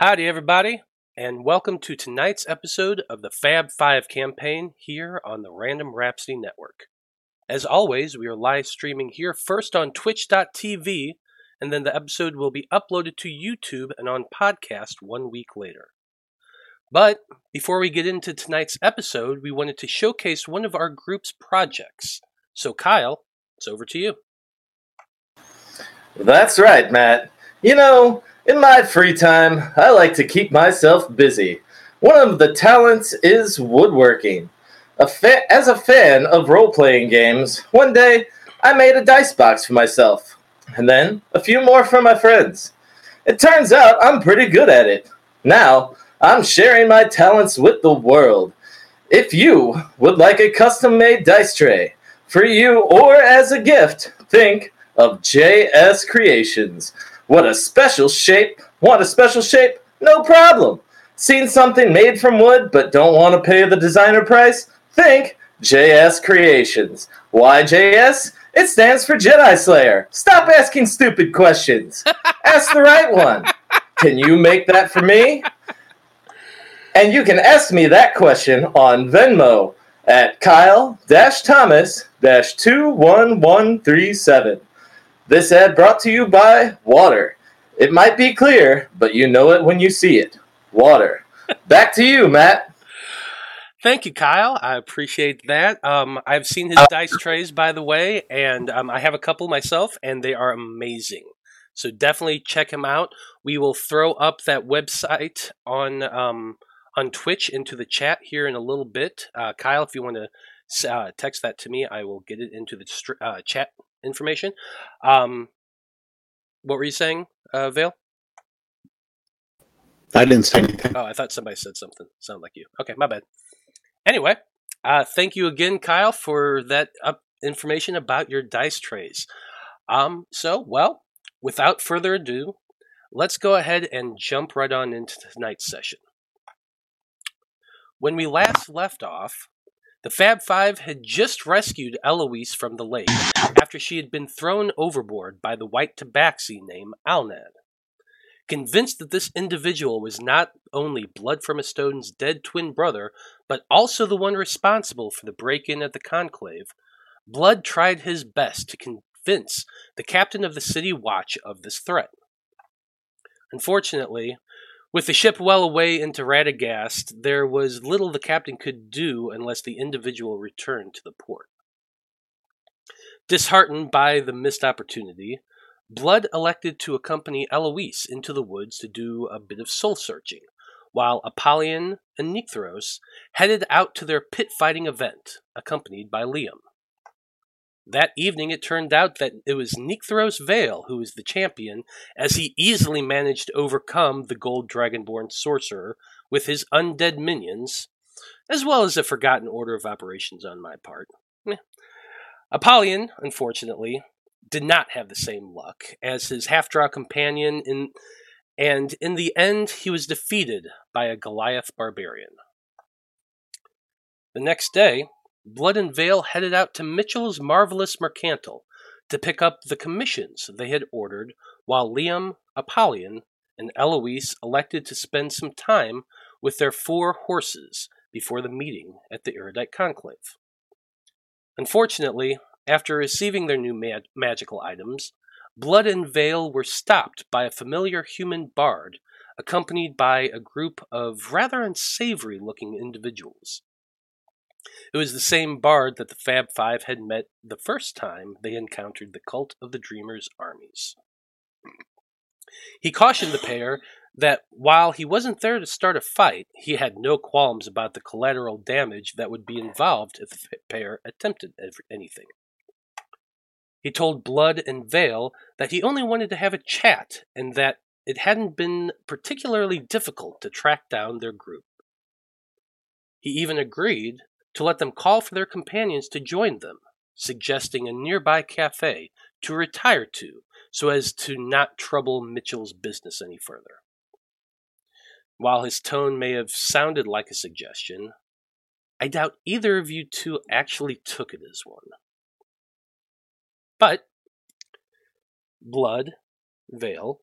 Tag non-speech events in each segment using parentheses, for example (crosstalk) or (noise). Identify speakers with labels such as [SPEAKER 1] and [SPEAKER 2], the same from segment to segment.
[SPEAKER 1] Howdy, everybody, and welcome to tonight's episode of the Fab 5 campaign here on the Random Rhapsody Network. As always, we are live streaming here first on twitch.tv, and then the episode will be uploaded to YouTube and on podcast one week later. But before we get into tonight's episode, we wanted to showcase one of our group's projects. So, Kyle, it's over to you.
[SPEAKER 2] That's right, Matt. You know, in my free time, I like to keep myself busy. One of the talents is woodworking. A fa- as a fan of role playing games, one day I made a dice box for myself, and then a few more for my friends. It turns out I'm pretty good at it. Now, I'm sharing my talents with the world. If you would like a custom made dice tray for you or as a gift, think of JS Creations. What a special shape! Want a special shape? No problem. Seen something made from wood but don't want to pay the designer price? Think JS Creations. Why JS? It stands for Jedi Slayer. Stop asking stupid questions. (laughs) Ask the right one. Can you make that for me? And you can ask me that question on Venmo at Kyle Thomas 21137. This ad brought to you by Water. It might be clear, but you know it when you see it. Water. Back to you, Matt.
[SPEAKER 1] Thank you, Kyle. I appreciate that. Um, I've seen his dice trays, by the way, and um, I have a couple myself, and they are amazing. So definitely check him out. We will throw up that website on um, on Twitch into the chat here in a little bit. Uh, Kyle, if you want to uh, text that to me, I will get it into the uh, chat information. Um, what were you saying, uh, Vale?
[SPEAKER 3] I didn't say anything.
[SPEAKER 1] Oh, I thought somebody said something. Sound like you. Okay, my bad. Anyway, uh, thank you again, Kyle, for that up information about your dice trays. Um, so, well, without further ado, let's go ahead and jump right on into tonight's session. When we last left off, the Fab Five had just rescued Eloise from the lake after she had been thrown overboard by the white tabaxi named Alnad. Convinced that this individual was not only Blood-from-a-Stone's dead twin brother, but also the one responsible for the break in at the Conclave, Blood tried his best to convince the captain of the City Watch of this threat. Unfortunately, with the ship well away into Radagast, there was little the captain could do unless the individual returned to the port. Disheartened by the missed opportunity, Blood elected to accompany Eloise into the woods to do a bit of soul searching, while Apollyon and Nycteros headed out to their pit fighting event, accompanied by Liam. That evening, it turned out that it was Nycteros Vale who was the champion, as he easily managed to overcome the Gold Dragonborn sorcerer with his undead minions, as well as a forgotten order of operations on my part. Apollyon, unfortunately, did not have the same luck as his half drow companion, in, and in the end, he was defeated by a Goliath barbarian. The next day, Blood and Vale headed out to Mitchell's Marvelous Mercantile to pick up the commissions they had ordered, while Liam, Apollyon, and Eloise elected to spend some time with their four horses before the meeting at the Erudite Conclave. Unfortunately, after receiving their new mag- magical items, Blood and Vale were stopped by a familiar human bard, accompanied by a group of rather unsavory looking individuals. It was the same bard that the Fab Five had met the first time they encountered the Cult of the Dreamers armies. He cautioned the pair that while he wasn't there to start a fight, he had no qualms about the collateral damage that would be involved if the pair attempted anything. He told Blood and Vale that he only wanted to have a chat and that it hadn't been particularly difficult to track down their group. He even agreed to let them call for their companions to join them, suggesting a nearby cafe to retire to so as to not trouble Mitchell's business any further. While his tone may have sounded like a suggestion, I doubt either of you two actually took it as one. But Blood, Vale,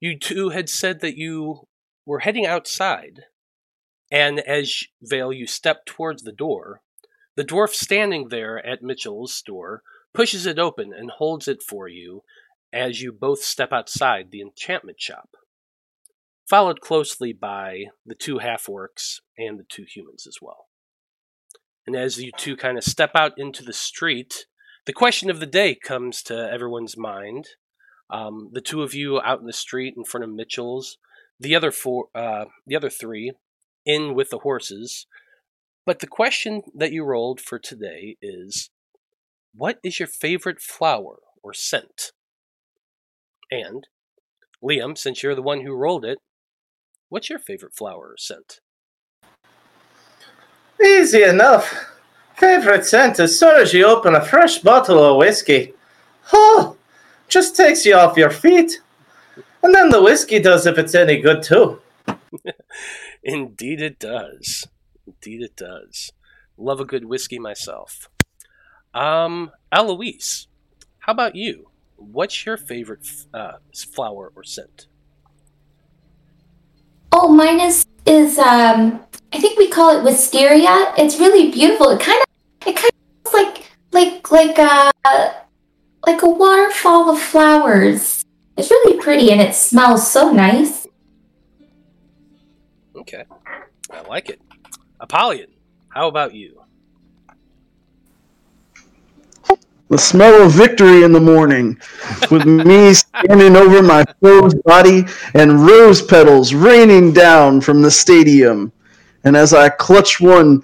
[SPEAKER 1] You two had said that you were heading outside, and as Vale, you step towards the door. The dwarf standing there at Mitchell's store pushes it open and holds it for you as you both step outside the enchantment shop, followed closely by the two half orcs and the two humans as well. And as you two kind of step out into the street, the question of the day comes to everyone's mind. Um, the two of you out in the street in front of Mitchell's, the other four, uh, the other three, in with the horses. But the question that you rolled for today is, what is your favorite flower or scent? And Liam, since you're the one who rolled it, what's your favorite flower or scent?
[SPEAKER 2] Easy enough. Favorite scent as soon as you open a fresh bottle of whiskey. Oh, just takes you off your feet. And then the whiskey does if it's any good too. (laughs)
[SPEAKER 1] Indeed, it does. Indeed, it does. Love a good whiskey myself. Um, Eloise, how about you? What's your favorite uh, flower or scent?
[SPEAKER 3] Oh, mine is is um I think we call it wisteria. It's really beautiful. It kind of it kind of like like like a uh, like a waterfall of flowers. It's really pretty and it smells so nice.
[SPEAKER 1] Okay, I like it. Apollyon, how about you?
[SPEAKER 4] the smell of victory in the morning, with me (laughs) standing over my froze body and rose petals raining down from the stadium. And as I clutch one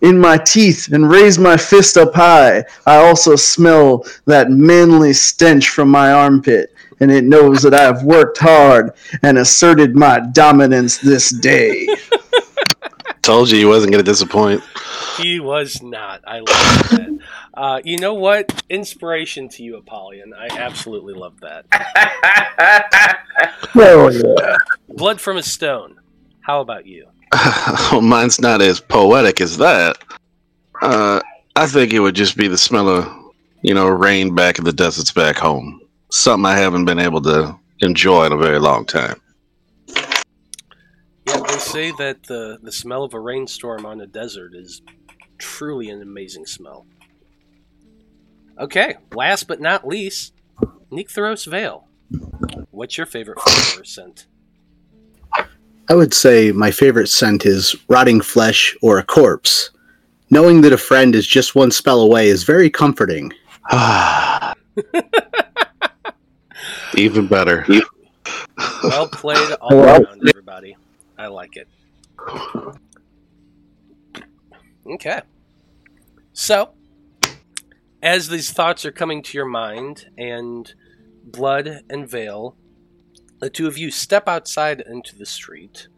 [SPEAKER 4] in my teeth and raise my fist up high, I also smell that manly stench from my armpit, and it knows that I have worked hard and asserted my dominance this day. (laughs)
[SPEAKER 5] Told you he wasn't going to disappoint.
[SPEAKER 1] He was not. I love that. Uh, you know what? Inspiration to you, Apollyon. I absolutely love that. (laughs)
[SPEAKER 4] oh, yeah.
[SPEAKER 1] Blood from a stone. How about you?
[SPEAKER 5] well, (laughs) mine's not as poetic as that. Uh, I think it would just be the smell of, you know, rain back in the deserts back home. Something I haven't been able to enjoy in a very long time.
[SPEAKER 1] Yeah, they say that the, the smell of a rainstorm on a desert is truly an amazing smell. Okay, last but not least, Nycteros Vale. What's your favorite flower scent?
[SPEAKER 6] I would say my favorite scent is rotting flesh or a corpse. Knowing that a friend is just one spell away is very comforting. (laughs) (laughs)
[SPEAKER 5] Even better.
[SPEAKER 1] Well (laughs) played all around, everybody. I like it. Okay. So, as these thoughts are coming to your mind, and Blood and Vale, the two of you step outside into the street.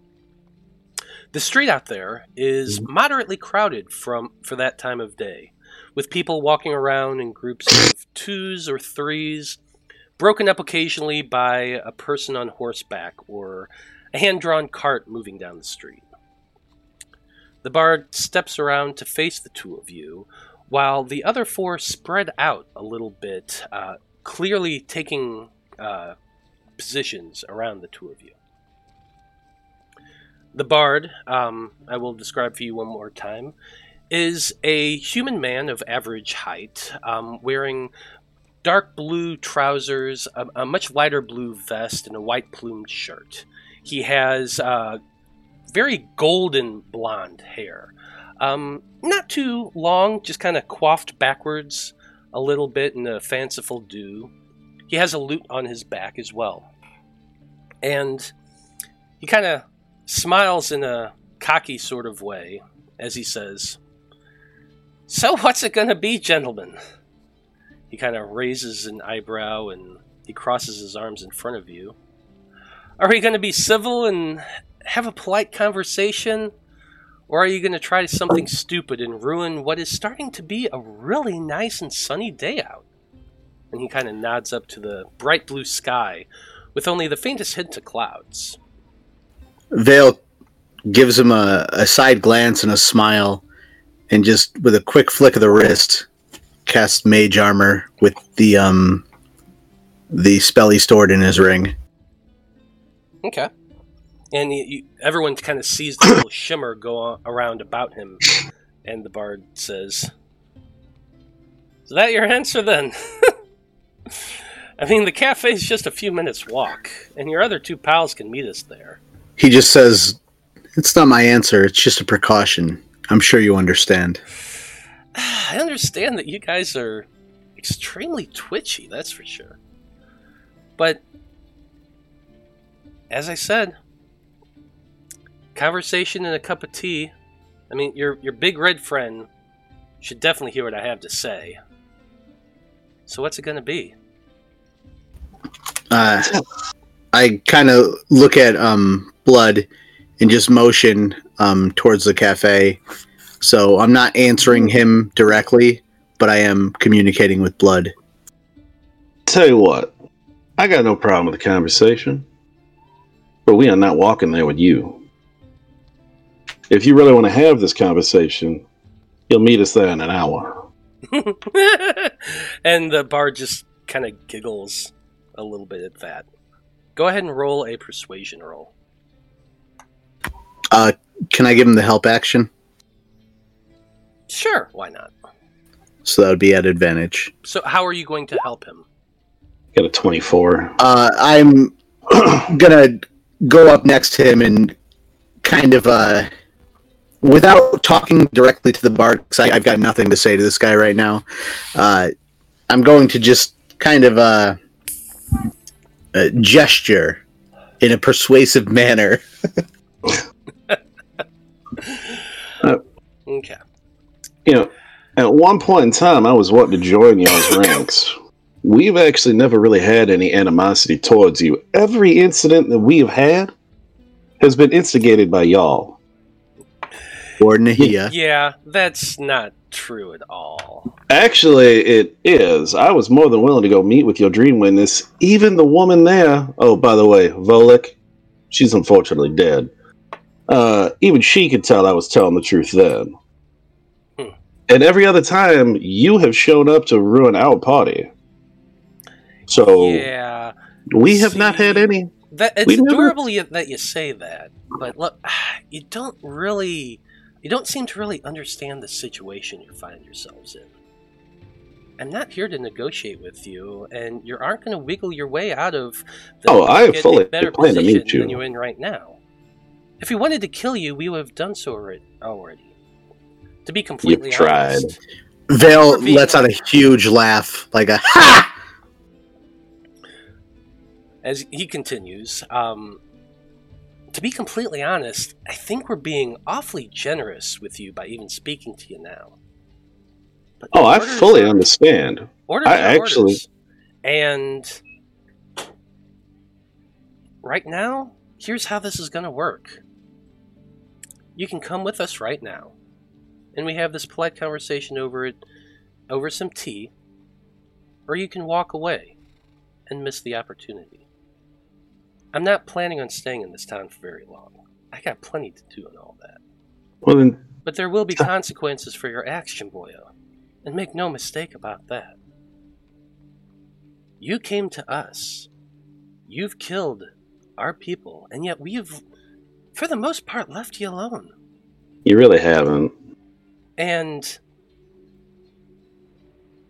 [SPEAKER 1] The street out there is mm-hmm. moderately crowded from for that time of day, with people walking around in groups of twos or threes, broken up occasionally by a person on horseback or a hand-drawn cart moving down the street. The bard steps around to face the two of you, while the other four spread out a little bit, uh, clearly taking uh, positions around the two of you. The bard, um, I will describe for you one more time, is a human man of average height, um, wearing dark blue trousers, a, a, much lighter blue vest, and a white plumed shirt. He has uh, very golden blonde hair, um, not too long, just kind of coiffed backwards a little bit in a fanciful do. He has a lute on his back as well. And he kind of smiles in a cocky sort of way as he says, So, what's it going to be, gentlemen? He kind of raises an eyebrow and he crosses his arms in front of you. Are you going to be civil and have a polite conversation? Or are you going to try something stupid and ruin what is starting to be a really nice and sunny day out? And he kind of nods up to the bright blue sky with only the faintest hint of clouds.
[SPEAKER 6] Vale gives him a, a side glance and a smile, and just with a quick flick of the wrist, casts mage armor with the um the spell he stored in his ring.
[SPEAKER 1] Okay. And you, you, everyone kind of sees the little (coughs) shimmer go on, around about him, and the bard says, "Is that your answer then?" (laughs) I mean, the cafe's just a few minutes walk, and your other two pals can meet us there.
[SPEAKER 6] He just says, It's not my answer, it's just a precaution. I'm sure you understand. (sighs)
[SPEAKER 1] I understand that you guys are extremely twitchy, that's for sure. But as I said, conversation and a cup of tea. I mean, your your big red friend should definitely hear what I have to say. So what's it going to be?
[SPEAKER 6] Uh, I kind of look at um, Blood and just motion um, towards the cafe. So I'm not answering him directly, but I am communicating with Blood.
[SPEAKER 5] Tell you what, I got no problem with the conversation, but we are not walking there with you. If you really want to have this conversation, you'll meet us there in an hour. (laughs)
[SPEAKER 1] and the bard just kind of giggles a little bit at that. Go ahead and roll a persuasion roll.
[SPEAKER 6] Uh, can I give him the help action?
[SPEAKER 1] Sure, why not?
[SPEAKER 6] So that would be at advantage.
[SPEAKER 1] So, how are you going to help him?
[SPEAKER 5] Got a 24.
[SPEAKER 6] Uh, I'm (clears throat) gonna go up next to him and kind of, uh, without talking directly to the bard, because I've got nothing to say to this guy right now. Uh, I'm going to just kind of uh, uh, gesture in a persuasive (laughs) manner. (laughs)
[SPEAKER 1] Okay.
[SPEAKER 5] You know, at one point in time, I was wanting to join y'all's (laughs) ranks. We've actually never really had any animosity towards you. Every incident that we have had has been instigated by y'all.
[SPEAKER 6] Or Nahia.
[SPEAKER 1] Yeah, that's not true at all.
[SPEAKER 5] Actually, it is. I was more than willing to go meet with your dream witness. Even the woman there. Oh, by the way, Volek. She's unfortunately dead. Uh, even she could tell I was telling the truth then. And every other time, you have shown up to ruin our party. So
[SPEAKER 1] Yeah,
[SPEAKER 5] we have not had any.
[SPEAKER 1] that it's
[SPEAKER 5] never-
[SPEAKER 1] adorable you- that you say that, but look, (sighs) you don't really, you don't seem to really understand the situation you find yourselves in. I'm not here to negotiate with you, and you aren't going to wiggle your way out of the
[SPEAKER 5] Oh, I
[SPEAKER 1] a
[SPEAKER 5] fully
[SPEAKER 1] better
[SPEAKER 5] plan to meet you.
[SPEAKER 1] than you're in right now. If we wanted to kill you, we would have done so already. To be completely You've
[SPEAKER 5] tried.
[SPEAKER 1] honest,
[SPEAKER 6] Vale lets out a huge laugh, like a ha!
[SPEAKER 1] as he continues, um, to be completely honest, I think we're being awfully generous with you by even speaking to you now. But
[SPEAKER 5] Oh, I fully
[SPEAKER 1] are-
[SPEAKER 5] understand.
[SPEAKER 1] Orders
[SPEAKER 5] I
[SPEAKER 1] are
[SPEAKER 5] actually-
[SPEAKER 1] orders. And right now, here's how this is going to work. You can come with us right now, and we have this polite conversation over it, over some tea, or you can walk away and miss the opportunity. I'm not planning on staying in this town for very long. I got plenty to do and all that.
[SPEAKER 5] Well, then,
[SPEAKER 1] But there will be (laughs) consequences for your action, Boyo. And make no mistake about that. You came to us. You've killed our people, and yet we've, for the most part, left you alone.
[SPEAKER 5] you really haven't.
[SPEAKER 1] And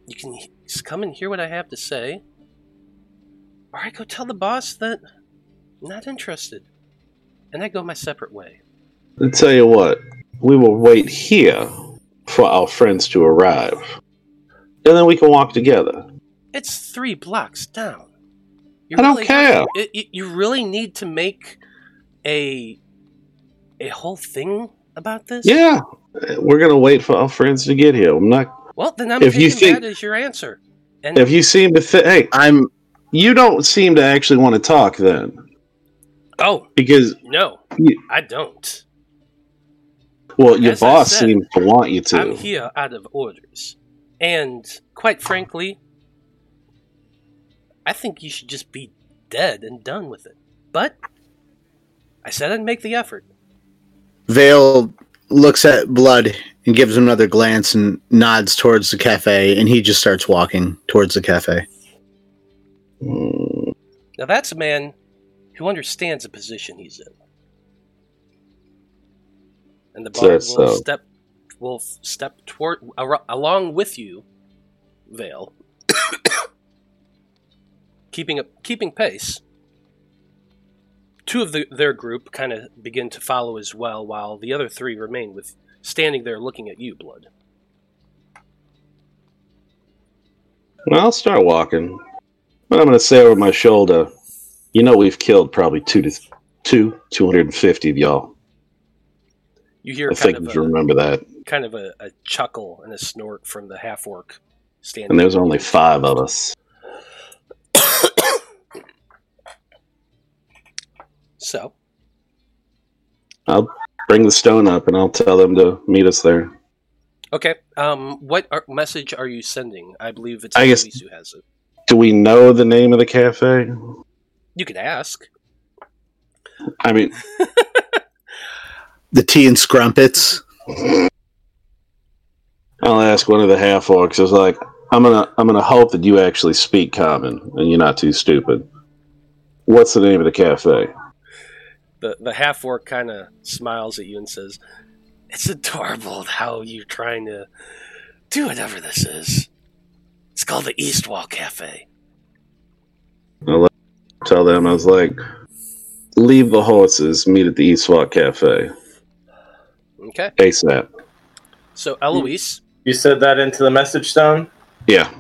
[SPEAKER 1] you can just come and hear what I have to say, or I go tell the boss that I'm not interested, and I go my separate way.
[SPEAKER 5] I'll tell you what, we will wait here for our friends to arrive. And then we can walk together.
[SPEAKER 1] It's three blocks down. You
[SPEAKER 5] I don't care.
[SPEAKER 1] it- you really need to make a a whole thing about this.
[SPEAKER 5] Yeah, we're gonna wait for our friends to get here. I'm not.
[SPEAKER 1] Well, then I'm
[SPEAKER 5] If you think-
[SPEAKER 1] that as your answer. And
[SPEAKER 5] If you seem to think, hey,
[SPEAKER 6] I'm
[SPEAKER 5] you don't seem to actually want to talk then,
[SPEAKER 1] oh
[SPEAKER 5] because
[SPEAKER 1] no,
[SPEAKER 5] You-
[SPEAKER 1] I don't.
[SPEAKER 5] well, your
[SPEAKER 1] As
[SPEAKER 5] boss
[SPEAKER 1] said,
[SPEAKER 5] seems to want you to.
[SPEAKER 1] I'm here out of orders, and quite frankly, I think you should just be dead and done with it. But I said I'd make the effort.
[SPEAKER 6] Vale looks at Blood and gives him another glance and nods towards the cafe, and he just starts walking towards the cafe.
[SPEAKER 1] Now that's a man who understands the position he's in. And the
[SPEAKER 5] Says
[SPEAKER 1] bard will
[SPEAKER 5] so.
[SPEAKER 1] step will step toward ar- along with you, Vale, (coughs) keeping up, keeping pace. Two of the, their group kind of begin to follow as well, while the other three remain with standing there looking at you, Blood.
[SPEAKER 5] Well, I'll start walking. But I'm going to say over my shoulder, you know, we've killed probably two to two, 250 of y'all.
[SPEAKER 1] You hear
[SPEAKER 5] I
[SPEAKER 1] kind
[SPEAKER 5] think
[SPEAKER 1] of
[SPEAKER 5] you
[SPEAKER 1] a,
[SPEAKER 5] remember that.
[SPEAKER 1] kind of a, a chuckle and a snort from the half orc standing.
[SPEAKER 5] And there's only five of us.
[SPEAKER 1] So,
[SPEAKER 5] I'll bring the stone up and I'll tell them to meet us there.
[SPEAKER 1] okay. Um, what are, message are you sending? I believe it's
[SPEAKER 5] I guess-
[SPEAKER 1] Elise who has it.
[SPEAKER 5] Do we know the name of the cafe?
[SPEAKER 1] You could ask.
[SPEAKER 5] I mean,
[SPEAKER 6] The tea and scrumpets.
[SPEAKER 5] I'll ask one of the half orcs. I was like, I'm gonna, I'm gonna hope that you actually speak common and you're not too stupid. What's the name of the cafe?
[SPEAKER 1] The the half orc kind of smiles at you and says, "It's adorable how you're trying to do whatever this is. It's called the East Wall Cafe."
[SPEAKER 5] I Tell them I was like, leave the horses, meet at the East Wall Cafe
[SPEAKER 1] Okay.
[SPEAKER 5] ASAP.
[SPEAKER 1] So Eloise,
[SPEAKER 2] You said that into the message stone?
[SPEAKER 5] Yeah,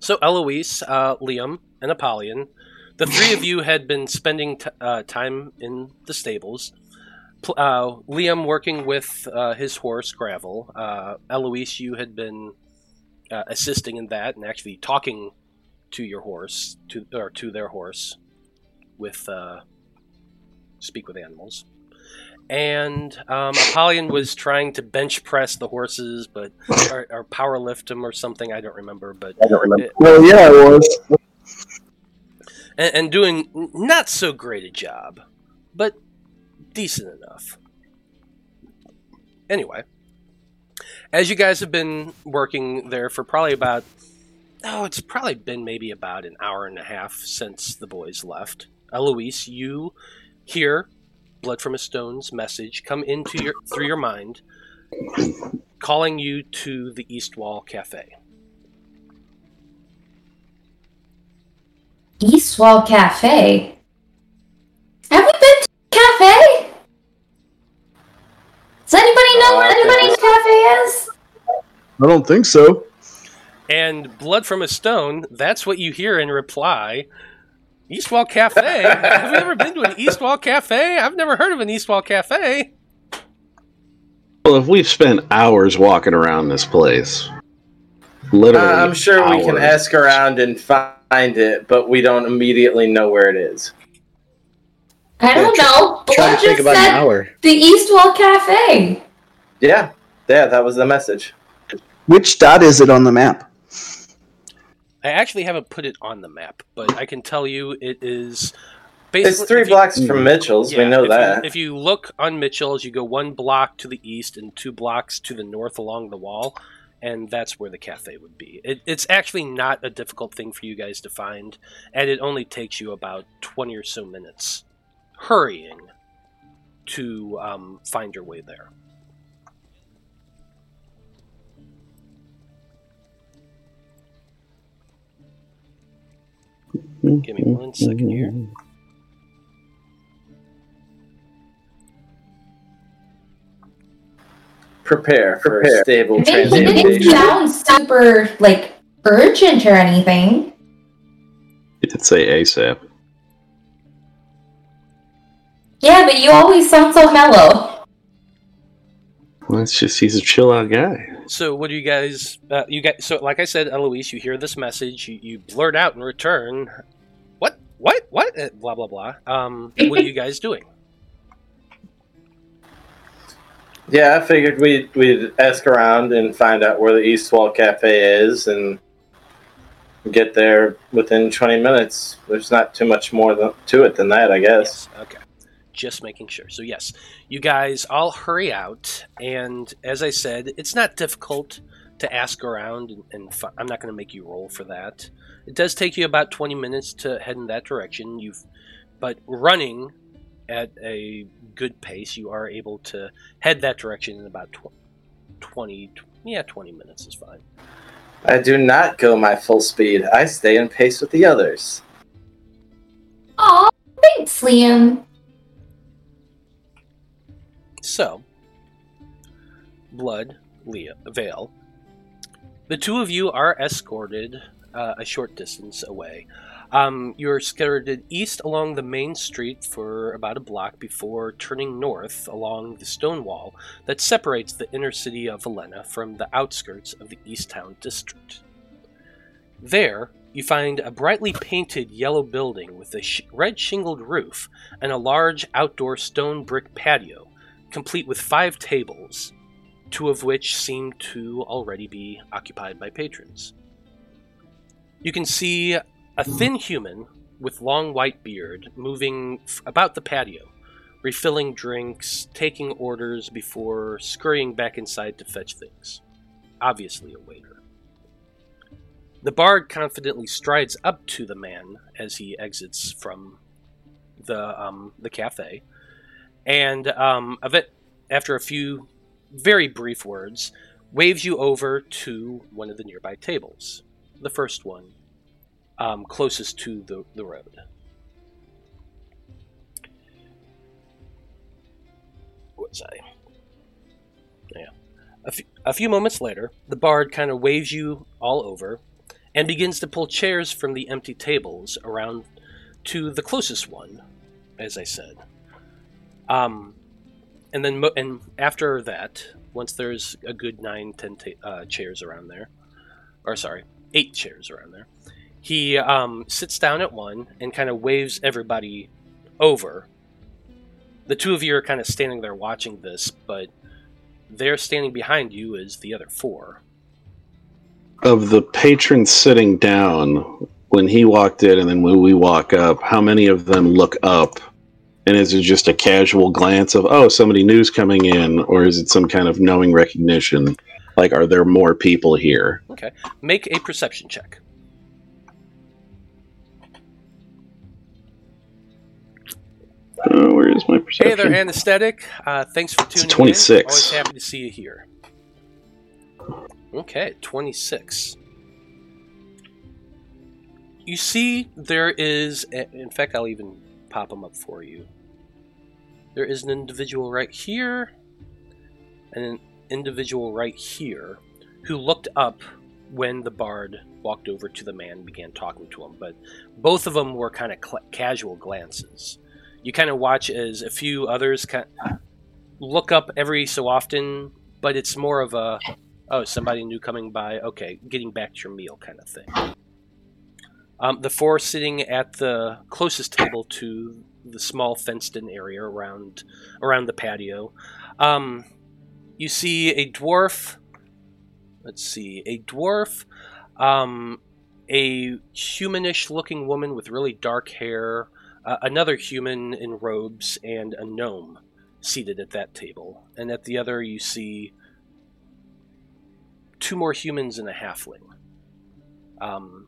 [SPEAKER 1] so Eloise, uh, Liam, and Apollyon, the three of you had been spending t- uh, time in the stables. Pl- uh, Liam working with uh, his horse Gravel. Uh, Eloise, you had been uh, assisting in that and actually talking to your horse, to or to their horse, with uh, speak with animals. And um, Apollyon was trying to bench press the horses, but (laughs) or, or power lift them or something. I don't remember, but
[SPEAKER 2] I don't remember.
[SPEAKER 4] Well, yeah, I was.
[SPEAKER 1] And, and doing not so great a job, but decent enough. Anyway, as you guys have been working there for probably about oh, it's probably been maybe about an hour and a half since the boys left. Uh, Eloise, you hear Blood from a Stone's message come into your through your mind, calling you to the East Wall Cafe.
[SPEAKER 3] East Wall Cafe. Have we been to a cafe? Does anybody know where anybody's cafe is?
[SPEAKER 4] I don't think so.
[SPEAKER 1] And Blood from a Stone, that's what you hear in reply. Eastwall Cafe? Have you ever been to an Eastwall Cafe? I've never heard of an Eastwall Cafe.
[SPEAKER 5] Well, if we've spent hours walking around this place, literally,
[SPEAKER 2] Uh, I'm sure we can ask around and find it, but we don't immediately know where it is.
[SPEAKER 3] I don't
[SPEAKER 6] Yeah,
[SPEAKER 3] know.
[SPEAKER 6] Try
[SPEAKER 3] Blood
[SPEAKER 6] to think about an hour.
[SPEAKER 3] the East Wall Cafe.
[SPEAKER 2] Yeah, yeah, that was the message.
[SPEAKER 4] Which dot is it on the map?
[SPEAKER 1] I actually haven't put it on the map, but I can tell you it is basically.
[SPEAKER 2] It's three
[SPEAKER 1] if you-
[SPEAKER 2] blocks from hmm. Mitchell's. we know
[SPEAKER 1] if
[SPEAKER 2] that.
[SPEAKER 1] You, if you look on Mitchell's, you go one block to the east and two blocks to the north along the wall, and that's where the cafe would be. It, it's actually not a difficult thing for you guys to find, and it only takes you about 20 or so minutes hurrying to um, find your way there. Give me one second here.
[SPEAKER 2] Prepare for Prepare. a stable
[SPEAKER 3] It didn't, it didn't sound super like urgent or anything.
[SPEAKER 5] You did say ASAP.
[SPEAKER 3] Yeah, but you always sound so mellow.
[SPEAKER 5] Well, it's just he's a chill out guy.
[SPEAKER 1] So what do you guys? Uh, you guys. So like I said, Eloise, you hear this message, you, you blurt out in return, "What? What? What?" Uh, blah blah blah. Um, what are you guys doing?
[SPEAKER 2] Yeah, I figured we'd we'd ask around and find out where the East Wall Cafe is and get there within 20 minutes. There's not too much more th- to it than that, I guess.
[SPEAKER 1] Yes. Okay. Just making sure. So yes, you guys all hurry out, and as I said, it's not difficult to ask around, and, and fi- I'm not going to make you roll for that. It does take you about 20 minutes to head in that direction. You've, but running at a good pace, you are able to head that direction in about tw- 20, yeah, 20 minutes is fine.
[SPEAKER 2] I do not go my full speed. I stay in pace with the others.
[SPEAKER 3] Aw, thanks, Liam.
[SPEAKER 1] So, Blood, Leah, Vale. The two of you are escorted uh, a short distance away. Um, you're skirted east along the main street for about a block before turning north along the stone wall that separates the inner city of Valena from the outskirts of the East Town district. There, you find a brightly painted yellow building with a sh- red shingled roof and a large outdoor stone brick patio, complete with five tables, two of which seem to already be occupied by patrons. You can see a thin human with long white beard moving f- about the patio, refilling drinks, taking orders before scurrying back inside to fetch things. Obviously, a waiter. The bard confidently strides up to the man as he exits from the um, the cafe, and um, after a few very brief words, waves you over to one of the nearby tables. The first one, um, closest to the, the road. Was I? Yeah. A few, a few moments later, the bard kind of waves you all over and begins to pull chairs from the empty tables around to the closest one, as I said. Um, and then mo- and after that, once there's a good nine, ten ta- uh, chairs around there, or sorry, eight chairs around there, he um, sits down at one and kind of waves everybody over. The two of you are kind of standing there watching this, but there standing behind you is the other four.
[SPEAKER 5] Of the patrons sitting down, when he walked in and then when we walk up, how many of them look up? And is it just a casual glance of, oh, somebody new's coming in? Or is it some kind of knowing recognition? Like, are there more people here?
[SPEAKER 1] Okay, make a perception check.
[SPEAKER 5] Uh, where is my
[SPEAKER 1] Hey there, anesthetic. Uh, thanks for tuning in.
[SPEAKER 5] 26.
[SPEAKER 1] Always happy to see you here. Okay, 26. You see, there is. In fact, I'll even pop them up for you. There is an individual right here, and an individual right here who looked up when the bard walked over to the man and began talking to him. But both of them were kind of cl- casual glances you kind of watch as a few others kind look up every so often, but it's more of a oh somebody new coming by. Okay, getting back to your meal kind of thing. Um, the four sitting at the closest table to the small fenced-in area around around the patio. Um, you see a dwarf. Let's see, a dwarf, um, a humanish-looking woman with really dark hair, uh, another human in robes, and a gnome seated at that table. And at the other, you see two more humans and a halfling. Um,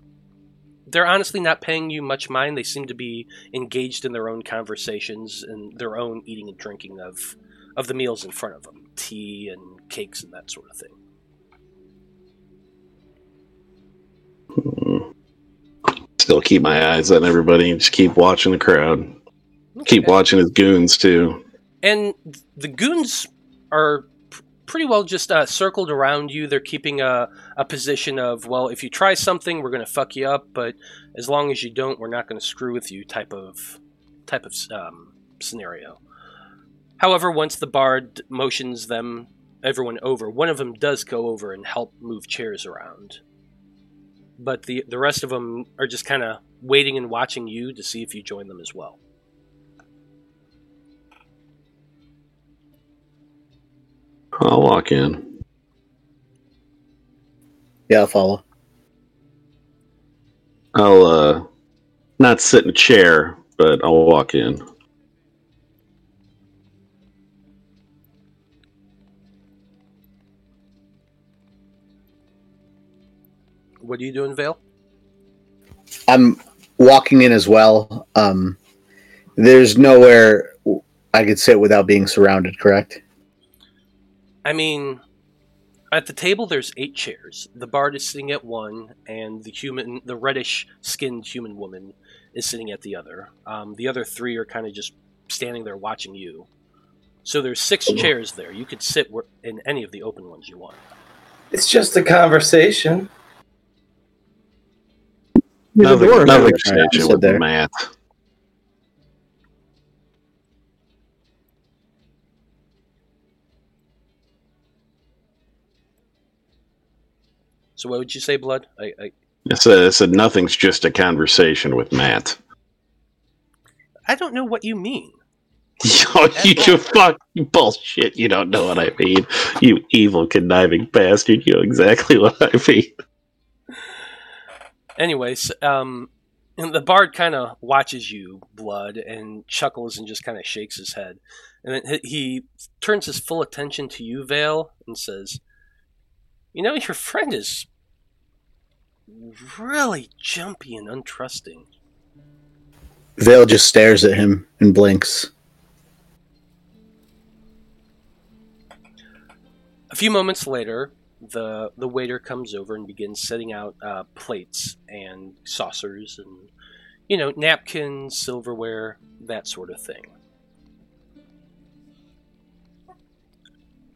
[SPEAKER 1] they're honestly not paying you much mind. They seem to be engaged in their own conversations and their own eating and drinking of of the meals in front of them, tea and cakes and that sort of thing.
[SPEAKER 5] Still keep my eyes on everybody and just keep watching the crowd. Keep watching his goons, too.
[SPEAKER 1] And the goons are pretty well just uh, circled around you. They're keeping a, a position of, well, if you try something, we're going to fuck you up, but as long as you don't, we're not going to screw with you type of type of um, scenario. However, once the bard motions them, everyone over, one of them does go over and help move chairs around. But the, the rest of them are just kind of waiting and watching you to see if you join them as well.
[SPEAKER 5] I'll walk in.
[SPEAKER 6] Yeah, I'll follow.
[SPEAKER 5] I'll uh not sit in a chair, but I'll walk in.
[SPEAKER 1] What are you doing, Vale?
[SPEAKER 6] I'm walking in as well. Um, there's nowhere I could sit without being surrounded. Correct?
[SPEAKER 1] I mean, at the table there's eight chairs. The bard is sitting at one, and the human, the reddish-skinned human woman, is sitting at the other. Um, the other three are kind of just standing there watching you. So there's six chairs there. You could sit in any of the open ones you want.
[SPEAKER 2] It's just a conversation.
[SPEAKER 4] He's a
[SPEAKER 5] Nothing,
[SPEAKER 4] dwarf.
[SPEAKER 5] nothing
[SPEAKER 6] Alright,
[SPEAKER 5] sketchy
[SPEAKER 6] sit
[SPEAKER 5] with
[SPEAKER 6] there.
[SPEAKER 5] Matt.
[SPEAKER 1] So what would you say, Blood? I, I,
[SPEAKER 5] I said, I said nothing's just a conversation with Matt.
[SPEAKER 1] I don't know what you mean.
[SPEAKER 5] Yo, (laughs) oh, you, (laughs) you fuck you bullshit. You don't know what I mean. You evil conniving bastard. You know exactly (laughs) what I mean.
[SPEAKER 1] Anyways, um, and the bard kind of watches you, Blood, and chuckles and just kind of shakes his head. And then he- he turns his full attention to you, Vale, and says, You know, your friend is really jumpy and untrusting.
[SPEAKER 6] Vale just stares at him and blinks.
[SPEAKER 1] A few moments later, the the waiter comes over and begins setting out uh, plates and saucers and you know napkins, silverware, that sort of thing.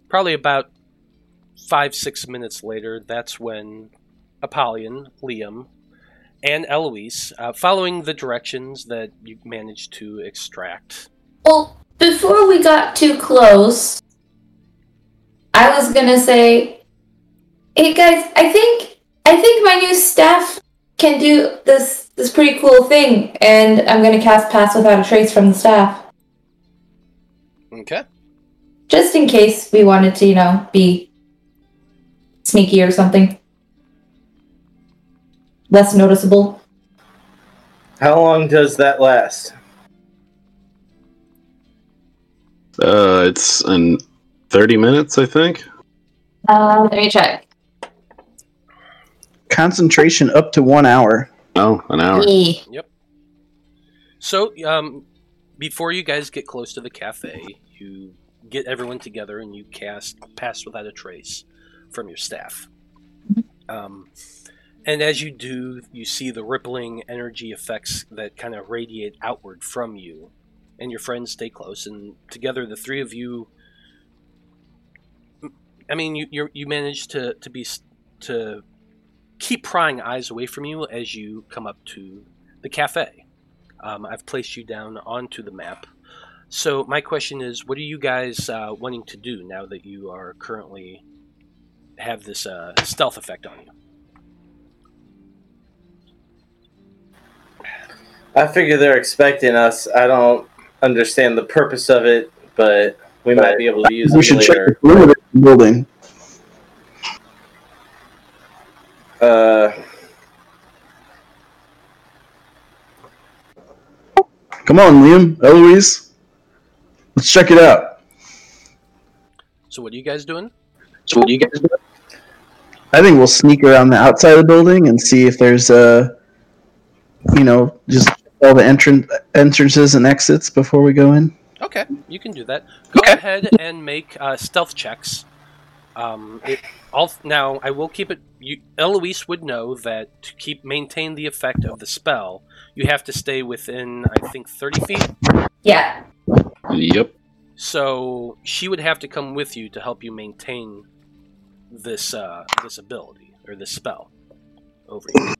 [SPEAKER 1] Probably about five six minutes later, that's when Apollyon, Liam, and Eloise, uh, following the directions that you managed to extract.
[SPEAKER 3] Well, before we got too close, I was gonna say, hey guys, I think I think my new staff can do this this pretty cool thing, and I'm gonna cast Pass Without a Trace from the staff,
[SPEAKER 1] Okay.
[SPEAKER 3] just in case we wanted to, you know, be sneaky or something. Less noticeable.
[SPEAKER 2] How long does that last?
[SPEAKER 5] Uh, it's in 30 minutes, I think.
[SPEAKER 3] Uh, let me check.
[SPEAKER 4] Concentration up to one hour.
[SPEAKER 5] Oh, an hour.
[SPEAKER 3] Yeah.
[SPEAKER 1] So, um, before you guys get close to the cafe, you get everyone together and you cast Pass Without a Trace from your staff. Um, and as you do, you see the rippling energy effects that kind of radiate outward from you. And your friends stay close, and together the three of you. I mean, you you're, you manage to to be to keep prying eyes away from you as you come up to the cafe. Um, I've placed you down onto the map. So my question is, what are you guys uh, wanting to do now that you are currently have this uh, stealth effect on you?
[SPEAKER 2] I figure they're expecting us. I don't understand the purpose of it, but we might be able to use
[SPEAKER 4] We
[SPEAKER 2] it
[SPEAKER 4] should check the perimeter of the building.
[SPEAKER 2] Uh,
[SPEAKER 4] Come on, Liam, Eloise. Let's check it out.
[SPEAKER 1] So what are you guys doing?
[SPEAKER 4] So what do you guys do? I think we'll sneak around the outside of the building and see if there's uh you know, just all the entrance entrances and exits before we go in.
[SPEAKER 1] Okay, you can do that. Go ahead and make uh, stealth checks. Um, it, all, now, I will keep it. You, Eloise would know that to keep maintain the effect of the spell, you have to stay within, I think, thirty feet.
[SPEAKER 3] Yeah.
[SPEAKER 5] Yep.
[SPEAKER 1] So she would have to come with you to help you maintain this uh, this ability or this spell over you.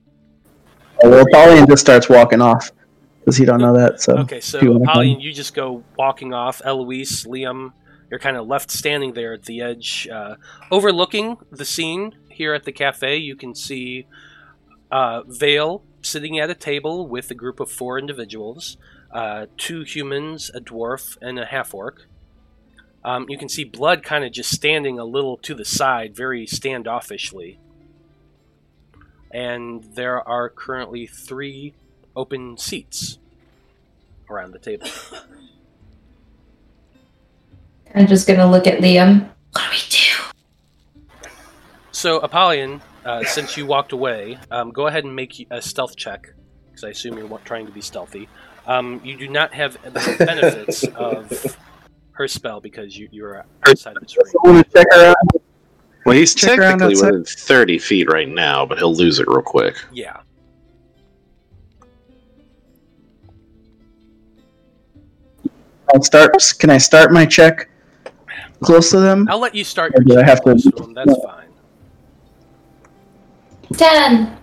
[SPEAKER 4] Oh, well, Pauline just starts walking off because he don't know that. So
[SPEAKER 1] Okay, so
[SPEAKER 4] if you wanna come.
[SPEAKER 1] You just go walking off. Eloise, Liam, you're kind of left standing there at the edge, uh, overlooking the scene here at the cafe. You can see uh, Vale sitting at a table with a group of four individuals uh, two humans, a dwarf, and a half orc. Um, you can see Blood kind of just standing a little to the side, very standoffishly. And there are currently three open seats around the table.
[SPEAKER 3] I'm just gonna look at Liam. What do we do?
[SPEAKER 1] So, Apollyon, uh, since you walked away, um, go ahead and make a stealth check, because I assume you're trying to be stealthy. Um, you do not have the (laughs) benefits of her spell because you, you're outside of its range.
[SPEAKER 4] I want to check her out.
[SPEAKER 5] Well, he's
[SPEAKER 4] Check
[SPEAKER 5] technically within 30 feet right now, but he'll lose it real quick.
[SPEAKER 1] Yeah.
[SPEAKER 4] I'll start. Can I start my check close to them?
[SPEAKER 1] I'll let you start
[SPEAKER 4] Or
[SPEAKER 1] your
[SPEAKER 4] do I have to-
[SPEAKER 1] close to him. That's fine.
[SPEAKER 3] Ten.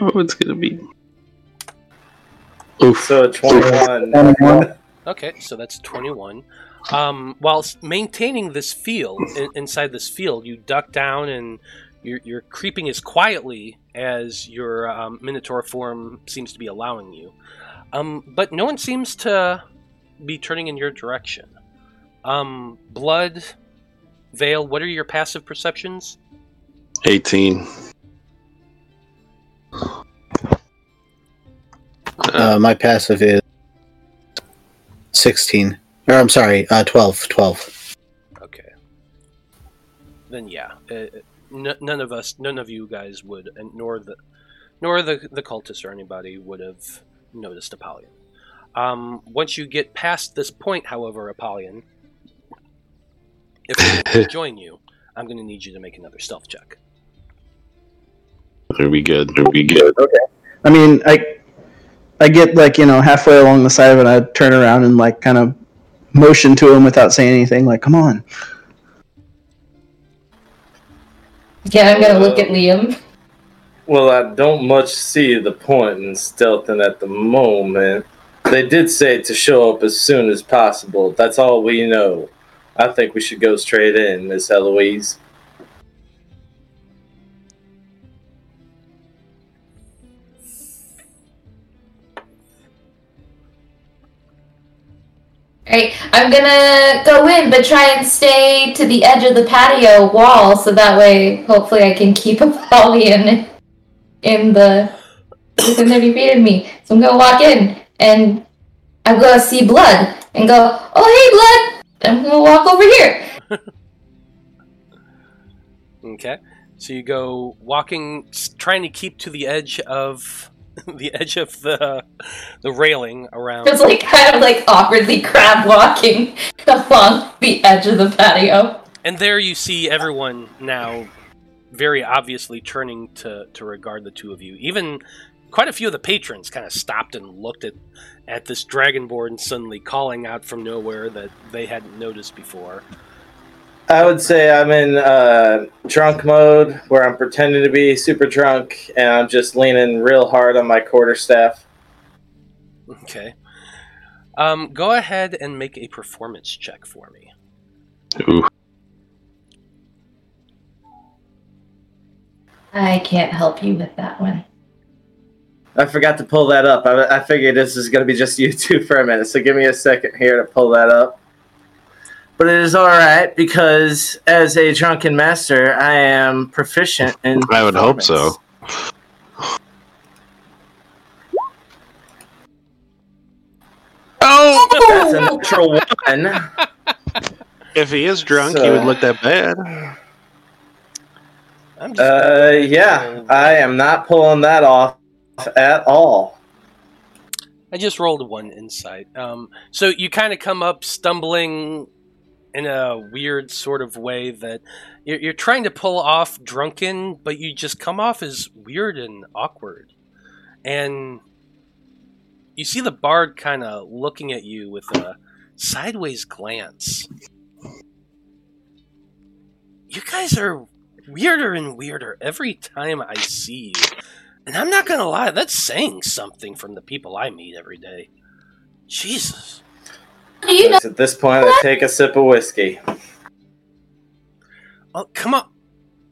[SPEAKER 5] Oh, it's gonna be. Oof.
[SPEAKER 2] So 21.
[SPEAKER 4] 21.
[SPEAKER 1] Okay, so that's 21. Um, while maintaining this field, in, inside this field, you duck down and you're, you're creeping as quietly as your um, Minotaur form seems to be allowing you. Um, but no one seems to be turning in your direction. Um, Blood, Veil, what are your passive perceptions?
[SPEAKER 5] 18.
[SPEAKER 6] Uh, my passive is 16. Or I'm sorry, uh, 12. 12.
[SPEAKER 1] Okay. Then yeah, uh, n- none of us, none of you guys would, and nor the, nor the the cultists or anybody would have noticed Apollyon. Um, once you get past this point, however, Apollyon, if I to (laughs) join you, I'm going to need you to make another stealth check.
[SPEAKER 5] It'll be good. It'll be good.
[SPEAKER 4] I mean, I I get like you know halfway along the side of it, I turn around and like kind of motion to him without saying anything. Like, come on.
[SPEAKER 3] Yeah, I'm gonna look at uh, Liam.
[SPEAKER 2] Well, I don't much see the point in stealthing at the moment. They did say to show up as soon as possible. That's all we know. I think we should go straight in, Miss Eloise.
[SPEAKER 3] Right, I'm gonna go in, but try and stay to the edge of the patio wall, so that way, hopefully, I can keep (laughs) Apollyon in the within 30 feet of me. So I'm gonna walk in, and I'm gonna see blood, and go, "Oh, hey, blood!" I'm gonna walk over here. (laughs)
[SPEAKER 1] Okay, so you go walking, trying to keep to the edge of (laughs) the edge of the the railing around.
[SPEAKER 3] Just like kind of like awkwardly crab walking (laughs) along the edge of the patio.
[SPEAKER 1] And there you see everyone now very obviously turning to, to regard the two of you. Even quite a few of the patrons kind of stopped and looked at, at this dragonborn suddenly calling out from nowhere that they hadn't noticed before.
[SPEAKER 2] I would say I'm in uh, drunk mode where I'm pretending to be super drunk and I'm just leaning real hard on my quarterstaff.
[SPEAKER 1] Okay. Um, go ahead and make a performance check for me.
[SPEAKER 5] Ooh.
[SPEAKER 3] I can't help you with that one.
[SPEAKER 2] I forgot to pull that up. I, I figured this is going to be just you two for a minute, so give me a second here to pull that up. But it is all right because as a drunken master, I am proficient in.
[SPEAKER 5] I would hope so. Oh!
[SPEAKER 2] That's a natural one. (laughs)
[SPEAKER 5] If he is drunk, he would look that bad.
[SPEAKER 1] I'm just
[SPEAKER 2] Uh, yeah, I am not pulling that off at all.
[SPEAKER 1] I just rolled one insight. Um, so you kind of come up stumbling in a weird sort of way that you're, you're trying to pull off drunken, but you just come off as weird and awkward. And you see the bard kind of looking at you with a sideways glance. You guys are weirder and weirder every time I see you. And I'm not gonna lie, that's saying something from the people I meet every day. Jesus.
[SPEAKER 3] You know?
[SPEAKER 2] At this point, I take a sip of whiskey.
[SPEAKER 1] Oh, come on.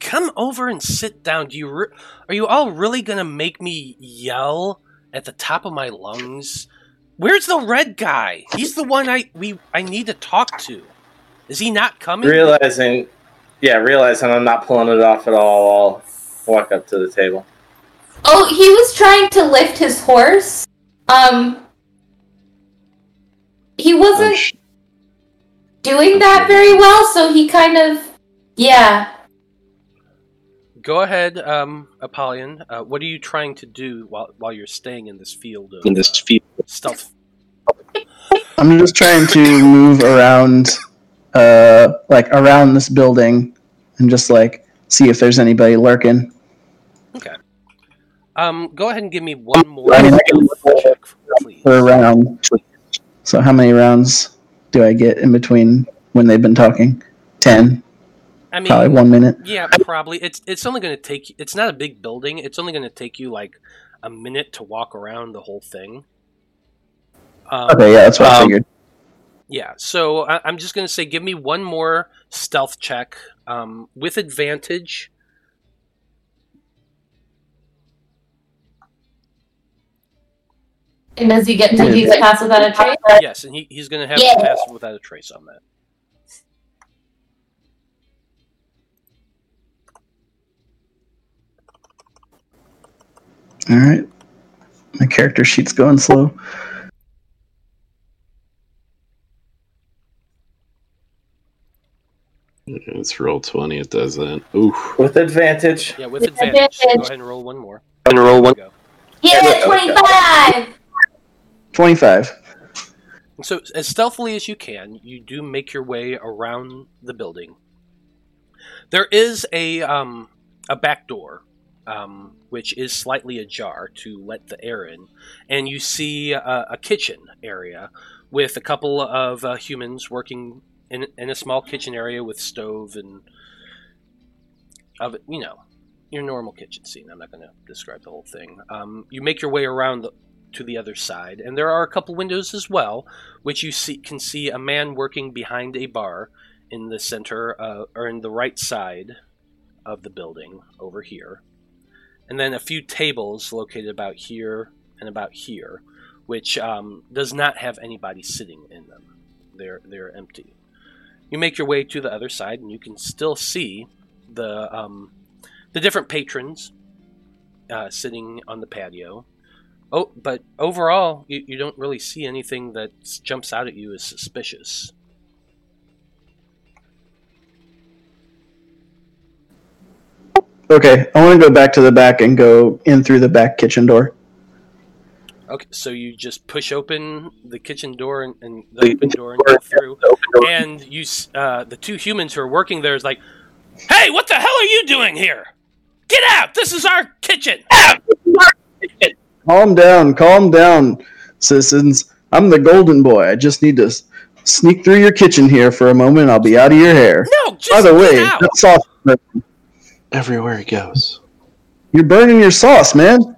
[SPEAKER 1] Come over and sit down. Do you re- are you all really gonna make me yell at the top of my lungs? Where's the red guy? He's the one I we I need to talk to. Is he not coming?
[SPEAKER 2] Realizing, yeah, realizing I'm not pulling it off at all, I'll walk up to the table.
[SPEAKER 3] Oh, he was trying to lift his horse. Um, he
[SPEAKER 5] Oh,
[SPEAKER 3] wasn't.
[SPEAKER 5] sh-
[SPEAKER 3] doing that very well, so he kind of, yeah.
[SPEAKER 1] Go ahead, um, Apollyon. Uh, what are you trying to do while while you're staying in this field of
[SPEAKER 5] In this
[SPEAKER 1] uh,
[SPEAKER 5] field.
[SPEAKER 1] stealth?
[SPEAKER 4] I'm just trying to move around, uh, like around this building, and just like see if there's anybody lurking.
[SPEAKER 1] Um, go ahead and give me one more
[SPEAKER 4] I mean, I
[SPEAKER 1] check, please.
[SPEAKER 4] per round. So how many rounds do I get in between when they've been talking? Ten,
[SPEAKER 1] I mean,
[SPEAKER 4] probably one minute.
[SPEAKER 1] Yeah, probably. It's it's only going to take. It's not a big building. It's only going to take you like a minute to walk around the whole thing. Um,
[SPEAKER 4] Okay, yeah, that's what I
[SPEAKER 5] Um,
[SPEAKER 4] figured.
[SPEAKER 1] Yeah. So I, I'm just going to say, give me one more stealth check um, with advantage.
[SPEAKER 3] And does he get to use pass without a trace?
[SPEAKER 1] Yes, and he, he's going to have
[SPEAKER 3] Yeah.
[SPEAKER 1] to pass without a trace on that.
[SPEAKER 4] All right, my character sheet's going slow.
[SPEAKER 5] It's roll twenty. It does that. Oof.
[SPEAKER 2] With advantage.
[SPEAKER 1] Yeah, with
[SPEAKER 3] With
[SPEAKER 1] advantage. Go
[SPEAKER 3] advantage.
[SPEAKER 1] ahead and roll one more.
[SPEAKER 5] And roll one.
[SPEAKER 1] Go.
[SPEAKER 3] Yeah, 25!
[SPEAKER 4] Twenty-five.
[SPEAKER 1] So, as stealthily as you can, you do make your way around the building. There is a um, a back door, um, which is slightly ajar to let the air in, and you see a, a kitchen area with a couple of uh, humans working in, in a small kitchen area with stove and of you know your normal kitchen scene. I'm not going to describe the whole thing. Um, you make your way around the, to the other side, and there are a couple windows as well, which you see can see a man working behind a bar in the center uh, or in the right side of the building over here, and then a few tables located about here and about here, which um, does not have anybody sitting in them. They're they're empty. You make your way to the other side, and you can still see the um, the different patrons uh, sitting on the patio. Oh, but overall, you, you don't really see anything that jumps out at you as suspicious.
[SPEAKER 4] Okay, I want to go back to the back and go in through the back kitchen door.
[SPEAKER 1] Okay, so you just push open the kitchen door and, and the open door and go through, and you uh, the two humans who are working there is like, "Hey, what the hell are you doing here? Get out! This is our kitchen."
[SPEAKER 4] Calm down, calm down, citizens. I'm the golden boy. I just need to sneak through your kitchen here for a moment. I'll be out of your hair.
[SPEAKER 1] No, just
[SPEAKER 4] By the
[SPEAKER 1] get
[SPEAKER 4] way,
[SPEAKER 1] out.
[SPEAKER 4] that sauce,
[SPEAKER 5] Everywhere he goes.
[SPEAKER 4] you're burning your sauce, man.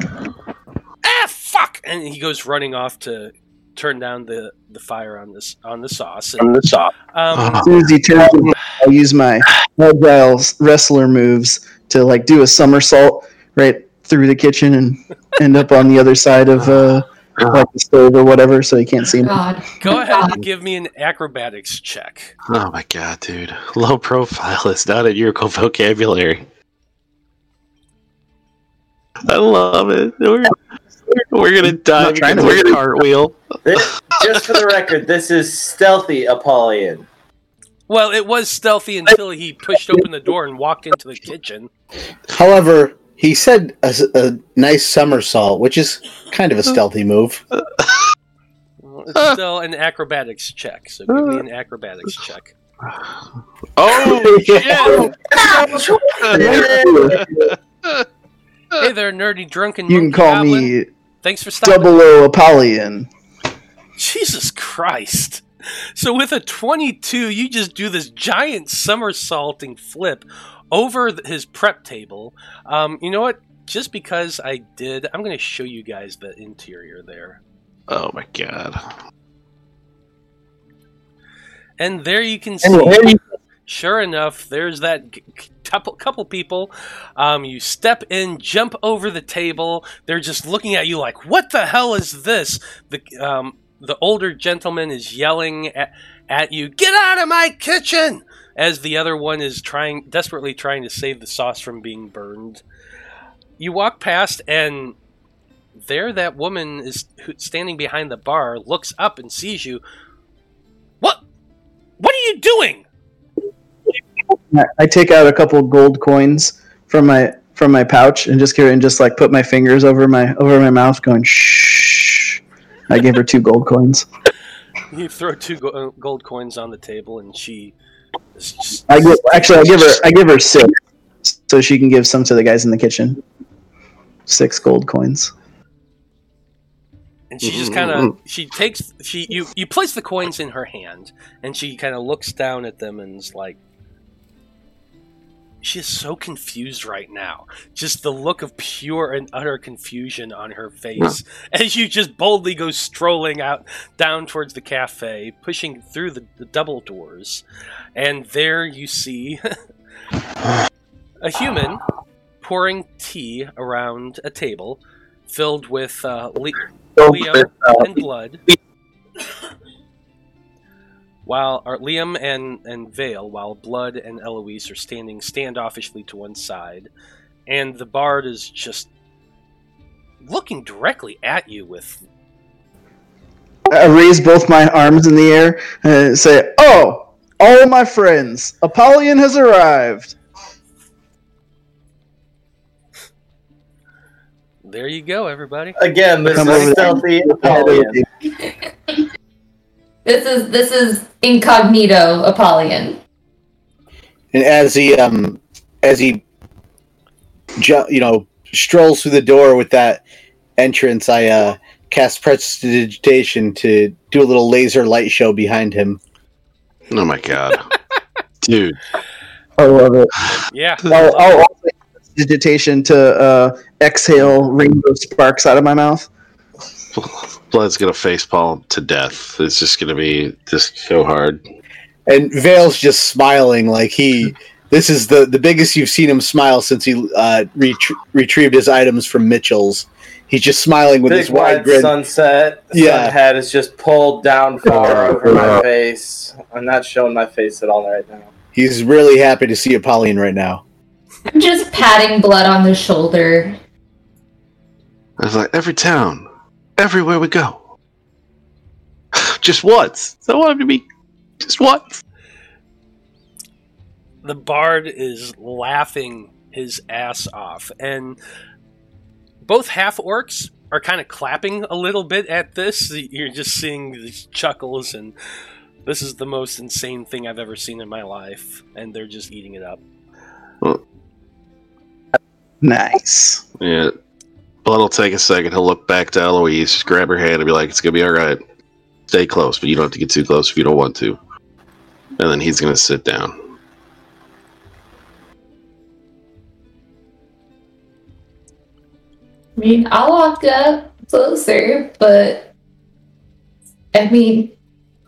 [SPEAKER 1] ah, fuck! And he goes running off to turn down the, the fire on this on the sauce. And,
[SPEAKER 5] the top.
[SPEAKER 1] um,
[SPEAKER 4] As soon as he turns, around, I'll use my agile wrestler moves to like do a somersault right through the kitchen and end up on the other side of uh, like the stove or whatever, so he can't see me.
[SPEAKER 3] God.
[SPEAKER 1] go ahead and give me an acrobatics check.
[SPEAKER 5] Oh my god, dude. Low profile is not in your vocabulary. I love it. We're, we're gonna dive.
[SPEAKER 4] trying to
[SPEAKER 5] We're gonna cartwheel.
[SPEAKER 2] This, just for the record, this is stealthy Apollyon.
[SPEAKER 1] Well, it was stealthy until he pushed open the door and walked into the kitchen.
[SPEAKER 6] However, he said a, a nice somersault, which is kind of a stealthy move.
[SPEAKER 1] Well, It's still an acrobatics check, so give me an acrobatics check.
[SPEAKER 5] Oh (laughs) shit!
[SPEAKER 1] Hey there, nerdy drunken
[SPEAKER 4] You can call
[SPEAKER 1] goblin.
[SPEAKER 4] me
[SPEAKER 1] Thanks for stopping.
[SPEAKER 4] Double O Apollyon.
[SPEAKER 1] Jesus Christ! So with a twenty-two, you just do this giant somersaulting flip over his prep table. Um, you know what? Just because I did, I'm going to show you guys the interior there.
[SPEAKER 5] Oh my god.
[SPEAKER 1] And there you can see. Sure enough, there's that g- g- couple couple people. Um, you step in, jump over the table. They're just looking at you like, "What the hell is this?" The um, the older gentleman is yelling at, at you, "Get out of my kitchen!" As the other one is trying desperately trying to save the sauce from being burned. You walk past, and there that woman is who- standing behind the bar. Looks up and sees you. What? What are you doing?
[SPEAKER 4] I- I take out a couple gold coins from my from my pouch and just carry and just like put my fingers over my over my mouth, going shh. I gave her two gold coins. (laughs)
[SPEAKER 1] You throw two uh, gold coins on the table, and she. Is just-
[SPEAKER 4] I give, actually I give her I give her six, so she can give some to the guys in the kitchen. Six gold coins.
[SPEAKER 1] and she just kind of mm-hmm. she takes she you you place the coins in her hand, and she kind of looks down at them and is like. She is so confused right now. Just the look of pure and utter confusion on her face as you just boldly go strolling out down towards the cafe, pushing through the, the double doors. And there you see (laughs) a human pouring tea around a table filled with uh, Le- Liam and blood. While or Liam and, and Vale, while Blood and Eloise are standing standoffishly to one side, and the bard is just looking directly at you with
[SPEAKER 4] I raise both my arms in the air and say, "Oh, all my friends, Apollyon has arrived."
[SPEAKER 1] there you go, everybody.
[SPEAKER 2] Again, this
[SPEAKER 4] Come
[SPEAKER 2] is
[SPEAKER 4] there.
[SPEAKER 2] stealthy Apollyon.
[SPEAKER 3] This is this is incognito Apollyon.
[SPEAKER 6] And as he um as he ju- you know strolls through the door with that entrance, I uh cast prestidigitation to do a little laser light show behind him.
[SPEAKER 5] Oh my god, (laughs) dude!
[SPEAKER 4] I love it.
[SPEAKER 1] Yeah.
[SPEAKER 4] I'll, I'll also use digitation to uh, exhale rainbow sparks out of my mouth. (laughs)
[SPEAKER 5] Blood's gonna facepalm to death. It's just gonna be just so hard.
[SPEAKER 6] And Vale's just smiling like he this is the the biggest you've seen him smile since he uh retrie- retrieved his items from Mitchell's. He's just smiling with
[SPEAKER 2] Big
[SPEAKER 6] his wide
[SPEAKER 2] wide
[SPEAKER 6] grin.
[SPEAKER 2] sunset.
[SPEAKER 6] Yeah.
[SPEAKER 2] Sun head is just pulled down (laughs) far over my face. I'm not showing my face at all right now.
[SPEAKER 6] He's really happy to see Apollyon right now.
[SPEAKER 3] I'm just patting blood on the shoulder.
[SPEAKER 5] I was like, every town, everywhere we go, (sighs) just once. I want him to be just once.
[SPEAKER 1] the bard is laughing his ass off and both half orcs are kind of clapping a little bit at this you're just seeing these chuckles and this is the most insane thing i've ever seen in my life and they're just eating it up
[SPEAKER 4] Nice.
[SPEAKER 5] Yeah. Blood will take a second. He'll look back to Eloise, just grab her hand, and be like, "It's gonna be all right. Stay close, but you don't have to get too close if you don't want to." And then he's gonna sit down.
[SPEAKER 3] I mean, I'll walk up closer, but I mean,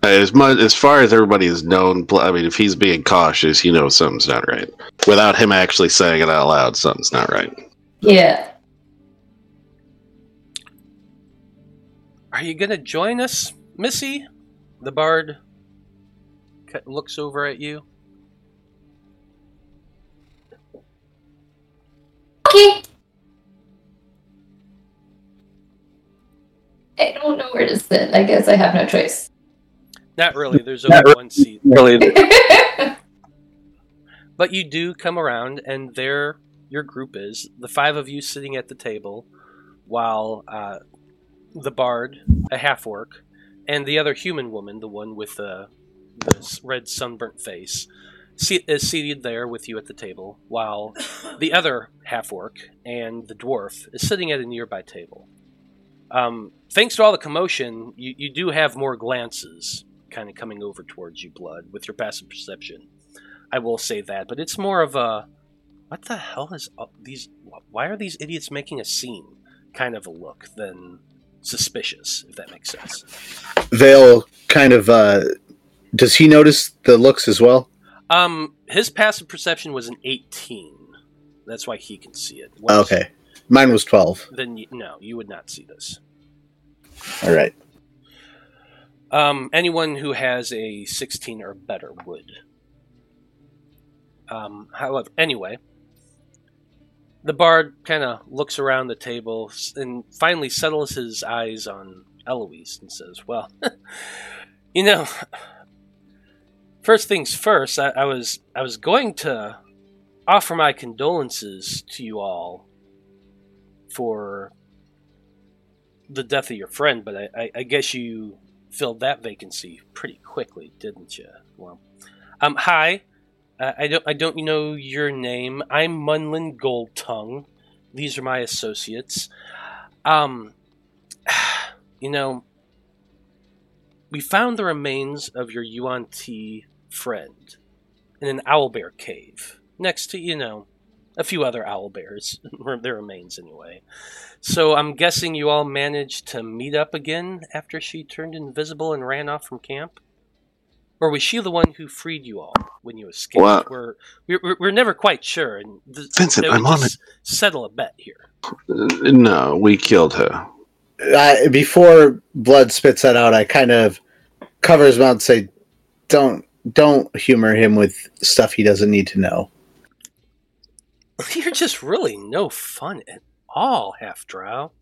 [SPEAKER 5] As much as far as everybody has known, I mean, if he's being cautious, you know something's not right. Without him actually saying it out loud, something's not right.
[SPEAKER 3] yeah.
[SPEAKER 1] Are you gonna join us missy the bard looks over at you
[SPEAKER 3] Okay. I don't know where to sit. I guess I have no choice.
[SPEAKER 1] not really there's
[SPEAKER 4] Not
[SPEAKER 1] only one seat
[SPEAKER 2] Really, (laughs)
[SPEAKER 1] But you do come around, and there your group is the five of you sitting at the table, while uh, the bard, a half orc, and the other human woman, the one with the, the red sunburnt face, is seated there with you at the table, while (coughs) the other half orc and the dwarf is sitting at a nearby table. Um, thanks to all the commotion, you, you do have more glances kind of coming over towards you, Blood, with your passive perception. I will say that, but it's more of a what the hell is these why are these idiots making a scene kind of a look than suspicious if that makes sense.
[SPEAKER 6] Vale kind of uh does he notice the looks as well?
[SPEAKER 1] Um his passive perception was an 18. That's why he can see it. Whereas-
[SPEAKER 6] Okay. Mine was 12.
[SPEAKER 1] Then you, no, you would not see this.
[SPEAKER 6] All right.
[SPEAKER 1] Um, anyone who has a 16 or better would. Um, however, anyway, the bard kind of looks around the table and finally settles his eyes on Eloise and says, Well, (laughs) you know, first things first, I, I was I was going to offer my condolences to you all for the death of your friend, but I, I, I guess you filled that vacancy pretty quickly, didn't you? Well, um, hi. Uh, I don't I don't know your name. I'm Munlin Goldtongue. These are my associates. Um, (sighs) you know, we found the remains of your Yuan Ti friend in an owlbear cave next to, you know, a few other owlbears. (laughs) their remains, anyway. So I'm guessing you all managed to meet up again after she turned invisible and ran off from camp? Or was she the one who freed you all when you escaped?
[SPEAKER 5] What?
[SPEAKER 1] We're, we're, we're never quite sure. And th-
[SPEAKER 5] Vincent,
[SPEAKER 1] that we
[SPEAKER 5] I'm on
[SPEAKER 1] just Settle a bet here.
[SPEAKER 5] Uh, No, we killed her.
[SPEAKER 6] I, before Blood spits that out, I kind of cover his mouth and say, "Don't, don't humor him with stuff he doesn't need to know." (laughs)
[SPEAKER 1] You're just really no fun at all, Half Drow.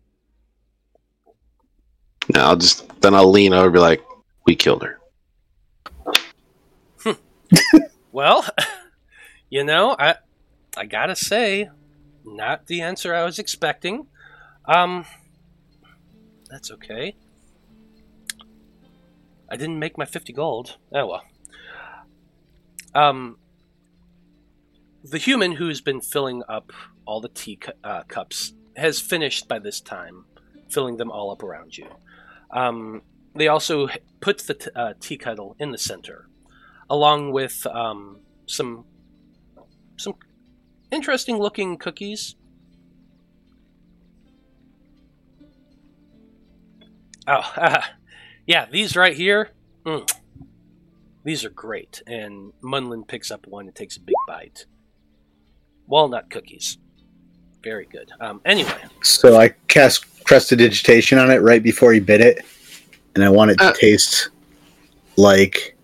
[SPEAKER 5] No, I'll just then I'll lean over and be like, "We killed her."
[SPEAKER 1] Well, (laughs) you know, I I gotta say, not the answer I was expecting. Um, that's okay. I didn't make my fifty gold. Oh well. Um, the human who's been filling up all the tea cu- uh, cups has finished by this time, filling them all up around you. Um, they also put the t- uh, tea kettle in the center, along with um, some some interesting looking cookies. Oh, (laughs) yeah, these right here. Mm, these are great. And Munlin picks up one and takes a big bite. Walnut cookies. Very good. Um, anyway,
[SPEAKER 6] So I cast prestidigitation on it right before he bit it, and I want it to
[SPEAKER 5] Uh.
[SPEAKER 6] taste like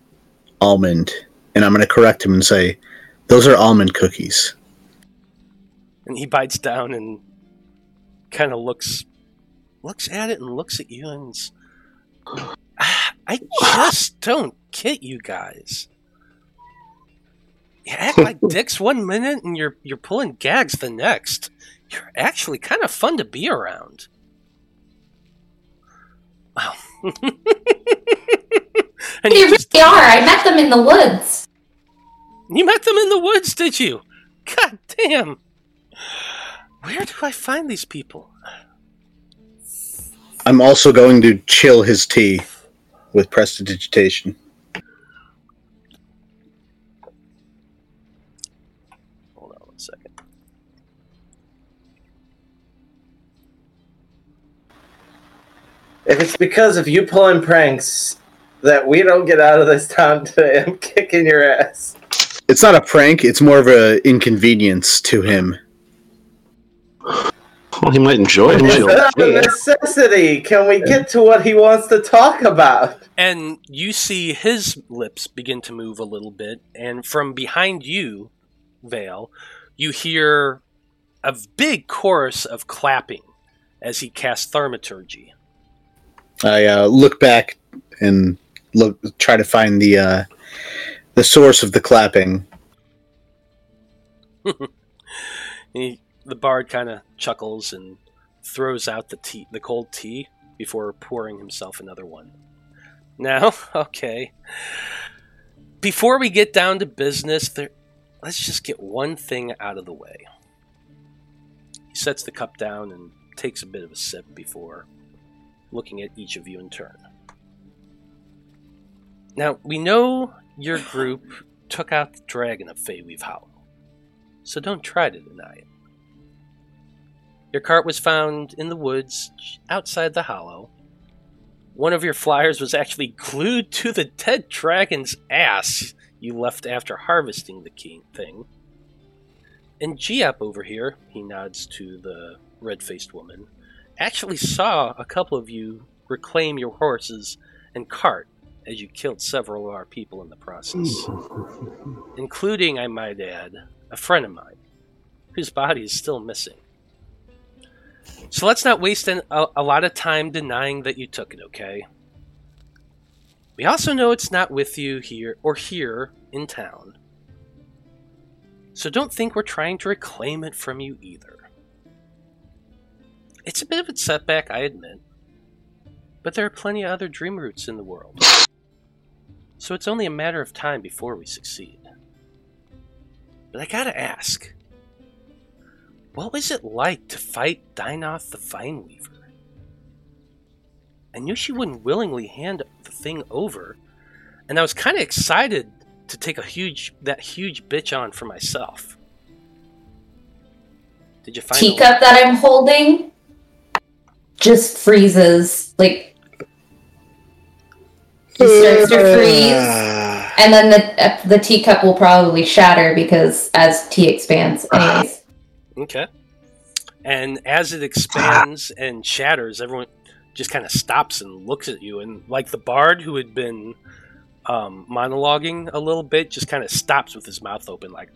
[SPEAKER 6] almond. And I'm going to correct him and say, "Those are almond cookies."
[SPEAKER 1] and he bites down and kind of looks looks at it and looks at you and (sighs) I just (laughs) don't get you guys. You act like (laughs) dicks one minute and you're you're pulling gags the next. You're actually kind of fun to be around. Wow. (laughs) and
[SPEAKER 3] They
[SPEAKER 1] you, just,
[SPEAKER 3] are. I met them in the woods.
[SPEAKER 1] you met them in the woods, did you? God damn. Where do I find these people?
[SPEAKER 6] I'm also going to chill his tea with prestidigitation.
[SPEAKER 1] Hold on one second.
[SPEAKER 2] If it's because of you pulling pranks that we don't get out of this town today, I'm kicking your ass.
[SPEAKER 6] It's not a prank; it's more of an inconvenience to him.
[SPEAKER 5] Well, he might enjoy it.
[SPEAKER 2] It's not a necessity. Can we get to what he wants to talk about?
[SPEAKER 1] And you see his lips begin to move a little bit, and from behind you, Vale, you hear a big chorus of clapping as he casts thaumaturgy.
[SPEAKER 6] I uh, look back and look, try to find the uh, the source of the clapping. (laughs)
[SPEAKER 1] He, the bard kind of chuckles and throws out the tea, the cold tea, before pouring himself another one. Now, (laughs) okay. Before we get down to business, there, let's just get one thing out of the way. He sets the cup down and takes a bit of a sip before looking at each of you in turn. Now, we know your group took out the dragon of Feyweave Hollow, so don't try to deny it. Your cart was found in the woods outside the hollow. One of your flyers was actually glued to the dead dragon's ass you left after harvesting the thing. And Giap over here, he nods to the red faced woman, actually saw a couple of you reclaim your horses and cart as you killed several of our people in the process. Hmm. (laughs) Including, I might add, a friend of mine, whose body is still missing. So let's not waste an, a, a lot of time denying that you took it, okay? We also know it's not with you here or here in town. So don't think we're trying to reclaim it from you either. It's a bit of a setback, I admit. But there are plenty of other dream roots in the world. So it's only a matter of time before we succeed. But I gotta ask what was it like to fight Dynoth the Vine Weaver? I knew she wouldn't willingly hand the thing over, and I was kind of excited to take a huge that huge bitch on for myself. Did you find
[SPEAKER 3] Teacup that I'm holding just freezes. Like he starts to freeze, (sighs) and then the uh, the teacup will probably shatter because as tea expands, (laughs) anyways.
[SPEAKER 1] Okay. And as it expands and shatters, everyone just kind of stops and looks at you. And like the bard who had been um, monologuing a little bit, just kind of stops with his mouth open, like,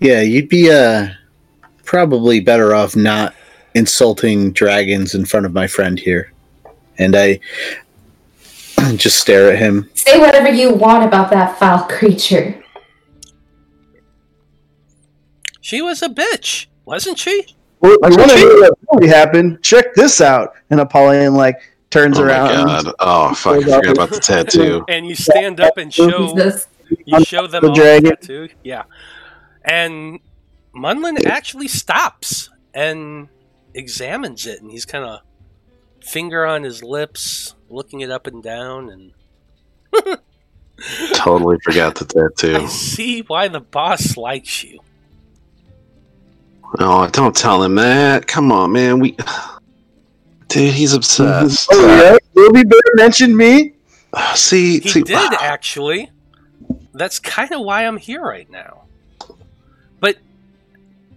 [SPEAKER 6] Yeah, you'd be uh probably better off not insulting dragons in front of my friend here. And I (clears throat) just stare at him.
[SPEAKER 3] Say whatever you want about that foul creature.
[SPEAKER 1] she was a bitch, wasn't she?
[SPEAKER 4] Well, you want to know what really happened? Check this out. And Apollyon like turns
[SPEAKER 5] Oh my
[SPEAKER 4] around.
[SPEAKER 5] god. Oh fuck, I forgot about the tattoo.
[SPEAKER 1] And you stand up and show you show them
[SPEAKER 4] The
[SPEAKER 1] all
[SPEAKER 4] dragon.
[SPEAKER 1] the tattoo. Yeah. And Munlin actually stops and examines it, and he's kind of finger on his lips, looking it up and down, and (laughs)
[SPEAKER 5] Totally forgot the
[SPEAKER 1] I
[SPEAKER 5] tattoo.
[SPEAKER 1] see why the boss likes you.
[SPEAKER 5] Oh, don't tell him that. Come on, man. We, dude, he's obsessed.
[SPEAKER 4] Oh yeah, Ruby Bear mentioned me.
[SPEAKER 5] Uh, see,
[SPEAKER 1] He
[SPEAKER 5] see,
[SPEAKER 1] did actually. That's kind of why I'm here right now. But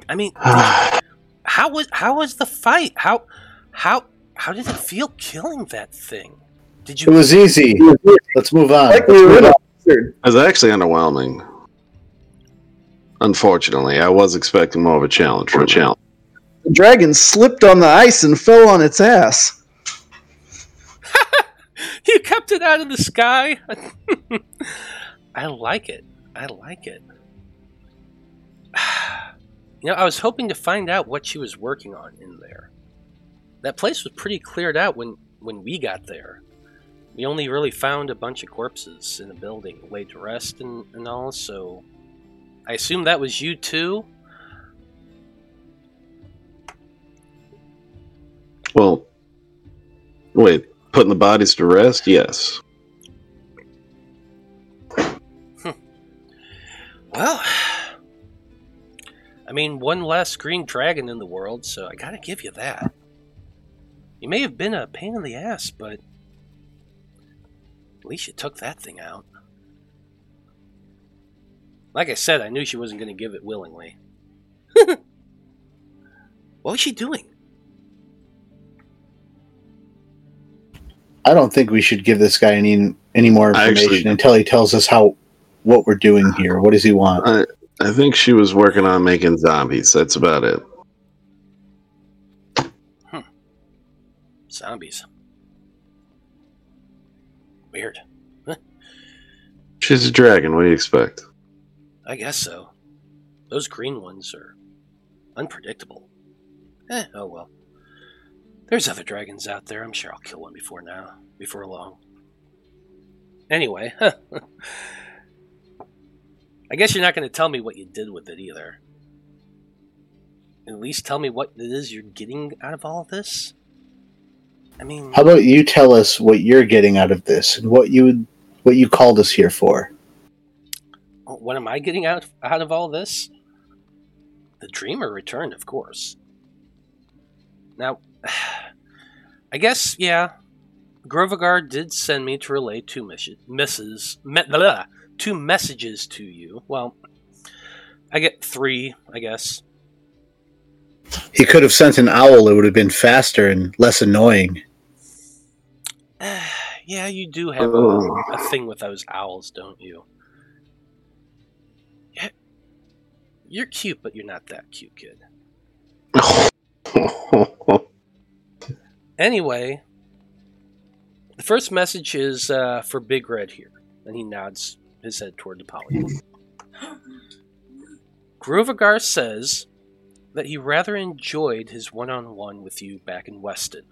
[SPEAKER 1] I mean, (sighs) how was how was the fight? How how how did it feel killing that thing? Did you?
[SPEAKER 6] It was easy. Let's move on.
[SPEAKER 4] Like we were in
[SPEAKER 5] It was actually underwhelming. Unfortunately, I was expecting more of a challenge for a challenge.
[SPEAKER 4] The dragon slipped on the ice and fell on its ass. (laughs)
[SPEAKER 1] you kept it out of the sky? (laughs) I like it. I like it. (sighs) You know, I was hoping to find out what she was working on in there. That place was pretty cleared out when when we got there. We only really found a bunch of corpses in a building laid to rest and, and all, so I assume that was you too?
[SPEAKER 5] Well, wait, putting the bodies to rest? Yes. Hmm.
[SPEAKER 1] Well, I mean, one less green dragon in the world, so I gotta give you that. You may have been a pain in the ass, but at least you took that thing out. Like I said, I knew she wasn't gonna give it willingly. (laughs) what was she doing?
[SPEAKER 6] I don't think we should give this guy any any more information
[SPEAKER 5] actually-
[SPEAKER 6] until he tells us how what we're doing here. What does he want?
[SPEAKER 5] I, I think she was working on making zombies. That's about it.
[SPEAKER 1] Zombies. Weird.
[SPEAKER 5] She's a dragon. What do you expect?
[SPEAKER 1] I guess so. Those green ones are unpredictable. Eh, oh well. There's other dragons out there. I'm sure I'll kill one before now, before long. Anyway, (laughs) I guess you're not going to tell me what you did with it either. At least tell me what it is you're getting out of all of this. I mean,
[SPEAKER 6] How about you tell us what you're getting out of this and what you what you called us here for?
[SPEAKER 1] what am I getting out out of all this? The dreamer returned, of course. Now, (sighs) I guess yeah, Grovagar did send me to relay two missions, misses, me, blah, two messages to you. Well, I get three, I guess.
[SPEAKER 6] He could have sent an owl. It would have been faster and less annoying. (sighs)
[SPEAKER 1] yeah, you do have a, a thing with those owls, don't you? Yeah, you're cute, but you're not that cute, kid. (laughs) Anyway, The first message is uh, for Big Red here, and he nods his head toward the Apollyon. (gasps) Grovagar says that he rather enjoyed his one on one with you back in Weston,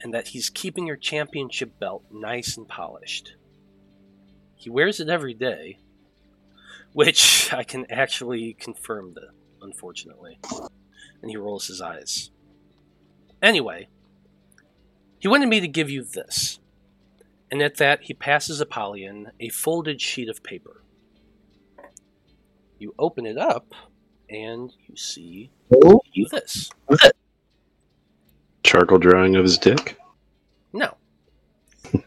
[SPEAKER 1] and that he's keeping your championship belt nice and polished. He wears it every day, which (laughs) I can actually confirm that, unfortunately. And he rolls his eyes. Anyway, he wanted me to give you this. And at that, he passes Apollyon a folded sheet of paper. You open it up, and you see
[SPEAKER 4] Oh.
[SPEAKER 1] this.
[SPEAKER 5] Charcoal drawing of his dick.
[SPEAKER 1] No. (laughs)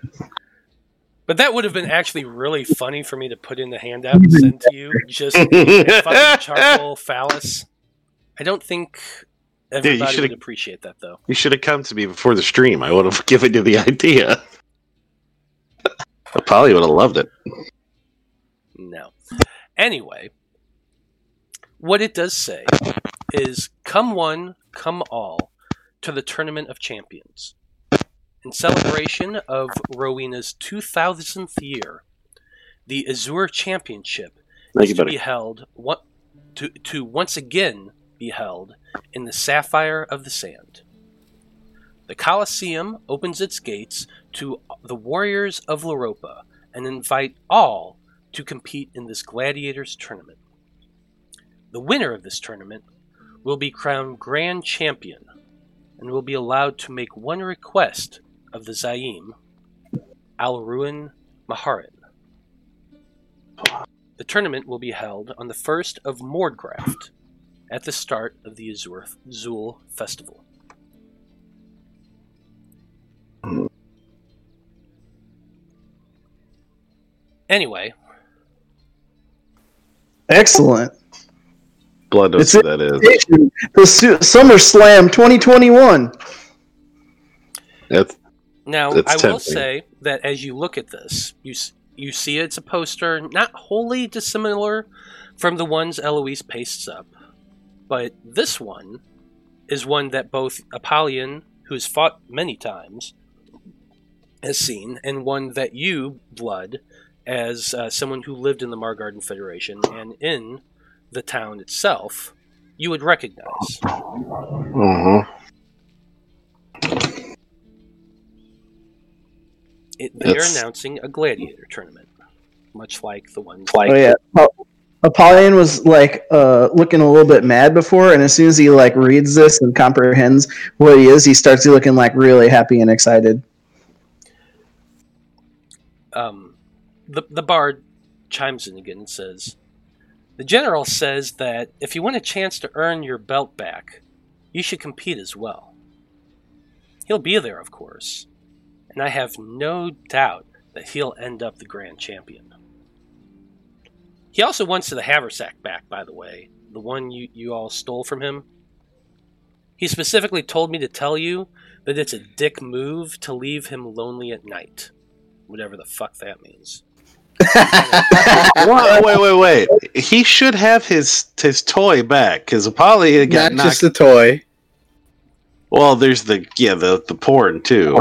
[SPEAKER 1] But that would have been actually really funny for me to put in the handout and send to you. Just (laughs) fucking charcoal phallus. I don't think everybody
[SPEAKER 5] should've-
[SPEAKER 1] would appreciate that, though.
[SPEAKER 5] You should have come to me before the stream. I would have (laughs) given you the idea. I probably would have loved it.
[SPEAKER 1] No. Anyway, what it does say is come one, come all to the Tournament of Champions. In celebration of Rowena's 2000th year, the Azure Championship
[SPEAKER 5] Thank
[SPEAKER 1] is to
[SPEAKER 5] buddy.
[SPEAKER 1] be held what, to, to once again be held in the Sapphire of the Sand. The Colosseum opens its gates to the warriors of Laropa and invite all to compete in this gladiators tournament. The winner of this tournament will be crowned grand champion and will be allowed to make one request of the Zaim, Alruin Maharin. The tournament will be held on the 1st of Mordgraft at the start of the Azur Zul festival. Anyway,
[SPEAKER 4] Excellent.
[SPEAKER 5] Blood knows who that is.
[SPEAKER 4] The Su- SummerSlam 2021.
[SPEAKER 5] That's,
[SPEAKER 1] Now,
[SPEAKER 5] That's
[SPEAKER 1] I will say that as you look at this, you you see it's a poster not wholly dissimilar from the ones Eloise pastes up, but this one is one that both Apollyon, who has fought many times, has seen, and one that you, Blood, as uh, someone who lived in the Margarden Federation and in the town itself, you would recognize.
[SPEAKER 5] uh-huh.
[SPEAKER 1] It, they are
[SPEAKER 5] That's-
[SPEAKER 1] announcing a gladiator tournament, much like the ones
[SPEAKER 4] Oh yeah. Ap- Apollyon was like uh, looking a little bit mad before, and as soon as he like reads this and comprehends what he is, he starts looking like really happy and excited.
[SPEAKER 1] um, the the bard chimes in again and says, "The general says that if you want a chance to earn your belt back, you should compete as well. He'll be there, of course, and I have no doubt that he'll end up the grand champion. He also wants the haversack back, by the way, the one you you all stole from him." He specifically told me to tell you that it's a dick move to leave him lonely at night whatever the fuck that means.
[SPEAKER 5] Wait, wait, wait, wait. He should have his his toy back because Apollyon got
[SPEAKER 6] Not
[SPEAKER 5] knocked.
[SPEAKER 6] just the toy.
[SPEAKER 5] well, there's the yeah the the porn too.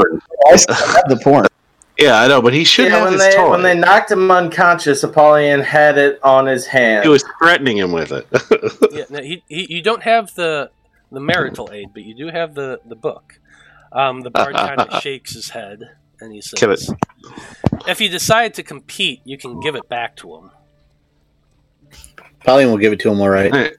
[SPEAKER 4] I still have the porn. (laughs)
[SPEAKER 5] Yeah, I know, but he should
[SPEAKER 2] Yeah,
[SPEAKER 5] have
[SPEAKER 2] when
[SPEAKER 5] his
[SPEAKER 2] they
[SPEAKER 5] toy.
[SPEAKER 2] when they knocked him unconscious, Apollyon had it on his hand.
[SPEAKER 5] He was threatening him with it. (laughs)
[SPEAKER 1] yeah, no, he, he, you don't have the the marital aid, but you do have the the book. Um, the bard kind of (laughs) shakes his head and he
[SPEAKER 5] Kill
[SPEAKER 1] says, "If you decide to compete, you can give it back to him."
[SPEAKER 6] Pauline will give it to him, all right.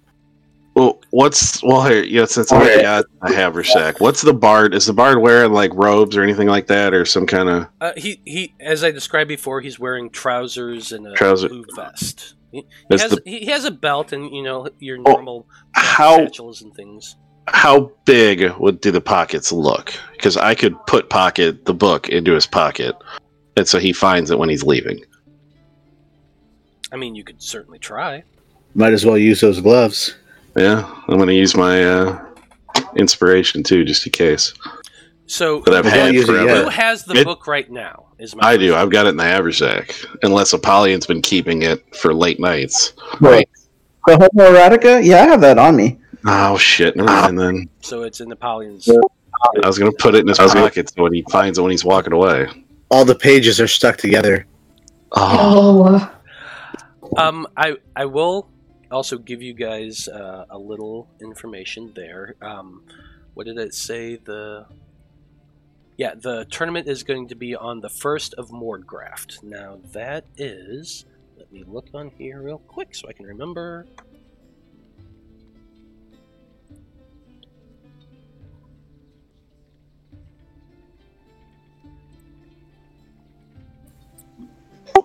[SPEAKER 5] well, what's well here? Yeah, since I
[SPEAKER 6] Okay.
[SPEAKER 5] got a haversack, what's the bard? Is the bard wearing like robes or anything like that, or some kind of?
[SPEAKER 1] Uh, he he, as I described before, he's wearing trousers and a
[SPEAKER 5] Trouser-
[SPEAKER 1] blue vest. He, he has
[SPEAKER 5] the-
[SPEAKER 1] he has a belt and you know your
[SPEAKER 5] Oh,
[SPEAKER 1] normal belt
[SPEAKER 5] how-
[SPEAKER 1] satchels and things.
[SPEAKER 5] How big would do the pockets look? Because I could put pocket the book into his pocket, and so he finds it when he's leaving.
[SPEAKER 1] I mean, you could certainly try.
[SPEAKER 6] Might as well use those gloves.
[SPEAKER 5] Yeah, I'm going to use my uh, inspiration too, just in case.
[SPEAKER 1] So
[SPEAKER 5] But I've had
[SPEAKER 6] use it
[SPEAKER 5] forever.
[SPEAKER 1] who has the
[SPEAKER 5] It-
[SPEAKER 1] book right now? Is my
[SPEAKER 5] I do. I've got it in the haversack. Unless Apollyon's been keeping it for late nights.
[SPEAKER 4] Right. The homoerotica? Yeah, I have that on me.
[SPEAKER 5] Oh shit! Never mind then.
[SPEAKER 1] So it's in Apollyon's
[SPEAKER 5] I was gonna put it in his pocket so when he finds it when he's walking away.
[SPEAKER 6] All the pages are stuck together.
[SPEAKER 5] Oh,
[SPEAKER 3] Oh.
[SPEAKER 1] Um, I I will also give you guys uh, a little information there. Um, what did it say? The yeah, the tournament is going to be on the first of Mordgraft. Now that is. Let me look on here real quick so I can remember.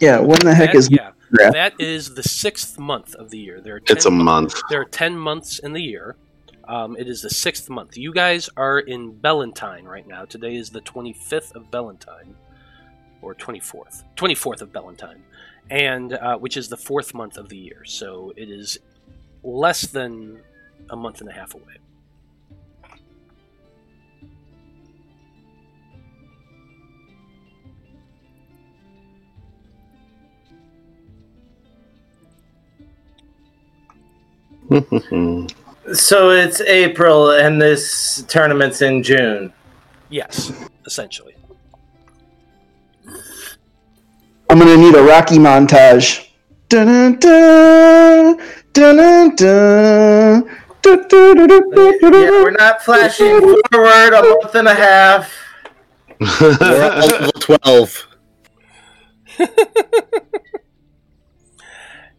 [SPEAKER 4] Yeah, when the heck
[SPEAKER 1] That-
[SPEAKER 4] is
[SPEAKER 1] yeah?
[SPEAKER 4] Mordgraft?
[SPEAKER 1] That is the sixth month of the year. There are
[SPEAKER 5] it's a
[SPEAKER 1] mon-
[SPEAKER 5] month.
[SPEAKER 1] There are 10 months in the year. Um, it is the sixth month. You guys are in Bellantine right now. Today is the 25th of Bellantine, or 24th. 24th of Bellantine, and uh, which is the fourth month of the year. So it is less than a month and a half away. (laughs)
[SPEAKER 2] So it's April, and this tournament's in June.
[SPEAKER 1] Yes, essentially.
[SPEAKER 4] I'm gonna need a Rocky montage.
[SPEAKER 2] Yeah, we're not flashing forward a month and a half.
[SPEAKER 6] We're all level 12. (laughs)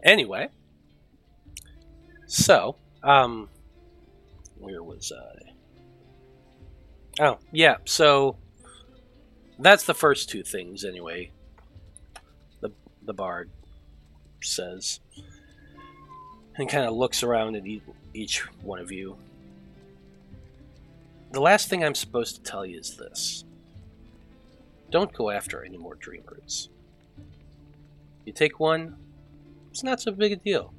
[SPEAKER 1] Anyway, so um, where was I? Oh yeah, so that's the first two things anyway. The the bard says, and kind of looks around at each one of you. The last thing I'm supposed to tell you is this: don't go after any more dreamers. You take one, it's not so big a deal.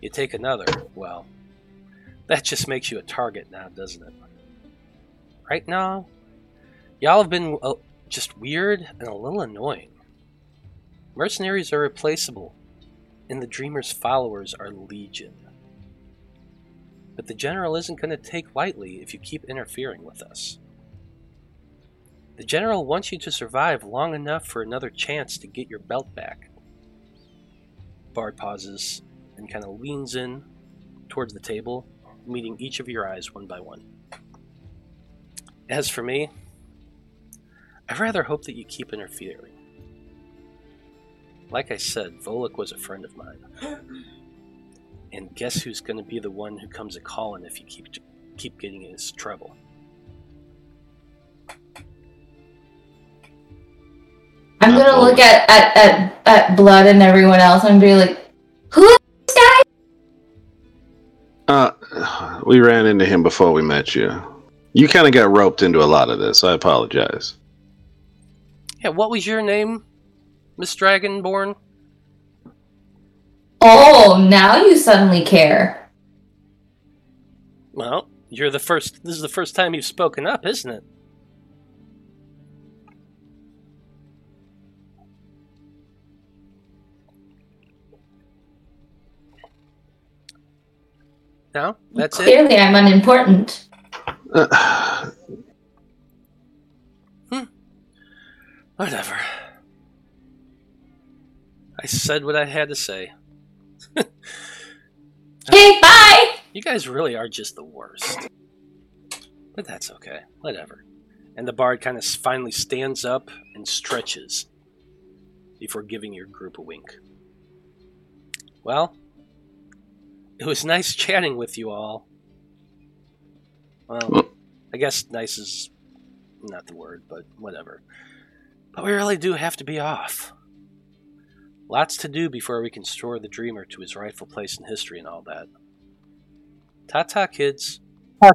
[SPEAKER 1] You take another, well, that just makes you a target now, doesn't it? Right now, y'all have been uh, just weird and a little annoying. Mercenaries are replaceable, and the Dreamer's followers are legion. But the General isn't going to take lightly if you keep interfering with us. The General wants you to survive long enough for another chance to get your belt back. Bard pauses and kind of leans in towards the table, meeting each of your eyes one by one. As for me, I rather hope that you keep interfering. Like I said, Volok was a friend of mine. (gasps) And guess who's going to be the one who comes a calling if you keep keep getting in his trouble?
[SPEAKER 3] I'm gonna look at, at, at, at Blood and everyone else and be like, who is this guy?
[SPEAKER 5] Uh, we ran into him before we met you. You kind of got roped into a lot of this. I apologize.
[SPEAKER 1] Yeah, what was your name, Miss Dragonborn?
[SPEAKER 3] Oh, now you suddenly care.
[SPEAKER 1] Well, you're the first. This is the first time you've spoken up, isn't it? No, that's it.
[SPEAKER 3] Clearly, I'm unimportant.
[SPEAKER 5] Uh, (sighs)
[SPEAKER 1] Whatever. I said what I had to say. (laughs)
[SPEAKER 3] Hey, bye!
[SPEAKER 1] You guys really are just the worst. But that's okay. Whatever. And the bard kind of finally stands up and stretches before giving your group a wink. Well, it was nice chatting with you all. Well, I guess nice is not the word, but whatever. But we really do have to be off. Lots to do before we can restore the dreamer to his rightful place in history and all that. Ta ta, kids.
[SPEAKER 5] Uh,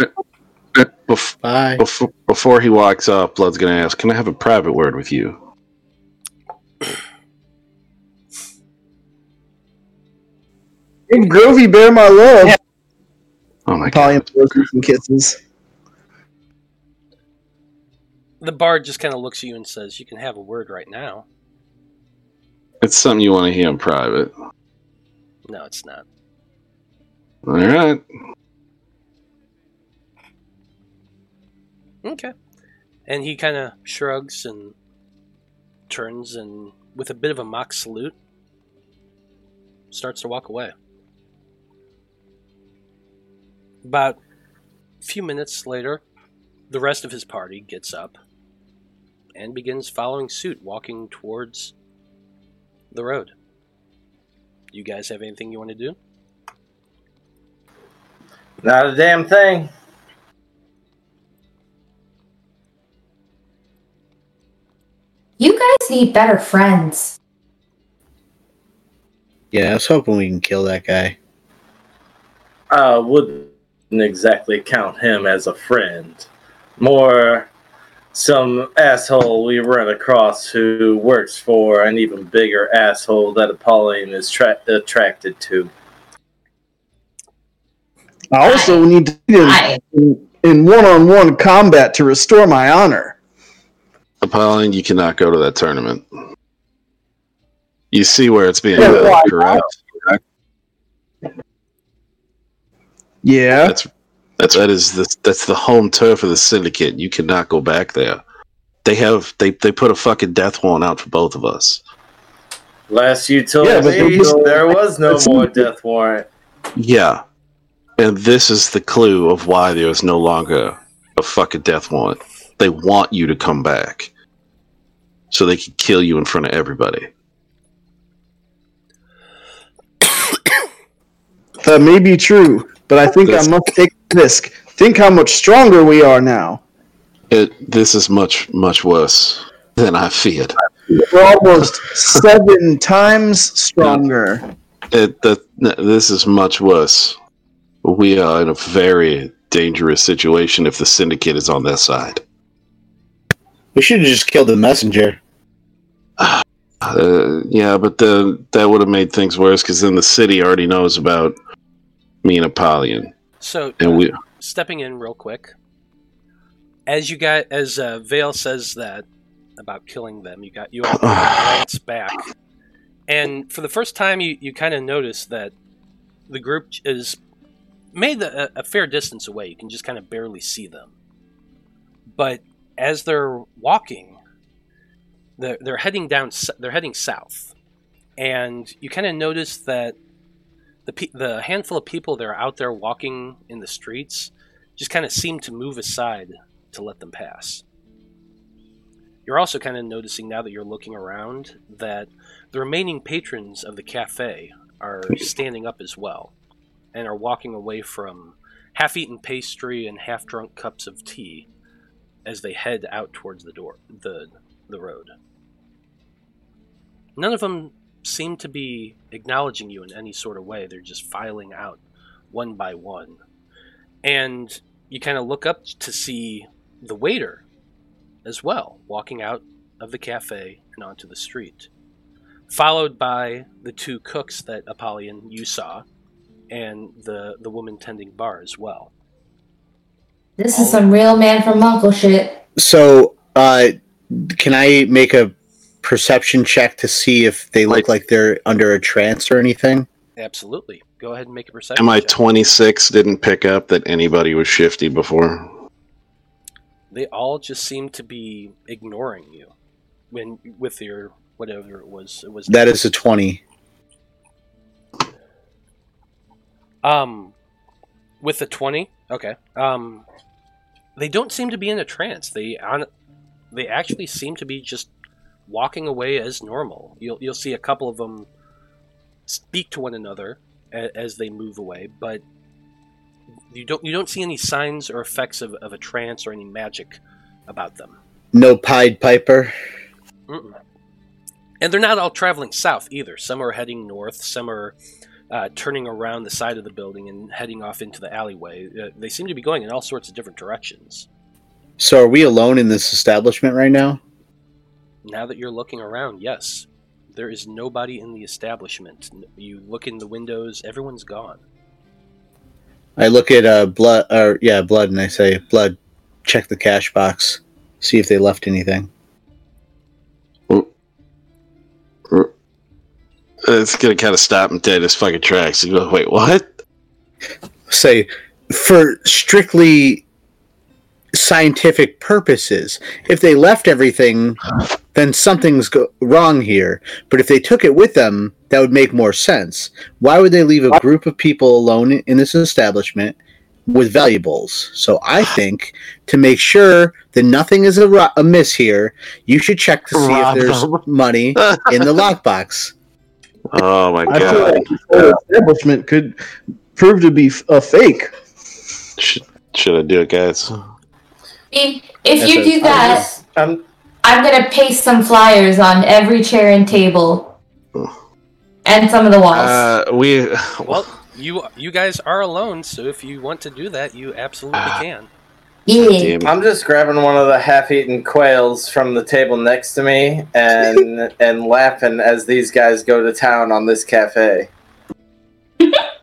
[SPEAKER 5] uh, bef-
[SPEAKER 6] Bye.
[SPEAKER 5] before, before he walks off, Blood's going to ask, Can I have a private word with you?
[SPEAKER 4] Big Grovy bear my love.
[SPEAKER 5] Oh my
[SPEAKER 4] Polly
[SPEAKER 5] god.
[SPEAKER 4] blows you some kisses.
[SPEAKER 1] The bard just kind of looks at you and says, You can have a word right now.
[SPEAKER 5] It's something you want to hear in private.
[SPEAKER 1] No, it's not.
[SPEAKER 5] All right.
[SPEAKER 1] Okay. And he kind of shrugs and turns and, with a bit of a mock salute, starts to walk away. About a few minutes later, the rest of his party gets up and begins following suit, walking towards the road. You guys have anything you want to do?
[SPEAKER 2] Not a damn thing.
[SPEAKER 3] You guys need better friends.
[SPEAKER 6] Yeah, I was hoping we can kill that guy.
[SPEAKER 2] Uh, I wouldn't exactly count him as a friend. More some asshole we run across who works for an even bigger asshole that Apollyon is tra- attracted to.
[SPEAKER 4] I also need to be
[SPEAKER 3] I,
[SPEAKER 4] in- in one-on-one combat to restore my honor.
[SPEAKER 5] Apollyon, you cannot go to that tournament. You see where it's being
[SPEAKER 4] Yeah,
[SPEAKER 5] held,
[SPEAKER 4] why
[SPEAKER 5] correct?
[SPEAKER 4] Yeah.
[SPEAKER 5] That's that's that is the that's the home turf of the syndicate. You cannot go back there. They have they they put a fucking death warrant out for both of us.
[SPEAKER 2] Last you told
[SPEAKER 4] Yeah, but they
[SPEAKER 2] me,
[SPEAKER 4] just-
[SPEAKER 2] there was no more death warrant.
[SPEAKER 5] Yeah. And this is the clue of why there is no longer a fucking death warrant. They want you to come back. So they can kill you in front of everybody. (coughs)
[SPEAKER 4] That may be true, but I think
[SPEAKER 5] That's-
[SPEAKER 4] I must take a risk. Think how much stronger we are now.
[SPEAKER 5] It this is much, much worse than I feared.
[SPEAKER 4] We're almost seven times stronger.
[SPEAKER 5] It that this is much worse. We are in a very dangerous situation if the syndicate is on their side.
[SPEAKER 6] We should have just killed the messenger. (sighs)
[SPEAKER 5] Uh, yeah, but the that would have made things worse because then the city already knows about me and Apollyon,
[SPEAKER 1] So,
[SPEAKER 5] and
[SPEAKER 1] uh,
[SPEAKER 5] we
[SPEAKER 1] stepping in real quick. As you got, as uh, Vale says that about killing them, you got you all glance (sighs) back, and for the first time, you, you kind of notice that the group is made a, a fair distance away. You can just kind of barely see them, but as they're walking, they're, they're heading down. They're heading south, and you kind of notice that the pe- the handful of people that are out there walking in the streets just kind of seem to move aside to let them pass. You're also kind of noticing now that you're looking around that the remaining patrons of the cafe are standing up as well and are walking away from half-eaten pastry and half-drunk cups of tea as they head out towards the door the the road. None of them seem to be acknowledging you in any sort of way. They're just filing out one by one. And you kind of look up to see the waiter as well, walking out of the cafe and onto the street. Followed by the two cooks that Apollyon you saw, and the, the woman tending bar as well.
[SPEAKER 3] this is some real man from Uncle shit.
[SPEAKER 6] So, uh, can I make a perception check to see if they look
[SPEAKER 5] Like-
[SPEAKER 6] like they're under a trance or anything?
[SPEAKER 1] Absolutely. Go ahead and make a perception.
[SPEAKER 5] MI
[SPEAKER 1] check.
[SPEAKER 5] twenty six didn't pick up that anybody was shifty before.
[SPEAKER 1] They all just seem to be ignoring you when with your whatever it was. It was
[SPEAKER 6] That is a 20.
[SPEAKER 1] Um, with the twenty, okay. Um, they don't seem to be in a trance. They on, they actually seem to be just walking away as normal. You'll you'll see a couple of them speak to one another a, as they move away, but you don't you don't see any signs or effects of, of a trance or any magic about them.
[SPEAKER 6] No Pied Piper.
[SPEAKER 1] Mm-mm. And they're not all traveling south either. Some are heading north. Some are uh, turning around the side of the building and heading off into the alleyway. Uh, they seem to be going in all sorts of different directions.
[SPEAKER 6] So, are we alone in this establishment right now?
[SPEAKER 1] Now that you're looking around, yes, there is nobody in the establishment. You look in the windows, everyone's gone.
[SPEAKER 6] I look at uh, blood, or yeah, blood, and I say, "Blood, check the cash box, see if they left anything."
[SPEAKER 5] It's gonna kind of stop him dead in his fucking tracks. You go, wait, what?
[SPEAKER 6] Say, for strictly scientific purposes. If they left everything, then something's go- wrong here. But if they took it with them, that would make more sense. Why would they leave a group of people alone in this establishment with valuables? So I think to make sure that nothing is a- amiss here, you should check to see
[SPEAKER 5] Rob
[SPEAKER 6] if there's
[SPEAKER 5] them. (laughs)
[SPEAKER 6] money in the lockbox.
[SPEAKER 5] Oh my
[SPEAKER 4] I feel
[SPEAKER 5] god!
[SPEAKER 4] like this whole establishment could prove to be a fake.
[SPEAKER 5] Should, should I do it, guys?
[SPEAKER 3] I if you
[SPEAKER 6] a-
[SPEAKER 3] do that,
[SPEAKER 2] I'm
[SPEAKER 3] I'm gonna paste some flyers on every chair and table, and some of the walls.
[SPEAKER 5] Uh, we (laughs)
[SPEAKER 1] Well, you you guys are alone, so if you want to do that, you absolutely can.
[SPEAKER 3] yeah.
[SPEAKER 2] I'm just grabbing one of the half-eaten quails from the table next to me and (laughs) and laughing as these guys go to town on this cafe. (laughs)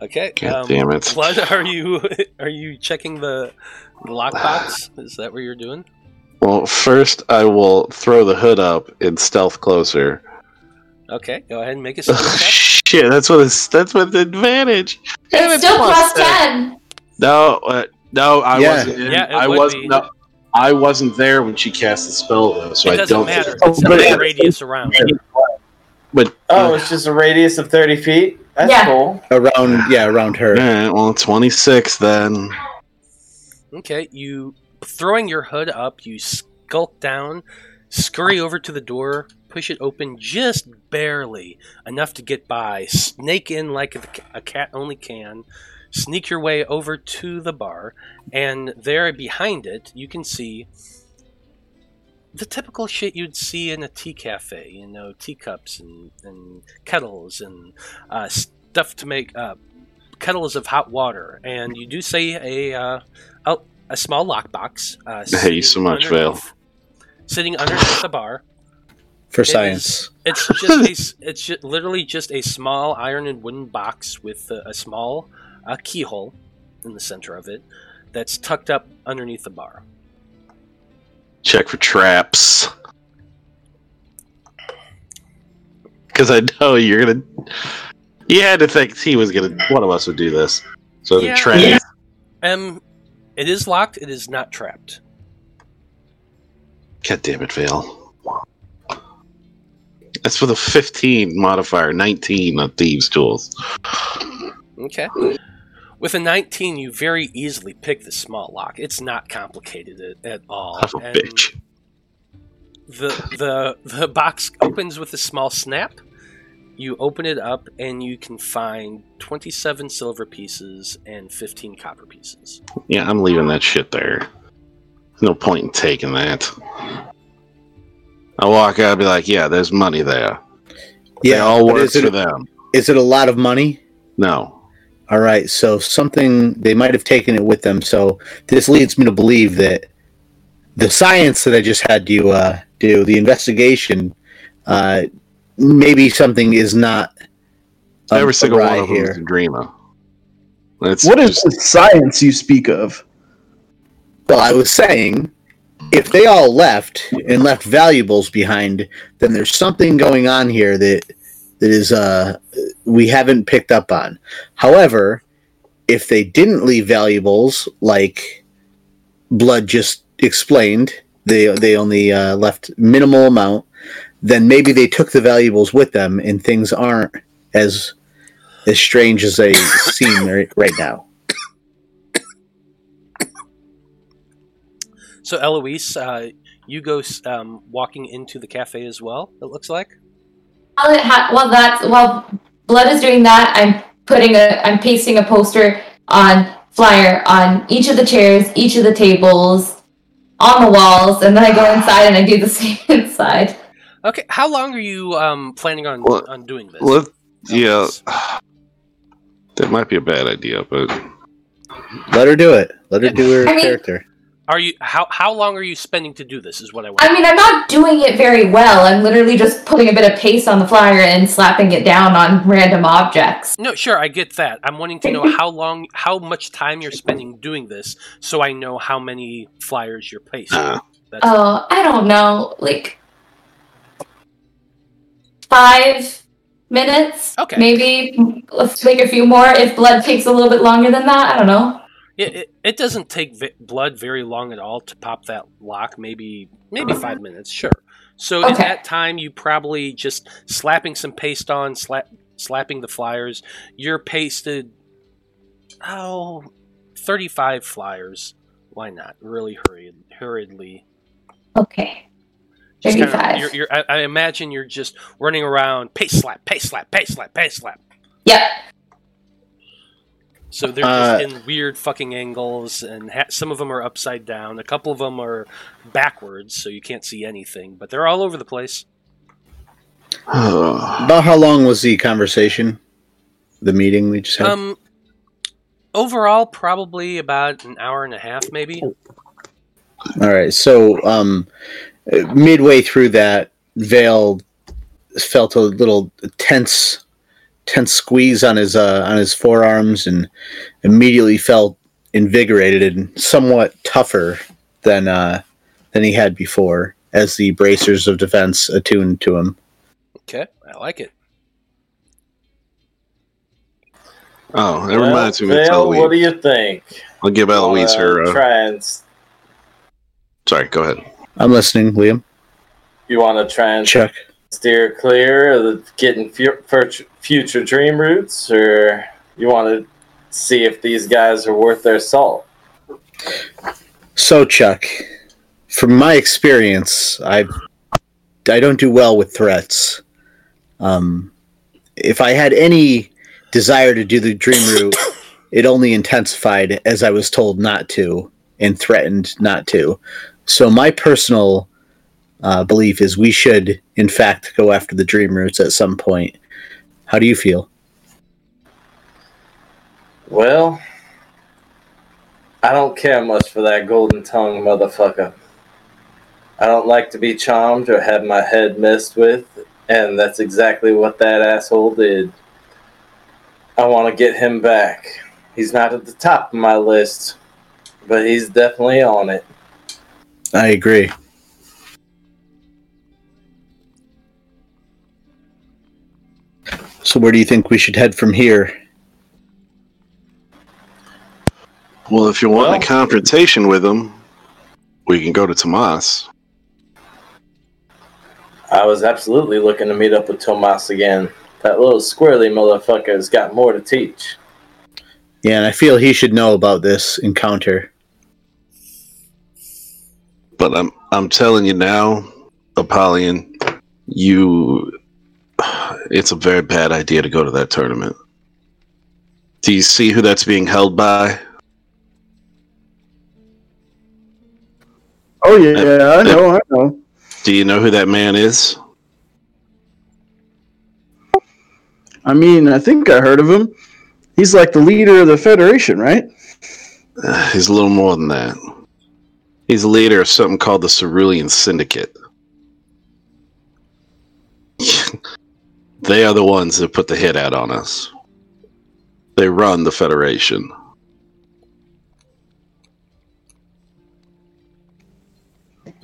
[SPEAKER 1] Okay.
[SPEAKER 5] God
[SPEAKER 1] um,
[SPEAKER 5] damn it.
[SPEAKER 1] Blood, (laughs) are you are you checking the lockbox? (sighs) Is that what you're doing?
[SPEAKER 5] Well, first I will throw the hood up and stealth closer.
[SPEAKER 1] Okay, go ahead and make a (laughs) stealth check.
[SPEAKER 5] Shit, that's what it's, that's what the advantage. And
[SPEAKER 3] It's still plus
[SPEAKER 5] ten.
[SPEAKER 3] ten.
[SPEAKER 5] No, uh, no, I
[SPEAKER 6] Yeah.
[SPEAKER 5] wasn't. In,
[SPEAKER 1] Yeah,
[SPEAKER 5] I wasn't. No, I wasn't there when she cast the spell, though, so
[SPEAKER 1] it
[SPEAKER 5] I
[SPEAKER 1] doesn't
[SPEAKER 5] don't.
[SPEAKER 1] matter.
[SPEAKER 5] Think,
[SPEAKER 1] It's
[SPEAKER 4] but
[SPEAKER 1] a radius around.
[SPEAKER 5] but
[SPEAKER 2] Oh, it's just a radius of 30 feet? That's
[SPEAKER 3] Yeah.
[SPEAKER 2] cool.
[SPEAKER 6] Around, yeah, around her.
[SPEAKER 5] all right, well, twenty six then.
[SPEAKER 1] Okay, you throwing your hood up, you skulk down, scurry over to the door, push it open just barely enough to get by, snake in like a, a cat only can, sneak your way over to the bar, and there behind it you can see the typical shit you'd see in a tea cafe, you know, teacups and, and kettles and uh, stuff to make uh, kettles of hot water, and you do see a uh, a, a small lockbox. Uh, (laughs)
[SPEAKER 5] Hey, you so
[SPEAKER 1] sitting
[SPEAKER 5] much, Vale.
[SPEAKER 1] underneath- Sitting underneath the bar.
[SPEAKER 6] For
[SPEAKER 1] It
[SPEAKER 6] science.
[SPEAKER 1] It's just a, s- (laughs) it's ju- literally just a small iron and wooden box with a, a small uh, keyhole in the center of it that's tucked up underneath the bar.
[SPEAKER 5] Check for traps. Because I know you're gonna. You had to think he was gonna. One of us would do this. So
[SPEAKER 1] Yeah.
[SPEAKER 5] the trap.
[SPEAKER 4] Yeah.
[SPEAKER 1] Um, it is locked. It is not trapped.
[SPEAKER 5] God damn it, Vale. That's with a 15 modifier, 19 on thieves' tools.
[SPEAKER 1] Okay. With a 19, you very easily pick the small lock. It's not complicated at, at all.
[SPEAKER 5] Son of a
[SPEAKER 1] And
[SPEAKER 5] bitch.
[SPEAKER 1] The, the, the box opens with a small snap. You open it up, and you can find 27 silver pieces and 15 copper pieces.
[SPEAKER 5] Yeah, I'm leaving that shit there. No point in taking that. I walk out and be like, yeah, there's money there. they
[SPEAKER 6] Yeah,
[SPEAKER 5] all
[SPEAKER 6] but
[SPEAKER 5] work
[SPEAKER 6] it,
[SPEAKER 5] for them.
[SPEAKER 6] is it a lot of money?
[SPEAKER 5] No.
[SPEAKER 6] All right, so something they might have taken it with them. So this leads me to believe that the science that I just had you uh, do, the investigation, uh, maybe something is not
[SPEAKER 5] Every single one of them
[SPEAKER 6] here.
[SPEAKER 5] is a dreamer. It's
[SPEAKER 4] What is
[SPEAKER 5] just-
[SPEAKER 4] the science you speak of?
[SPEAKER 6] Well, I was saying, if they all left and left valuables behind, then there's something going on here that that is uh we haven't picked up on. However, if they didn't leave valuables, like Blood just explained, they they only uh, left minimal amount. Then maybe they took the valuables with them, and things aren't as as strange as they (coughs) seem right, right now.
[SPEAKER 1] So, Eloise, uh, you go um, walking into the cafe as well, it looks like.
[SPEAKER 3] While, it ha- while that's while blood is doing that, I'm putting a I'm pasting a poster on flyer on each of the chairs, each of the tables, on the walls, and then I go inside and I do the (laughs) same inside.
[SPEAKER 1] Okay, how long are you um, planning on,
[SPEAKER 5] Well,
[SPEAKER 1] on doing this?
[SPEAKER 5] Let, yeah,
[SPEAKER 1] Eloise?
[SPEAKER 5] that might be a bad idea, but
[SPEAKER 6] Let her do it. Let her
[SPEAKER 1] Yeah.
[SPEAKER 6] do her
[SPEAKER 3] I mean-
[SPEAKER 6] character.
[SPEAKER 1] Are you how how long are you spending to do this? Is what I want.
[SPEAKER 3] I mean, I'm not doing it very well. I'm literally just putting a bit of paste on the flyer and slapping it down on random objects.
[SPEAKER 1] No, sure, I get that. I'm wanting to know (laughs) how long, how much time you're spending doing this, so I know how many flyers you're placing.
[SPEAKER 5] Uh.
[SPEAKER 1] That's
[SPEAKER 3] Oh, I don't know, like five minutes,
[SPEAKER 1] Okay.
[SPEAKER 3] maybe. Let's make a few more. If blood takes a little bit longer than that, I don't know.
[SPEAKER 1] It, it, it doesn't take vi- blood very long at all to pop that lock. Maybe maybe uh-huh. five minutes, sure. So in that time, you probably just slapping some paste on, slap slapping the flyers. You're pasted. Oh, 35 flyers. Why not? Really hurried, hurriedly.
[SPEAKER 3] Okay.
[SPEAKER 1] Just kinda-
[SPEAKER 3] 35.
[SPEAKER 1] you're, you're, I, I imagine you're just running around, paste slap, paste slap, paste slap, paste slap.
[SPEAKER 3] Yep.
[SPEAKER 1] So they're
[SPEAKER 6] Uh,
[SPEAKER 1] just in weird fucking angles, and ha- some of them are upside down. A couple of them are backwards, so you can't see anything. But they're all over the place. (sighs)
[SPEAKER 6] About how long was the conversation? The meeting we just had?
[SPEAKER 1] Um, overall, probably about an hour and a half, maybe.
[SPEAKER 6] All right. So, um, midway through that, Vale felt a little tense, tense squeeze on his uh, on his forearms, and immediately felt invigorated and somewhat tougher than uh, than he had before, as the bracers of defense attuned to him.
[SPEAKER 1] Okay, I like it.
[SPEAKER 5] Oh, that
[SPEAKER 2] Well,
[SPEAKER 5] reminds me of
[SPEAKER 2] Vale, what do you think?
[SPEAKER 5] I'll give Eloise
[SPEAKER 2] Wanna
[SPEAKER 5] her. Uh,
[SPEAKER 2] try and
[SPEAKER 5] sorry, go ahead.
[SPEAKER 6] I'm listening, Liam.
[SPEAKER 2] you want to try and
[SPEAKER 6] Chuck.
[SPEAKER 2] Steer clear of getting fu- fut- future dream routes, or you want to see if these guys are worth their salt?
[SPEAKER 6] So, Chuck, from my experience, I I don't do well with threats. Um, if I had any desire to do the dream route, it only intensified as I was told not to and threatened not to. So, my personal uh, belief is we should, in fact, go after the dream roots at some point. How do you feel?
[SPEAKER 2] Well, I don't care much for that golden tongue motherfucker. I don't like to be charmed or have my head messed with, and that's exactly what that asshole did. I want to get him back. He's not at the top of my list, but he's definitely on it.
[SPEAKER 6] I agree. So, where do you think we should head from here?
[SPEAKER 5] Well, if you want
[SPEAKER 2] Well-
[SPEAKER 5] a confrontation with him, we can go to Tomas.
[SPEAKER 2] I was absolutely looking to meet up with Tomas again. That little squirrely motherfucker's got more to teach.
[SPEAKER 6] Yeah, and I feel he should know about this encounter.
[SPEAKER 5] But I'm I'm telling you now, Apollyon, you it's a very bad idea to go to that tournament. Do you see who that's being held by?
[SPEAKER 4] Oh yeah, yeah, I know, I know.
[SPEAKER 5] Do you know who that man is?
[SPEAKER 4] I mean, I think I heard of him. He's like the leader of the Federation, right?
[SPEAKER 5] Uh, (sighs) He's a little more than that. He's the leader of something called the Cerulean Syndicate. They are the ones that put the hit out on us. They run the Federation.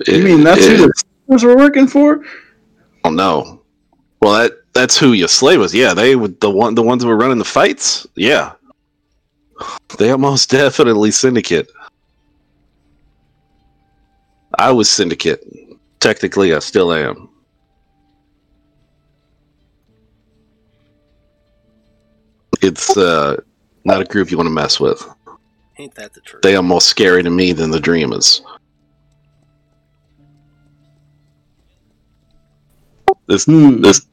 [SPEAKER 4] You mean that's who the Steelers were working for?
[SPEAKER 5] Oh no. Well, that that's who your slave was. Yeah, they were the one the ones who were running the fights. Yeah, they are most (laughs) definitely syndicate. I was syndicate. Technically, I still am. It's uh, not a group you want to mess with.
[SPEAKER 1] Ain't that the truth?
[SPEAKER 5] They are more scary to me than the Dreamers. This
[SPEAKER 4] Hmm.
[SPEAKER 5] this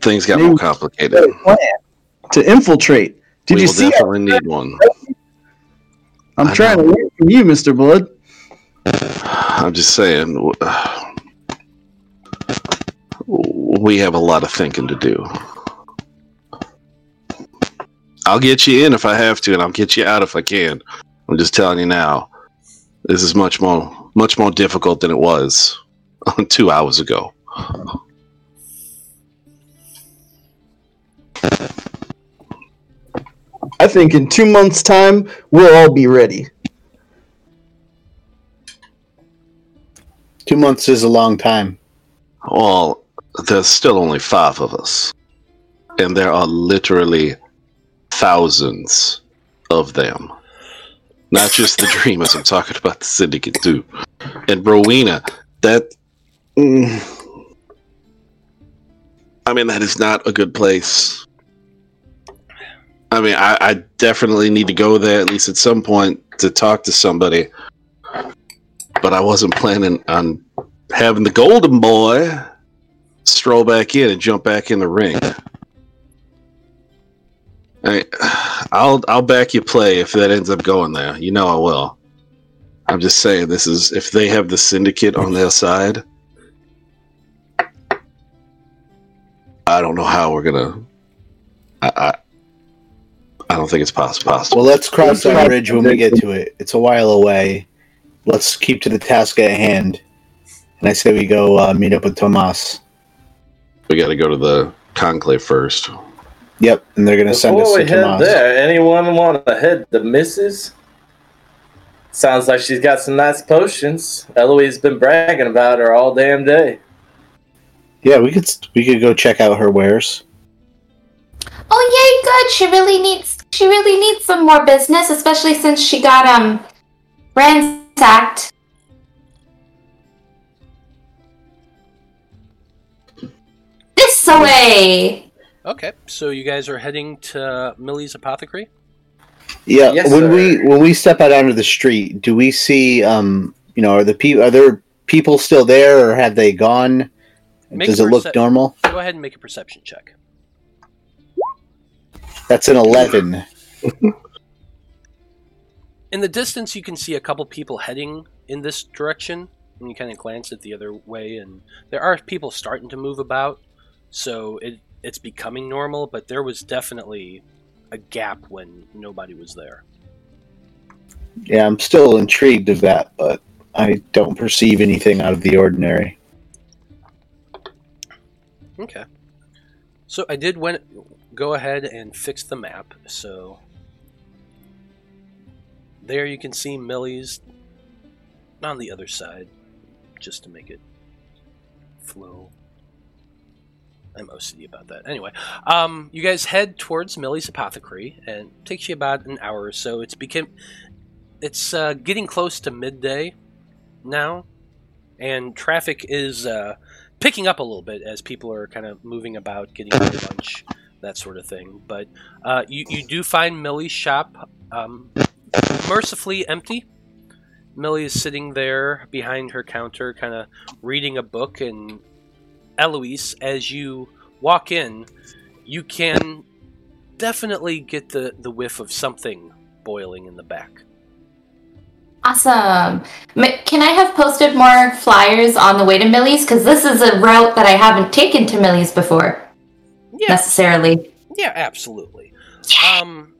[SPEAKER 5] things got
[SPEAKER 4] Maybe-
[SPEAKER 5] more complicated.
[SPEAKER 4] Got a plan to infiltrate. Did
[SPEAKER 5] we
[SPEAKER 4] you
[SPEAKER 5] will
[SPEAKER 4] see?
[SPEAKER 5] definitely need one.
[SPEAKER 4] I'm
[SPEAKER 5] I
[SPEAKER 4] trying to
[SPEAKER 5] know.
[SPEAKER 4] learn from you, Mister Blood.
[SPEAKER 5] I'm just saying, (sighs) we have a lot of thinking to do. I'll get you in if I have to, and I'll get you out if I can. I'm just telling you now. This is much more, much more difficult than it was (laughs) two hours ago.
[SPEAKER 4] I think in two months' time we'll all be ready.
[SPEAKER 6] Two months is a long time.
[SPEAKER 5] Well, there's still only five of us, and there are literally thousands of them. Not just the Dreamers. I'm talking about the Syndicate too. And Rowena, that. mm, I mean, that is not a good place. I mean, I, I definitely need to go there at least at some point to talk to somebody. But I wasn't planning on having the Golden Boy stroll back in and jump back in the ring. I, I'll I'll back you play if that ends up going there. You know I will. I'm just saying this is if they have the syndicate on their side. I don't know how we're gonna. I I, I don't think it's possible. possible.
[SPEAKER 6] Well, let's cross that bridge when we get to it. It's a while away. Let's keep to the task at hand. And I say we go uh, meet up with Tomas.
[SPEAKER 5] We got to go to the conclave first.
[SPEAKER 6] Yep, and they're gonna send us
[SPEAKER 2] Before we
[SPEAKER 6] to
[SPEAKER 2] head
[SPEAKER 6] Tomas.
[SPEAKER 2] there, anyone want to head the missus? Sounds like she's got some nice potions. Eloise has been bragging about her all damn day.
[SPEAKER 6] Yeah, we could we could go check out her wares.
[SPEAKER 3] Oh yay, good. She really needs she really needs some more business, especially since she got um ransacked. This way.
[SPEAKER 1] Okay, so you guys are heading to Millie's Apothecary?
[SPEAKER 6] Yeah,
[SPEAKER 2] Yes,
[SPEAKER 6] when
[SPEAKER 2] sir.
[SPEAKER 6] we when we step out onto the street, do we see um you know are the people are there people still there or have they gone?
[SPEAKER 1] Make
[SPEAKER 6] Does
[SPEAKER 1] a
[SPEAKER 6] it look normal?
[SPEAKER 1] Go ahead and make a perception check.
[SPEAKER 6] That's an eleven. (laughs)
[SPEAKER 1] In the distance, you can see a couple people heading in this direction, and you kind of glance at the other way, and there are people starting to move about, so it it's becoming normal. But there was definitely a gap when nobody was there.
[SPEAKER 6] Yeah, I'm still intrigued of that, but I don't perceive anything out of the ordinary.
[SPEAKER 1] Okay. So I did went go ahead and fix the map. So there you can see Millie's on the other side, just to make it flow. I'm OCD about that. Anyway, um, you guys head towards Millie's apothecary, and takes you about an hour or so. It's became, it's uh, getting close to midday now, and traffic is uh, picking up a little bit as people are kind of moving about, getting their lunch, that sort of thing. But uh, you you do find Millie's shop um, mercifully empty. Millie is sitting there behind her counter, kind of reading a book, and Eloise, as you walk in, you can definitely get the, the whiff of something boiling in the back.
[SPEAKER 3] Awesome. Can I have posted more flyers on the way to Millie's? Because this is a route that I haven't taken to Millie's before
[SPEAKER 1] Yeah,
[SPEAKER 3] necessarily.
[SPEAKER 1] yeah, absolutely. Um,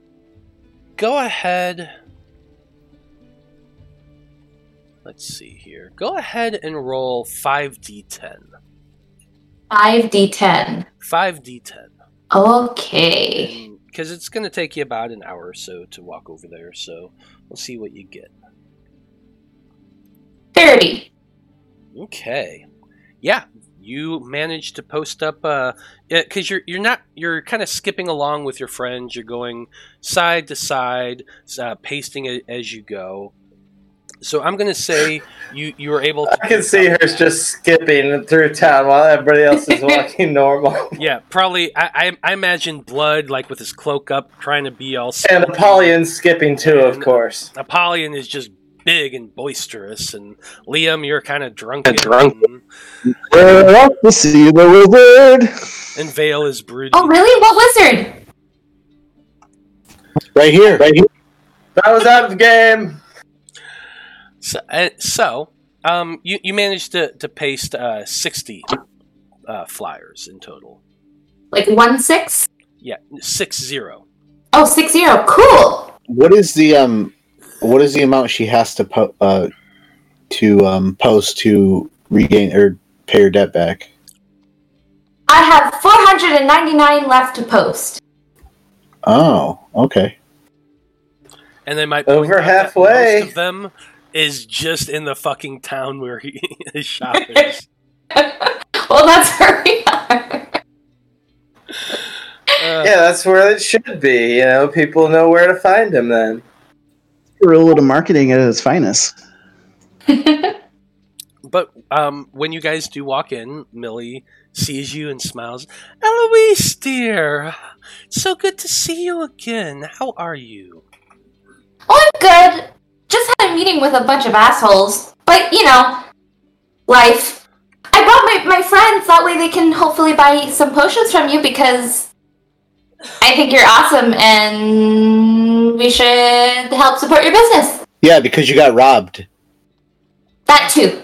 [SPEAKER 1] go ahead. Let's see here. Go ahead and roll 5d10.
[SPEAKER 3] 5d10.
[SPEAKER 1] 5d10.
[SPEAKER 3] Okay.
[SPEAKER 1] Because it's going to take you about an hour or so to walk over there, so we'll see what you get.
[SPEAKER 3] 30.
[SPEAKER 1] Okay. Yeah, you managed to post up uh because you're you're not you're kind of skipping along with your friends. You're going side to side, uh, pasting it as you go. So I'm gonna say you you were able. to
[SPEAKER 2] I can see her just skipping through town while everybody else is (laughs) walking normal.
[SPEAKER 1] Yeah, probably. I, I I imagine blood like with his cloak up, trying to be all.
[SPEAKER 2] And Apollyon skipping too, of course.
[SPEAKER 1] Apollyon is just big and boisterous, and Liam, you're kind of drunken.
[SPEAKER 2] Drunk.
[SPEAKER 1] And,
[SPEAKER 4] We're off to see the wizard.
[SPEAKER 1] and Vale is brooding.
[SPEAKER 3] Oh, really? What wizard?
[SPEAKER 6] Right here, right here.
[SPEAKER 2] That was out of the game.
[SPEAKER 1] So, uh, so um, you, you managed to, to paste uh, 60 uh, flyers in total.
[SPEAKER 3] Like 1 6?
[SPEAKER 1] Yeah, 6 0.
[SPEAKER 3] Oh, 6 0. Cool.
[SPEAKER 6] What is the um, what is the amount she has to po- uh, to um post to regain or pay her debt back?
[SPEAKER 3] I have 499 left to post.
[SPEAKER 6] Oh, okay.
[SPEAKER 1] And they might
[SPEAKER 2] Over
[SPEAKER 1] point out that
[SPEAKER 2] halfway.
[SPEAKER 1] Most of them is just in the fucking town where he, his (laughs) shop is. (laughs)
[SPEAKER 3] well, that's where we are.
[SPEAKER 1] Uh,
[SPEAKER 2] Yeah, that's where it should be. You know, people know where to find him then.
[SPEAKER 4] guerrilla marketing at its finest. (laughs)
[SPEAKER 1] But um, when you guys do walk in, Millie sees you and smiles. Eloise, dear, so good to see you again. How are you?
[SPEAKER 3] Oh, I'm good. Just had a meeting with a bunch of assholes. But, you know, life. I brought my, my friends, that way they can hopefully buy some potions from you because I think you're awesome and we should help support your business.
[SPEAKER 6] Yeah, because you got robbed.
[SPEAKER 3] That too.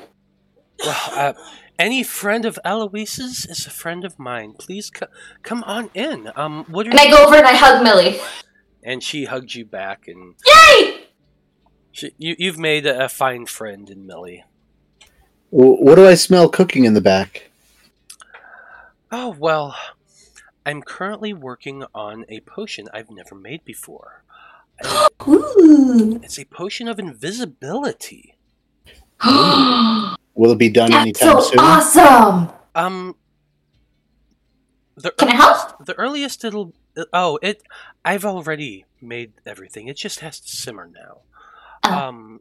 [SPEAKER 1] Well, uh, any friend of Eloise's is a friend of mine. Please co- come on in. Um, what are
[SPEAKER 3] And I go over and I hug Millie.
[SPEAKER 1] And she hugs you back, and
[SPEAKER 3] Yay!
[SPEAKER 1] She, you, you've made a, a fine friend in Millie.
[SPEAKER 6] What do I smell cooking in the back?
[SPEAKER 1] Oh well, I'm currently working on a potion I've never made before. (gasps)
[SPEAKER 3] Ooh.
[SPEAKER 1] It's a potion of invisibility. (gasps)
[SPEAKER 6] Will it be done
[SPEAKER 3] That's
[SPEAKER 6] anytime
[SPEAKER 3] so
[SPEAKER 6] soon?
[SPEAKER 3] awesome!
[SPEAKER 1] Um, the
[SPEAKER 3] Can I help?
[SPEAKER 1] the earliest it'll oh it I've already made everything. It just has to simmer now.
[SPEAKER 3] Oh.
[SPEAKER 1] Um,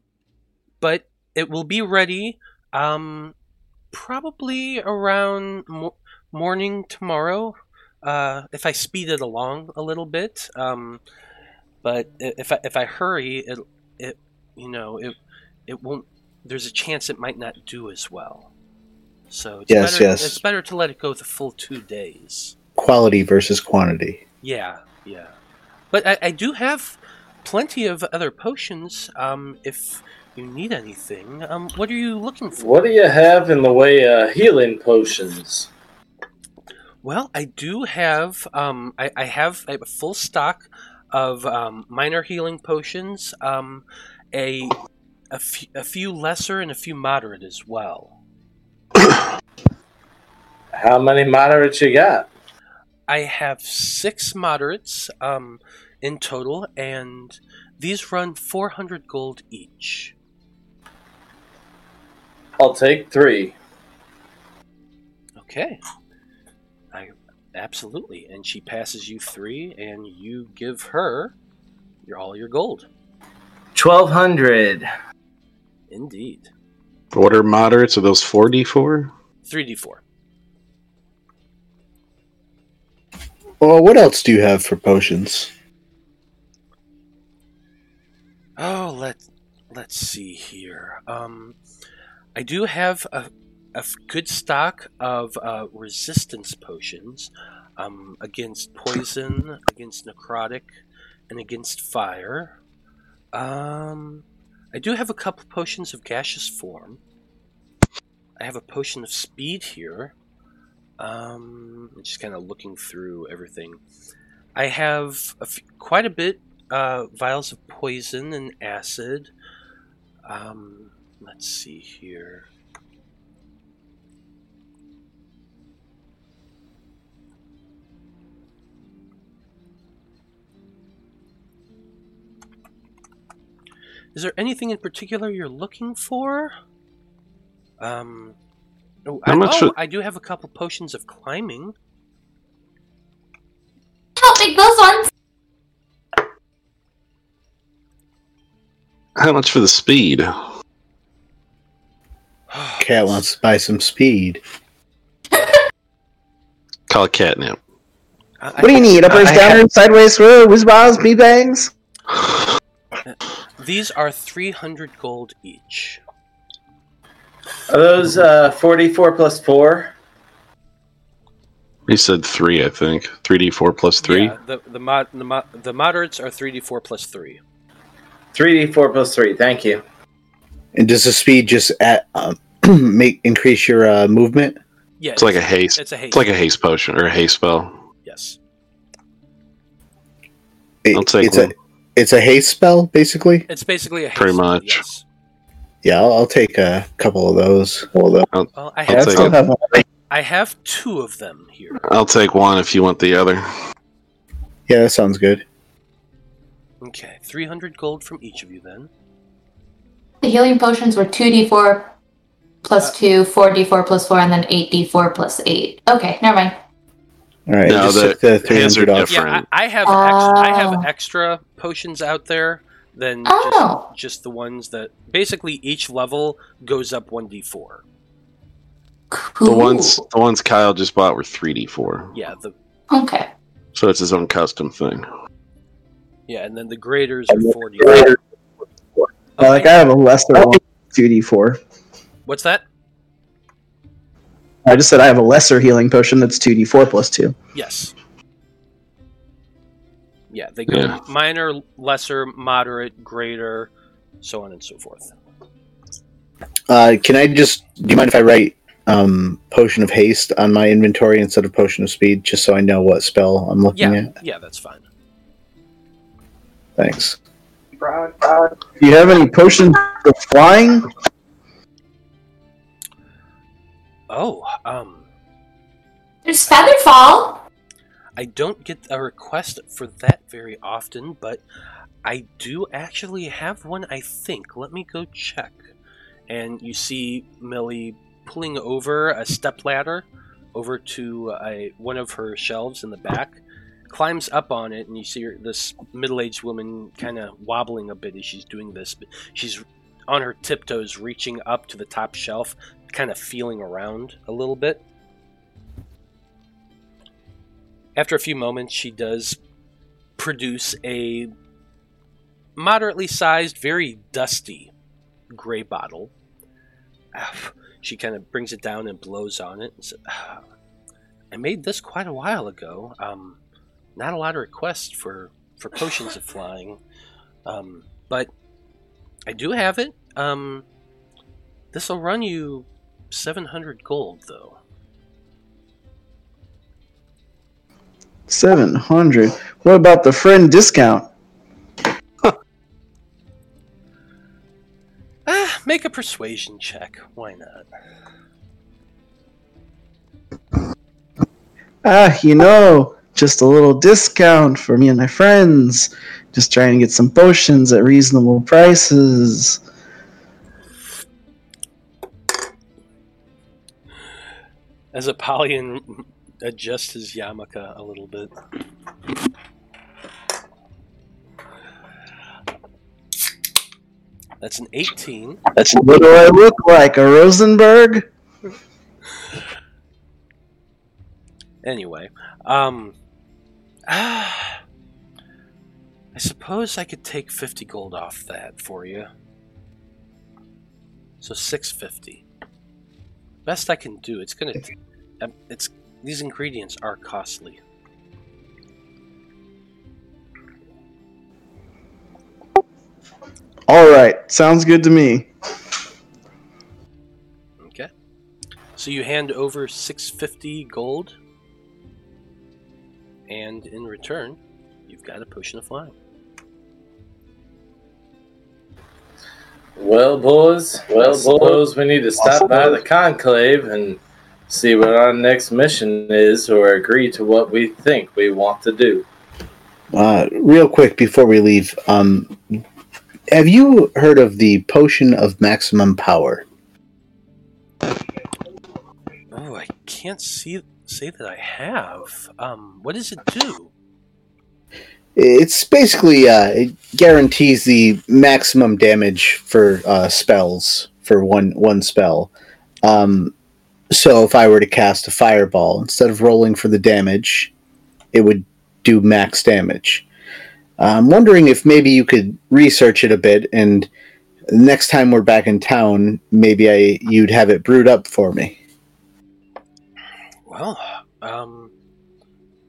[SPEAKER 1] but it will be ready. Um, probably around mo- morning tomorrow. Uh, if I speed it along a little bit. Um, but if I if I hurry, it it you know it it won't. There's a chance it might not do as well. So it's
[SPEAKER 6] Yes,
[SPEAKER 1] better,
[SPEAKER 6] yes.
[SPEAKER 1] it's better to let it go the full two days.
[SPEAKER 6] Quality versus quantity.
[SPEAKER 1] Yeah, yeah. But I, I do have plenty of other potions. Um, if you need anything, um, what are you looking for?
[SPEAKER 2] What do you have in the way of healing potions?
[SPEAKER 1] Well, I do have. Um, I, I have a full stock of um, minor healing potions. Um, a a, f- a few lesser and a few moderate as well.
[SPEAKER 2] How many moderates you got?
[SPEAKER 1] I have six moderates um, in total, and these run 400 gold each.
[SPEAKER 2] I'll take three.
[SPEAKER 1] Okay. I absolutely. And she passes you three, and you give her your all your gold.
[SPEAKER 2] Twelve hundred.
[SPEAKER 1] Indeed.
[SPEAKER 5] What are moderates? Are those 4d4?
[SPEAKER 1] Three D four.
[SPEAKER 6] Well, what else do you have for potions?
[SPEAKER 1] Oh, let let's see here. Um, I do have a, a good stock of uh, resistance potions um, against poison, against necrotic, and against fire. Um, I do have a couple potions of gaseous form. I have a potion of speed here. Um, I'm just kind of looking through everything. I have a f- quite a bit uh, vials of poison and acid. Um, let's see here. Is there anything in particular you're looking for? Um, oh, I,
[SPEAKER 5] How much
[SPEAKER 1] oh,
[SPEAKER 5] would-
[SPEAKER 1] I do have a couple potions of climbing.
[SPEAKER 3] Help make those ones!
[SPEAKER 5] How much for the speed?
[SPEAKER 6] Cat wants to buy some speed.
[SPEAKER 5] Call it catnip.
[SPEAKER 1] I-
[SPEAKER 4] What do you need? Uppers,
[SPEAKER 5] I have-
[SPEAKER 4] sideways, throw, whiz balls, bee bangs?
[SPEAKER 1] These are 300 gold each.
[SPEAKER 2] Are those uh, 44 plus 4?
[SPEAKER 5] He said three, I think. 3d4 plus three.
[SPEAKER 1] Yeah, the the mod the, mo- the moderates are 3d4 plus 3.
[SPEAKER 2] 3d4 plus 3, thank you.
[SPEAKER 6] And does the speed just at, um, (clears throat) make increase your uh, movement?
[SPEAKER 1] Yeah,
[SPEAKER 5] It's like a haste.
[SPEAKER 1] It's a haste.
[SPEAKER 5] It's like a haste potion or a haste spell.
[SPEAKER 1] yes.
[SPEAKER 6] It-
[SPEAKER 5] I'll take
[SPEAKER 6] it's
[SPEAKER 5] one.
[SPEAKER 6] a it's a haste spell, basically.
[SPEAKER 1] It's basically a haste.
[SPEAKER 5] Pretty
[SPEAKER 1] spell,
[SPEAKER 5] much.
[SPEAKER 1] Yes.
[SPEAKER 6] Yeah, I'll, I'll take a couple of those. Hold up.
[SPEAKER 1] Well, I
[SPEAKER 5] I'll
[SPEAKER 1] have
[SPEAKER 5] take
[SPEAKER 4] Still
[SPEAKER 5] it.
[SPEAKER 4] have.
[SPEAKER 1] I have two of them here.
[SPEAKER 5] I'll take one if you want the other.
[SPEAKER 6] Yeah, that sounds good.
[SPEAKER 1] Okay, 300 gold from each of you then.
[SPEAKER 3] The healing potions were 2d4 plus uh, 2, 4d4 plus 4, and then 8d4 plus 8. Okay, never mind.
[SPEAKER 6] All right,
[SPEAKER 5] No, the
[SPEAKER 6] the
[SPEAKER 5] hands are
[SPEAKER 6] off.
[SPEAKER 5] different.
[SPEAKER 1] Yeah, I, I have ex- I have
[SPEAKER 3] Oh.
[SPEAKER 1] extra potions out there than
[SPEAKER 3] Oh.
[SPEAKER 1] just, just the ones that basically each level goes up 1d4.
[SPEAKER 3] Cool.
[SPEAKER 5] The ones the ones Kyle just bought were 3d4.
[SPEAKER 1] Yeah, the
[SPEAKER 3] Okay.
[SPEAKER 5] So it's his own custom thing.
[SPEAKER 1] Yeah, and then the graders are 40.
[SPEAKER 4] Uh, like I have a lesser one, two D four.
[SPEAKER 1] What's that?
[SPEAKER 4] I just said I have a lesser healing potion that's two D four plus two.
[SPEAKER 1] Yes. Yeah, they go
[SPEAKER 5] Yeah.
[SPEAKER 1] minor, lesser, moderate, greater, so on and so forth.
[SPEAKER 6] Uh, can I just? Do you mind if I write um, potion of haste on my inventory instead of potion of speed, just so I know what spell I'm looking
[SPEAKER 1] Yeah,
[SPEAKER 6] at?
[SPEAKER 1] yeah, that's fine.
[SPEAKER 6] Thanks.
[SPEAKER 4] Do you have any potions for flying?
[SPEAKER 1] Oh, um,
[SPEAKER 3] There's Featherfall.
[SPEAKER 1] I don't get a request for that very often, but I do actually have one, I think. Let me go check. And you see Millie pulling over a step ladder over to a, one of her shelves in the back, climbs up on it, and you see her, this middle aged woman kind of wobbling a bit as she's doing this. But she's on her tiptoes, reaching up to the top shelf, kind of feeling around a little bit. After a few moments, she does produce a moderately sized, very dusty gray bottle. Ah, She kind of brings it down and blows on it and says, "Ah, I made this quite a while ago. Um, not a lot of requests for, for potions of flying, um, but I do have it. Um, this will run you 700 gold, though.
[SPEAKER 4] Seven hundred. What about the friend discount? (laughs)
[SPEAKER 1] Ah, make a persuasion check. Why not?
[SPEAKER 4] Ah, you know, just a little discount for me and my friends. Just trying to get some potions at reasonable prices.
[SPEAKER 1] As Apollyon adjusts his yarmulke a little bit. That's an 18.
[SPEAKER 4] That's what do I look like? A Rosenberg? (laughs)
[SPEAKER 1] Anyway, um, (sighs) I suppose I could take 50 gold off that for you. So 650. Best I can do. It's gonna. um, It's these ingredients are costly.
[SPEAKER 4] All right, sounds good to me.
[SPEAKER 1] Okay. So you hand over 650 gold, and in return, you've got a potion of flying.
[SPEAKER 2] Well, boys, well, suppose we need to stop by the conclave and see what our next mission is, or agree to what we think we want to do.
[SPEAKER 6] Uh, real quick before we leave, um, have you heard of the potion of maximum power?
[SPEAKER 1] Oh, I can't see say that I have. Um, what does it do?
[SPEAKER 6] It's basically uh, it guarantees the maximum damage for uh, spells for one one spell. Um, so if I were to cast a fireball, instead of rolling for the damage, it would do max damage. I'm wondering if maybe you could research it a bit, and next time we're back in town, maybe I you'd have it brewed up for me.
[SPEAKER 1] Well, um,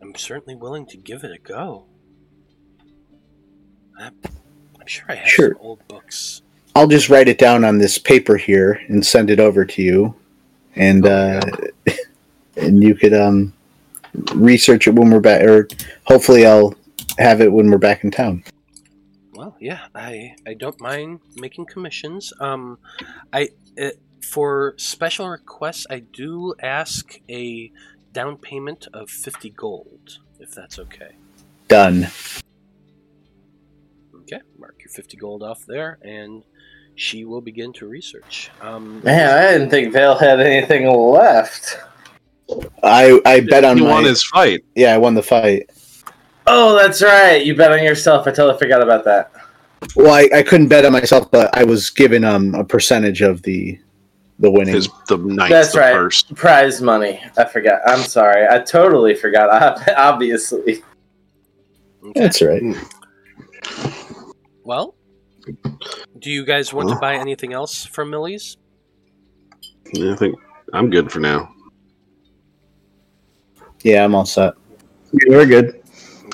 [SPEAKER 1] I'm certainly willing to give it a go. I'm, I'm sure I have
[SPEAKER 6] Sure.
[SPEAKER 1] some old books.
[SPEAKER 6] I'll just write it down on this paper here and send it over to you, and
[SPEAKER 1] Oh,
[SPEAKER 6] uh, (laughs) and you could um research it when we're back, or hopefully I'll have it when we're back in town.
[SPEAKER 1] Well, yeah, I I don't mind making commissions. Um, I uh, for special requests, I do ask a down payment of fifty gold, if that's okay.
[SPEAKER 6] Done.
[SPEAKER 1] Okay, mark your fifty gold off there, and she will begin to research. Um,
[SPEAKER 2] Man, I didn't think Vale had anything left.
[SPEAKER 6] I I bet on
[SPEAKER 5] He
[SPEAKER 6] my
[SPEAKER 5] won his fight.
[SPEAKER 6] yeah I won the fight.
[SPEAKER 2] Oh, that's right. You bet on yourself. I totally forgot about that.
[SPEAKER 6] Well, I, I couldn't bet on myself, but I was given um a percentage of the the winning.
[SPEAKER 5] His the ninth,
[SPEAKER 2] That's
[SPEAKER 5] the
[SPEAKER 2] right.
[SPEAKER 5] first.
[SPEAKER 2] Prize money. I forgot. I'm sorry. I totally forgot. (laughs) Obviously.
[SPEAKER 6] That's right. Hmm.
[SPEAKER 1] Well, do you guys want to buy anything else from Millie's?
[SPEAKER 5] I think I'm good for now.
[SPEAKER 6] Yeah, I'm all set.
[SPEAKER 4] Yeah, we're good.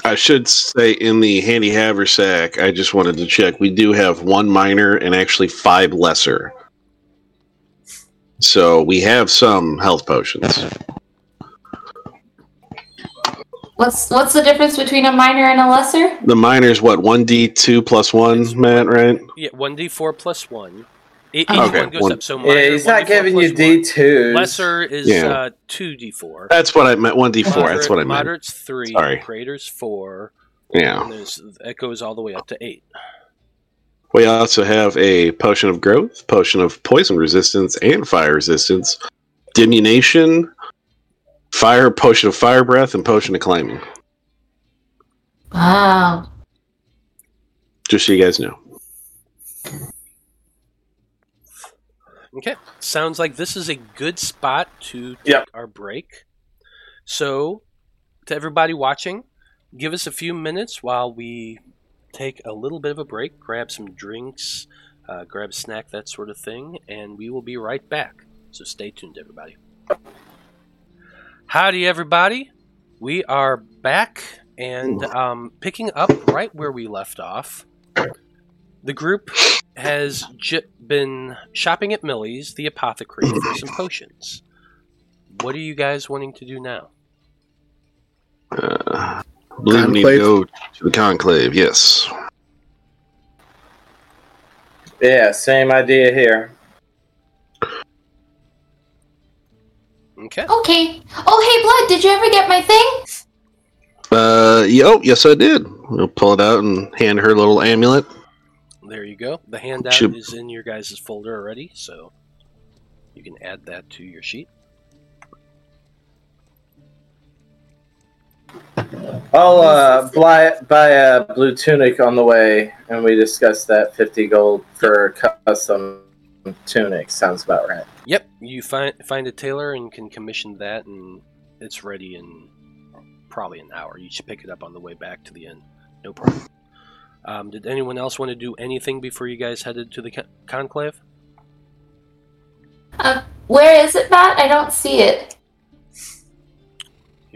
[SPEAKER 5] I should say in the handy haversack, I just wanted to check. We do have one minor and actually five lesser. So we have some health potions.
[SPEAKER 3] What's what's the difference between a minor and a lesser?
[SPEAKER 5] The minor is what, 1d2 plus 1, Matt, right?
[SPEAKER 1] Yeah, one d four plus one. Eight,
[SPEAKER 3] Okay,
[SPEAKER 1] Each one goes
[SPEAKER 5] one-
[SPEAKER 1] up. So minor,
[SPEAKER 2] Yeah, he's not giving you
[SPEAKER 1] plus. d
[SPEAKER 2] two.
[SPEAKER 1] Lesser is
[SPEAKER 5] Yeah.
[SPEAKER 1] uh, two d four.
[SPEAKER 5] That's what I meant. 1d4, that's what I meant.
[SPEAKER 1] Moderate's three.
[SPEAKER 5] Sorry.
[SPEAKER 1] Greater's four.
[SPEAKER 5] Yeah.
[SPEAKER 1] And it goes all the way up to eight.
[SPEAKER 5] We also have a potion of growth, potion of poison resistance and fire resistance, diminution, fire, potion of fire breath, and potion of climbing.
[SPEAKER 3] Wow.
[SPEAKER 5] Just so you guys know.
[SPEAKER 1] Okay. Sounds like this is a good spot to take
[SPEAKER 2] Yep.
[SPEAKER 1] our break. So, to everybody watching, give us a few minutes while we take a little bit of a break, grab some drinks, uh, grab a snack, that sort of thing, and we will be right back. So, stay tuned, everybody. Howdy, everybody. We are back and um, picking up right where we left off. The group has j- been shopping at Millie's, the apothecary, for some (clears throat) potions. What are you guys wanting to do now?
[SPEAKER 5] Uh, I believe we need to go to the conclave, yes.
[SPEAKER 2] Yeah, same idea here.
[SPEAKER 1] Okay.
[SPEAKER 3] Okay. Oh, hey, Blood, did you ever get my things?
[SPEAKER 5] Uh, yeah, oh, yes, I did. We'll pull it out and hand her a little amulet.
[SPEAKER 1] There you go. The handout
[SPEAKER 5] Should-
[SPEAKER 1] is in your guys' folder already, so you can add that to your sheet.
[SPEAKER 2] I'll uh, buy, buy a blue tunic on the way, and we discuss that 50 gold for custom tunic. Sounds about right.
[SPEAKER 1] Yep, you find find a tailor and can commission that, and it's ready in probably an hour. You should pick it up on the way back to the inn. No problem. Um, did anyone else want to do anything before you guys headed to the con- conclave?
[SPEAKER 3] Uh, where is it, Matt? I don't see it.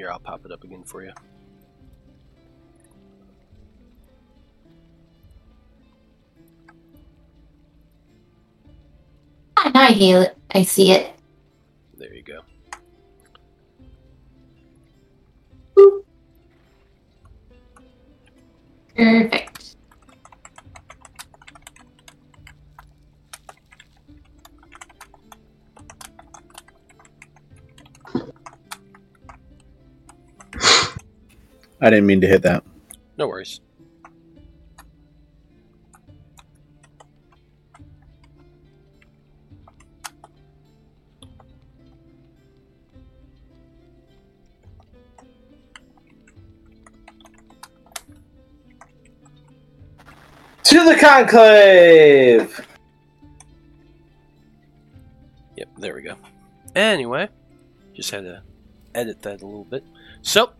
[SPEAKER 1] Here, I'll pop it up again for you.
[SPEAKER 3] Ah, now I hear it. I see it.
[SPEAKER 1] There you go.
[SPEAKER 3] Perfect.
[SPEAKER 6] I didn't mean to hit that.
[SPEAKER 1] No worries.
[SPEAKER 2] To the conclave!
[SPEAKER 1] Yep, there we go. Anyway, just had to edit that a little bit. So,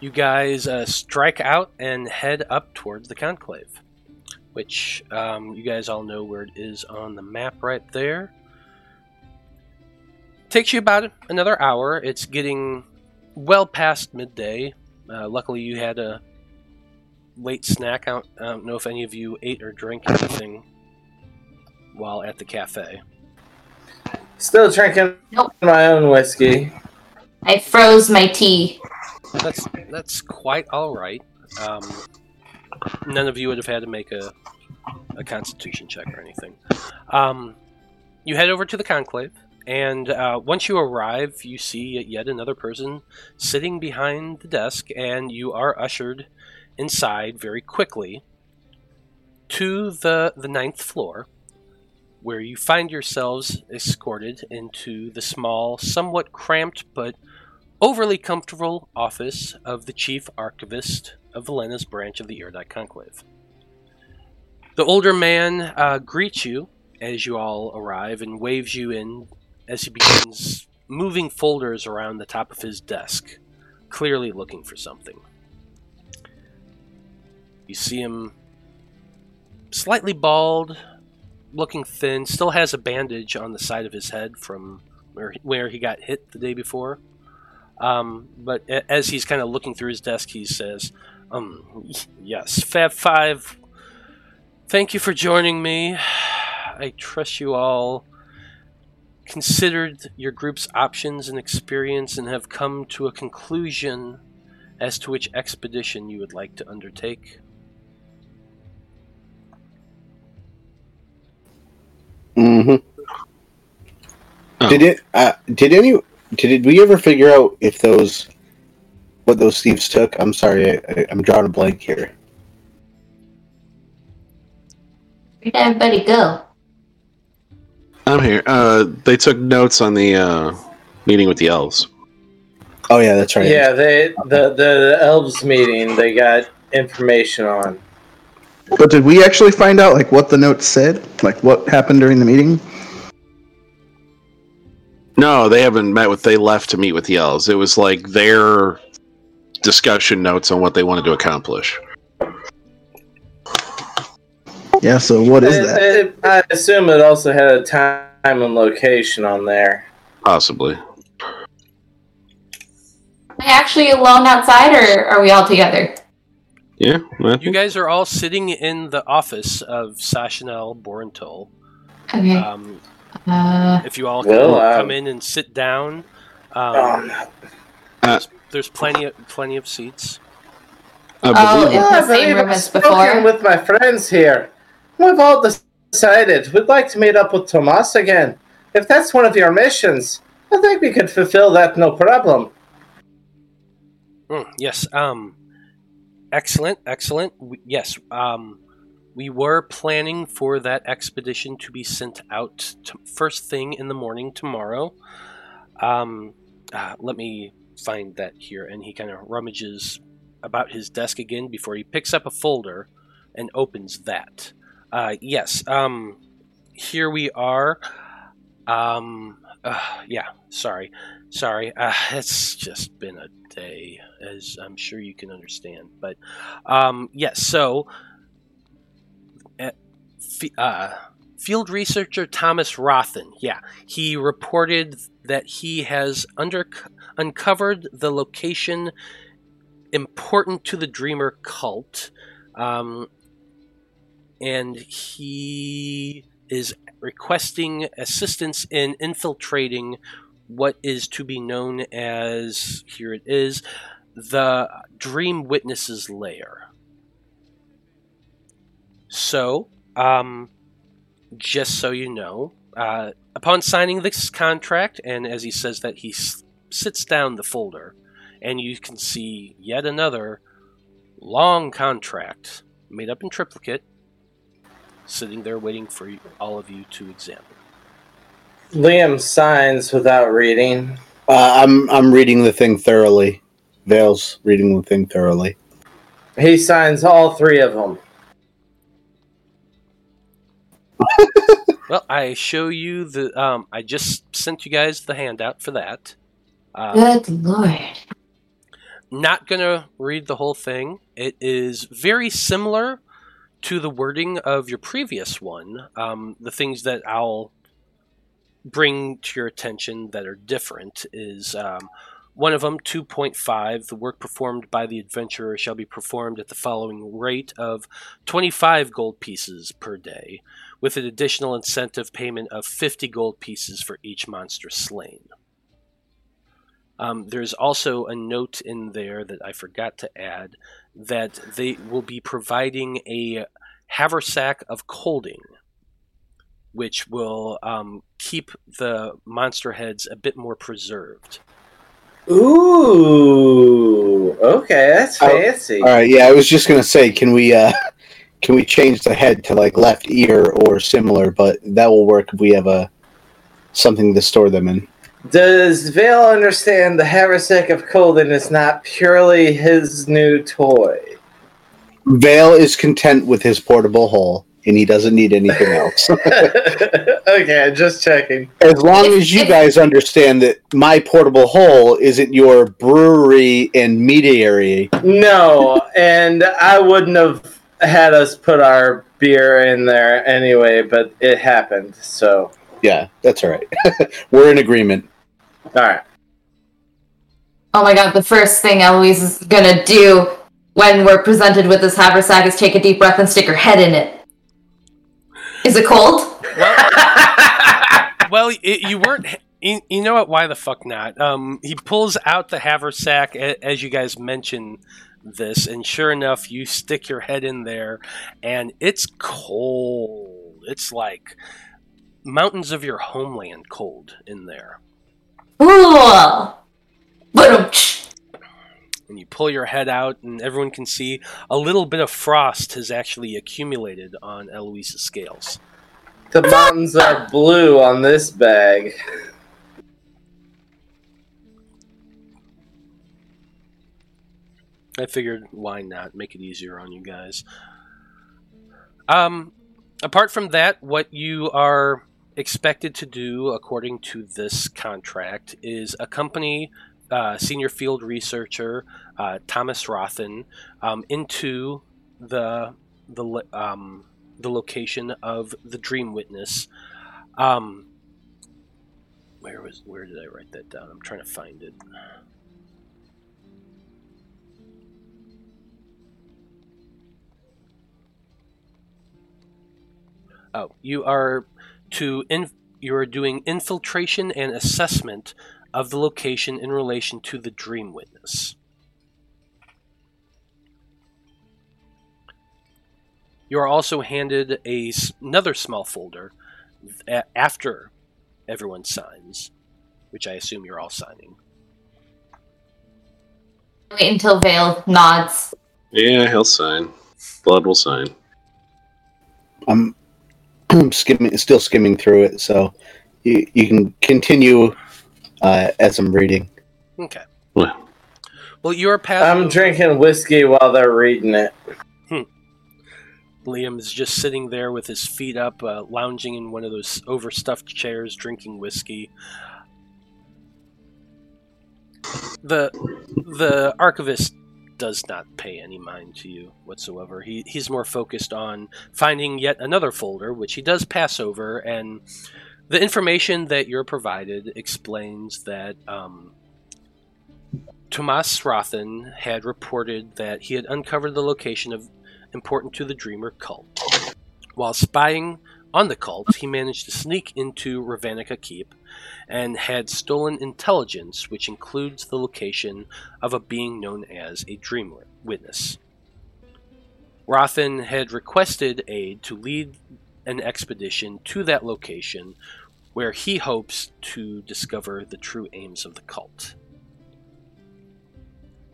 [SPEAKER 1] you guys uh, strike out and head up towards the conclave, which um, you guys all know where it is on the map right there. Takes you about another hour. It's getting well past midday. Uh, luckily, you had a late snack. I don't, I don't know if any of you ate or drank anything while at the cafe.
[SPEAKER 2] Still drinking
[SPEAKER 3] Nope.
[SPEAKER 2] my own whiskey.
[SPEAKER 3] I froze my tea.
[SPEAKER 1] That's that's quite all right. Um, none of you would have had to make a, a Constitution check or anything. Um, you head over to the conclave, and uh, once you arrive, you see yet another person sitting behind the desk, and you are ushered inside very quickly to the the ninth floor, where you find yourselves escorted into the small, somewhat cramped but overly comfortable office of the chief archivist of Valena's branch of the Iridite Conclave. The older man uh, greets you as you all arrive and waves you in as he begins moving folders around the top of his desk, clearly looking for something. You see him slightly bald, looking thin, still has a bandage on the side of his head from where he got hit the day before. Um, but as he's kind of looking through his desk, he says, um, "Yes, Fab Five. Thank you for joining me. I trust you all considered your group's options and experience and have come to a conclusion as to which expedition you would like to undertake."
[SPEAKER 6] Mm-hmm.
[SPEAKER 5] Oh.
[SPEAKER 6] Did it? Uh, did any? Did we ever figure out if those what those thieves took? I'm sorry, I, I, I'm drawing a blank here.
[SPEAKER 3] Where'd everybody go?
[SPEAKER 5] I'm here. Uh, they took notes on the uh, meeting with the elves.
[SPEAKER 6] Oh yeah, that's right.
[SPEAKER 2] Yeah, they the, the elves meeting they got information on.
[SPEAKER 4] But did we actually find out like what the notes said? Like what happened during the meeting?
[SPEAKER 5] No, they haven't met with. They left to meet with the elves. It was like their discussion notes on what they wanted to accomplish.
[SPEAKER 4] Yeah. So what is
[SPEAKER 2] It-
[SPEAKER 4] that?
[SPEAKER 2] it- I assume it also had a time and location on there.
[SPEAKER 5] Possibly.
[SPEAKER 3] Am I actually alone outside, or are we all together?
[SPEAKER 5] Yeah. I
[SPEAKER 1] You guys are all sitting in the office of Sashanel Borentol.
[SPEAKER 3] Okay.
[SPEAKER 1] Um,
[SPEAKER 3] Uh,
[SPEAKER 1] if you all can
[SPEAKER 2] Well, uh,
[SPEAKER 1] come in and sit down, um, there's, there's plenty of plenty of seats.
[SPEAKER 5] I
[SPEAKER 3] Oh,
[SPEAKER 5] believe
[SPEAKER 3] it's
[SPEAKER 2] I
[SPEAKER 3] the same
[SPEAKER 2] believe
[SPEAKER 3] room
[SPEAKER 2] I've
[SPEAKER 3] as
[SPEAKER 2] spoken
[SPEAKER 3] before.
[SPEAKER 2] with my friends here. We've all decided we'd like to meet up with Tomas again. If that's one of your missions, I think we could fulfill that no problem.
[SPEAKER 1] Mm, yes. Um. Excellent. Excellent. We, yes. Um. We were planning for that expedition to be sent out first thing in the morning tomorrow. Um. Uh, let me find that here, and he kind of rummages about his desk again before he picks up a folder and opens that. Uh, yes. Um. Here we are. Um. Uh, yeah. Sorry. Sorry. Uh, it's just been a day, as I'm sure you can understand. But um, yes. so, uh, f- uh, field researcher Thomas Rothen. Yeah, he reported that he has under uncovered the location important to the Dreamer cult, um, and he is requesting assistance in infiltrating what is to be known as here it is the dream witnesses layer. so um just so you know uh, upon signing this contract and as he says that he s- sits down the folder and you can see yet another long contract made up in triplicate sitting there waiting for you, all of you to examine
[SPEAKER 2] Liam signs without reading.
[SPEAKER 6] Uh, I'm I'm reading the thing thoroughly. Vale's reading the thing thoroughly.
[SPEAKER 2] He signs all three of them.
[SPEAKER 1] Well, I show you the. Um, I just sent you guys the handout for that. Uh,
[SPEAKER 3] good lord.
[SPEAKER 1] not gonna read the whole thing. It is very similar to the wording of your previous one. Um, the things that I'll bring to your attention that are different is um, one of them, 2.5. The work performed by the adventurer shall be performed at the following rate of 25 gold pieces per day, with an additional incentive payment of 50 gold pieces for each monster slain. Um, there's also a note in there that I forgot to add that they will be providing a haversack of colding, which will um, keep the monster heads a bit more preserved.
[SPEAKER 2] Ooh, okay, that's
[SPEAKER 6] Oh,
[SPEAKER 2] fancy.
[SPEAKER 6] All right, yeah, I was just gonna say, can we uh, (laughs) can we change the head to like left ear or similar? But that will work if we have a something to store them in.
[SPEAKER 2] Does Vale understand the haversack of Colden is not purely his new toy?
[SPEAKER 6] Vale is content with his portable hole. and he doesn't need anything else. (laughs)
[SPEAKER 2] okay, just checking.
[SPEAKER 6] as long as you guys understand that my portable hole isn't your brewery and mediary.
[SPEAKER 2] No, and I wouldn't have had us put our beer in there anyway, but it happened. So,
[SPEAKER 6] Yeah, that's all right. (laughs) We're in agreement.
[SPEAKER 2] all right.
[SPEAKER 7] Oh my god, the first thing Eloise is gonna do when we're presented with this haversack is take a deep breath and stick her head in it. Is it cold?
[SPEAKER 1] well, (laughs) it, you weren't. You, you know what? Why the fuck not? Um, he pulls out the haversack a, as you guys mention this, and sure enough, you stick your head in there, and it's cold. It's like mountains of your homeland cold in there.
[SPEAKER 7] Ooh. Boom.
[SPEAKER 1] And you pull your head out, and everyone can see a little bit of frost has actually accumulated on Eloise's scales.
[SPEAKER 2] The mountains are blue on this bag.
[SPEAKER 1] I figured why not make it easier on you guys. Um, apart from that, what you are expected to do, according to this contract, is accompany uh, senior field researcher uh, Thomas Rothen um, into the the um, the location of the Dream Witness. Um, where was where did I write that down? I'm trying to find it. Oh, you are to in, you are doing infiltration and assessment of the location in relation to the dream witness. You are also handed a s- another small folder after everyone signs, which I assume you're all signing.
[SPEAKER 7] Wait until Vale nods.
[SPEAKER 5] Yeah, he'll sign. Blood will sign.
[SPEAKER 6] I'm, I'm (clears throat) skimming, still skimming through it, so you, you can continue uh, as I'm reading.
[SPEAKER 1] Okay.
[SPEAKER 5] Well,
[SPEAKER 1] Well, you are passing.
[SPEAKER 2] I'm drinking whiskey while they're reading it.
[SPEAKER 1] Liam is just sitting there with his feet up, uh, lounging in one of those overstuffed chairs, drinking whiskey. The the archivist does not pay any mind to you whatsoever. He he's more focused on finding yet another folder, which he does pass over, and the information that you're provided explains that um, Tomas had reported that he had uncovered the location of important to the Dreamer cult. While spying on the cult, he managed to sneak into Ravanica Keep and had stolen intelligence, which includes the location of a being known as a Dream Witness. Rothen had requested aid to lead an expedition to that location where he hopes to discover the true aims of the cult.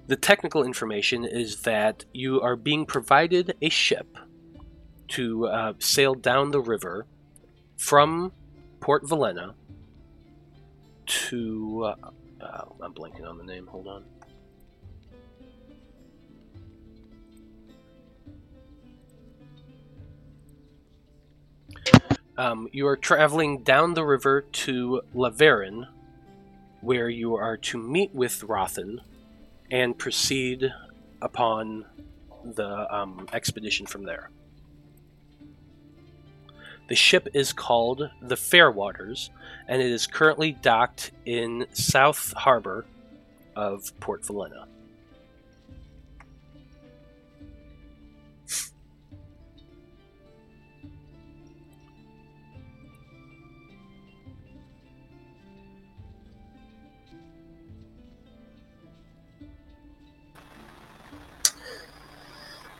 [SPEAKER 1] The technical information is that you are being provided a ship to uh, sail down the river from Port Valena to. Uh, uh, I'm blanking on the name. Hold on. Um, you are traveling down the river to Laverin, where you are to meet with Rothen and proceed upon the um, expedition from there. The ship is called the Fairwaters, and it is currently docked in South Harbor of Port Valena.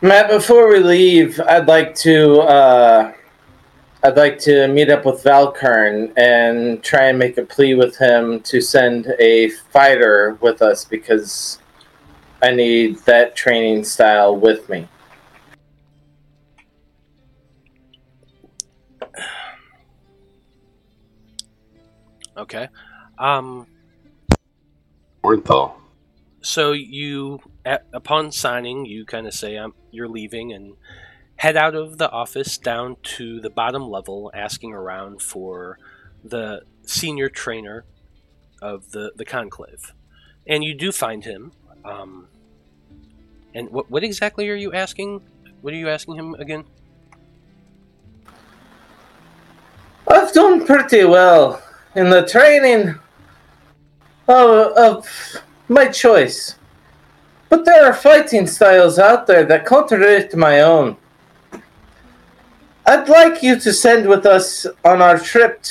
[SPEAKER 2] Matt, before we leave, I'd like to uh, I'd like to meet up with Valkern and try and make a plea with him to send a fighter with us because I need that training style with me.
[SPEAKER 1] Okay. Um,
[SPEAKER 5] Ornthal.
[SPEAKER 1] so you, at, upon signing, you kind of say, "I'm you're leaving," and head out of the office down to the bottom level, asking around for the senior trainer of the, the conclave. And you do find him. Um, and what, what exactly are you asking? What are you asking him again?
[SPEAKER 2] I've done pretty well in the training of, of my choice. But there are fighting styles out there that contradict my own. I'd like you to send with us on our trip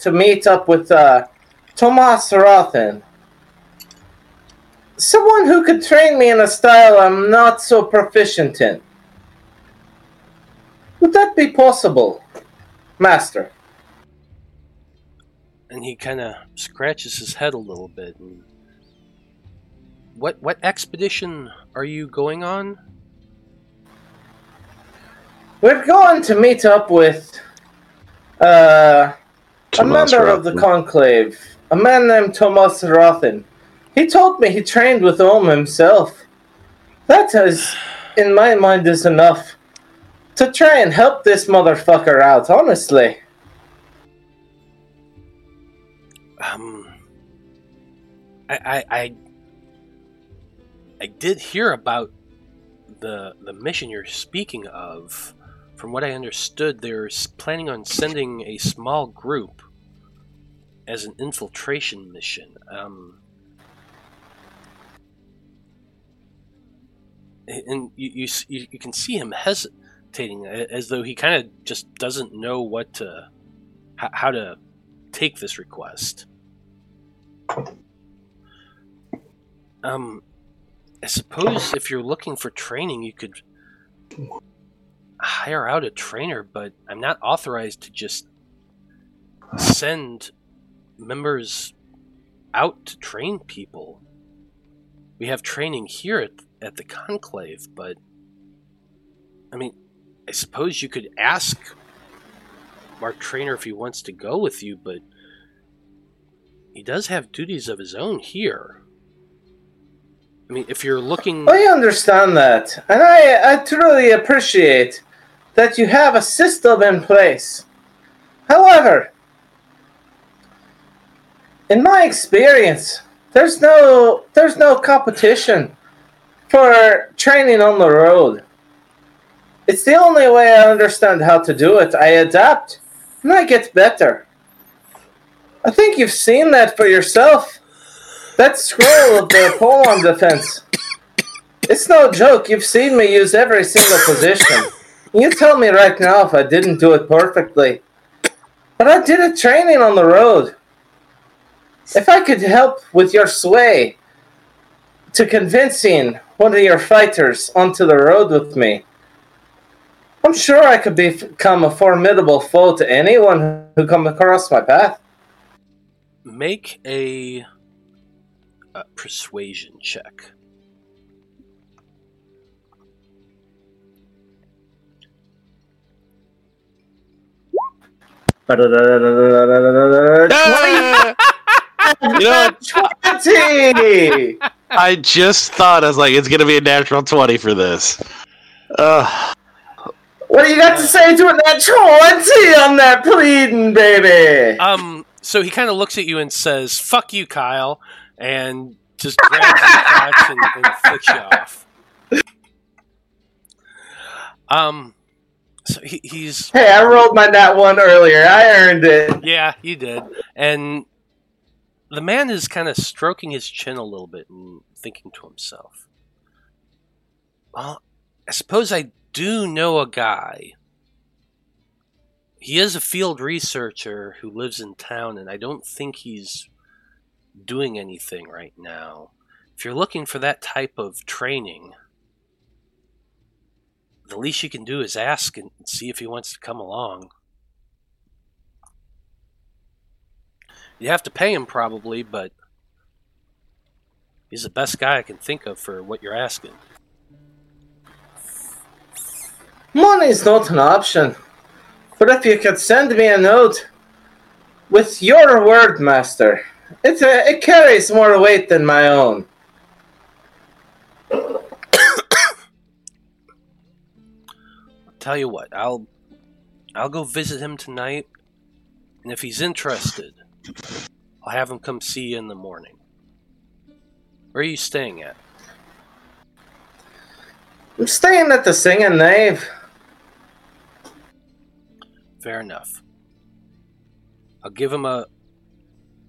[SPEAKER 2] to meet up with uh, Tomas Rothen. Someone who could train me in a style I'm not so proficient in. Would that be possible, Master?
[SPEAKER 1] and he kind of scratches his head a little bit. What what expedition are you going on?
[SPEAKER 2] We're going to meet up with uh, a member of the conclave, a man named Thomas Rothen. He told me he trained with Ohm himself. That is, in my mind, is enough to try and help this motherfucker out. Honestly,
[SPEAKER 1] Um, I I I, I did hear about the the mission you're speaking of. From what I understood, they're planning on sending a small group as an infiltration mission. Um, and you, you you can see him hesitating, as though he kind of just doesn't know what to how to take this request. Um, I suppose if you're looking for training, you could hire out a trainer, but I'm not authorized to just send members out to train people. We have training here at, at the conclave, but I mean, I suppose you could ask our trainer if he wants to go with you, but he does have duties of his own here. I mean, if you're looking.
[SPEAKER 2] I understand that, and I, I truly appreciate that you have a system in place. However, in my experience, there's no there's no competition for training on the road. It's the only way I understand how to do it. I adapt and I get better. I think you've seen that for yourself. That scroll of the (coughs) polearm defense. It's no joke. You've seen me use every single position. You tell me right now if I didn't do it perfectly. But I did a training on the road. If I could help with your sway to convincing one of your fighters onto the road with me, I'm sure I could become a formidable foe to anyone who come across my path.
[SPEAKER 1] make a, a persuasion check.
[SPEAKER 5] You know.
[SPEAKER 2] Twenty.
[SPEAKER 5] I just thought I was like, it's gonna be a natural twenty for this.
[SPEAKER 2] What do you got to say to that twenty on that pleading, baby?
[SPEAKER 1] Um, so he kind of looks at you and says, "Fuck you, Kyle," and just grabs your crotch and, and flicks you off. Um, he, he's
[SPEAKER 2] Hey, I rolled my nat one earlier. I earned it.
[SPEAKER 1] yeah, you did, and the man is kind of stroking his chin a little bit and thinking to himself, "Well, I suppose I do know a guy." He is a field researcher who lives in town, and I don't think he's doing anything right now. If you're looking for that type of training, the least you can do is ask and see if he wants to come along. You have to pay him probably, but he's the best guy I can think of for what you're asking.
[SPEAKER 2] Money's not an option. But if you could send me a note with your word, Master, it, uh, it carries more weight than my own.
[SPEAKER 1] Tell you what, I'll I'll go visit him tonight, and if he's interested, I'll have him come see you in the morning. Where are you staying at?
[SPEAKER 2] I'm staying at the Singing Knave.
[SPEAKER 1] Fair enough. I'll give him a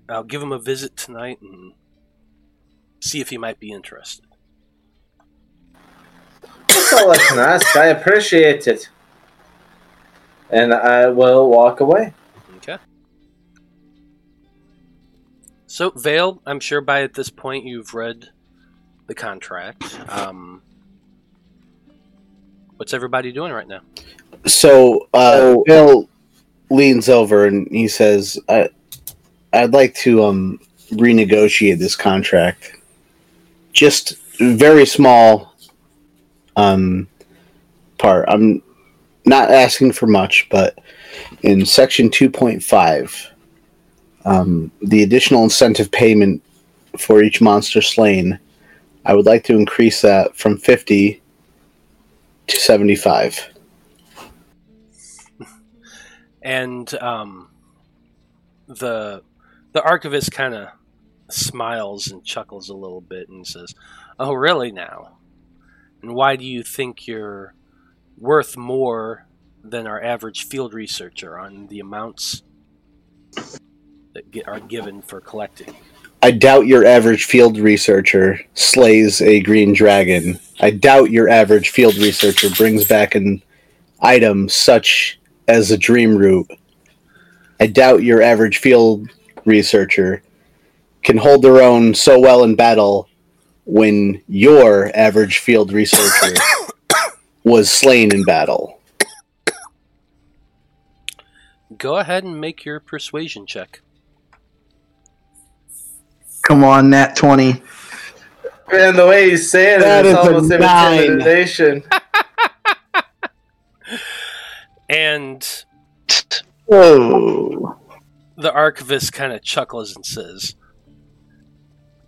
[SPEAKER 1] I'll give him a visit tonight and see if he might be interested.
[SPEAKER 2] That's all I can ask. I appreciate it. And I will walk away.
[SPEAKER 1] Okay. So, Vale, I'm sure by at this point you've read the contract. Um, what's everybody doing right now?
[SPEAKER 6] So uh, Bill leans over and he says, I, "I'd like to um, renegotiate this contract. Just very small um, part. I'm not asking for much, but in section two point five, um, the additional incentive payment for each monster slain, I would like to increase that from fifty to seventy-five."
[SPEAKER 1] And um, the the archivist kind of smiles and chuckles a little bit and says, "Oh, really now? And why do you think you're worth more than our average field researcher on the amounts that get, are given for collecting?"
[SPEAKER 6] I doubt your average field researcher slays a green dragon. I doubt your average field researcher brings back an item such as a dream root. I doubt your average field researcher can hold their own so well in battle when your average field researcher was slain in battle.
[SPEAKER 1] Go ahead and make your persuasion check.
[SPEAKER 4] Come on, Nat 20.
[SPEAKER 2] And the way he's saying it,
[SPEAKER 6] That
[SPEAKER 2] it's
[SPEAKER 6] is a
[SPEAKER 2] almost
[SPEAKER 6] nine.
[SPEAKER 2] intimidation. (laughs)
[SPEAKER 1] And
[SPEAKER 4] Whoa.
[SPEAKER 1] the archivist kind of chuckles and says,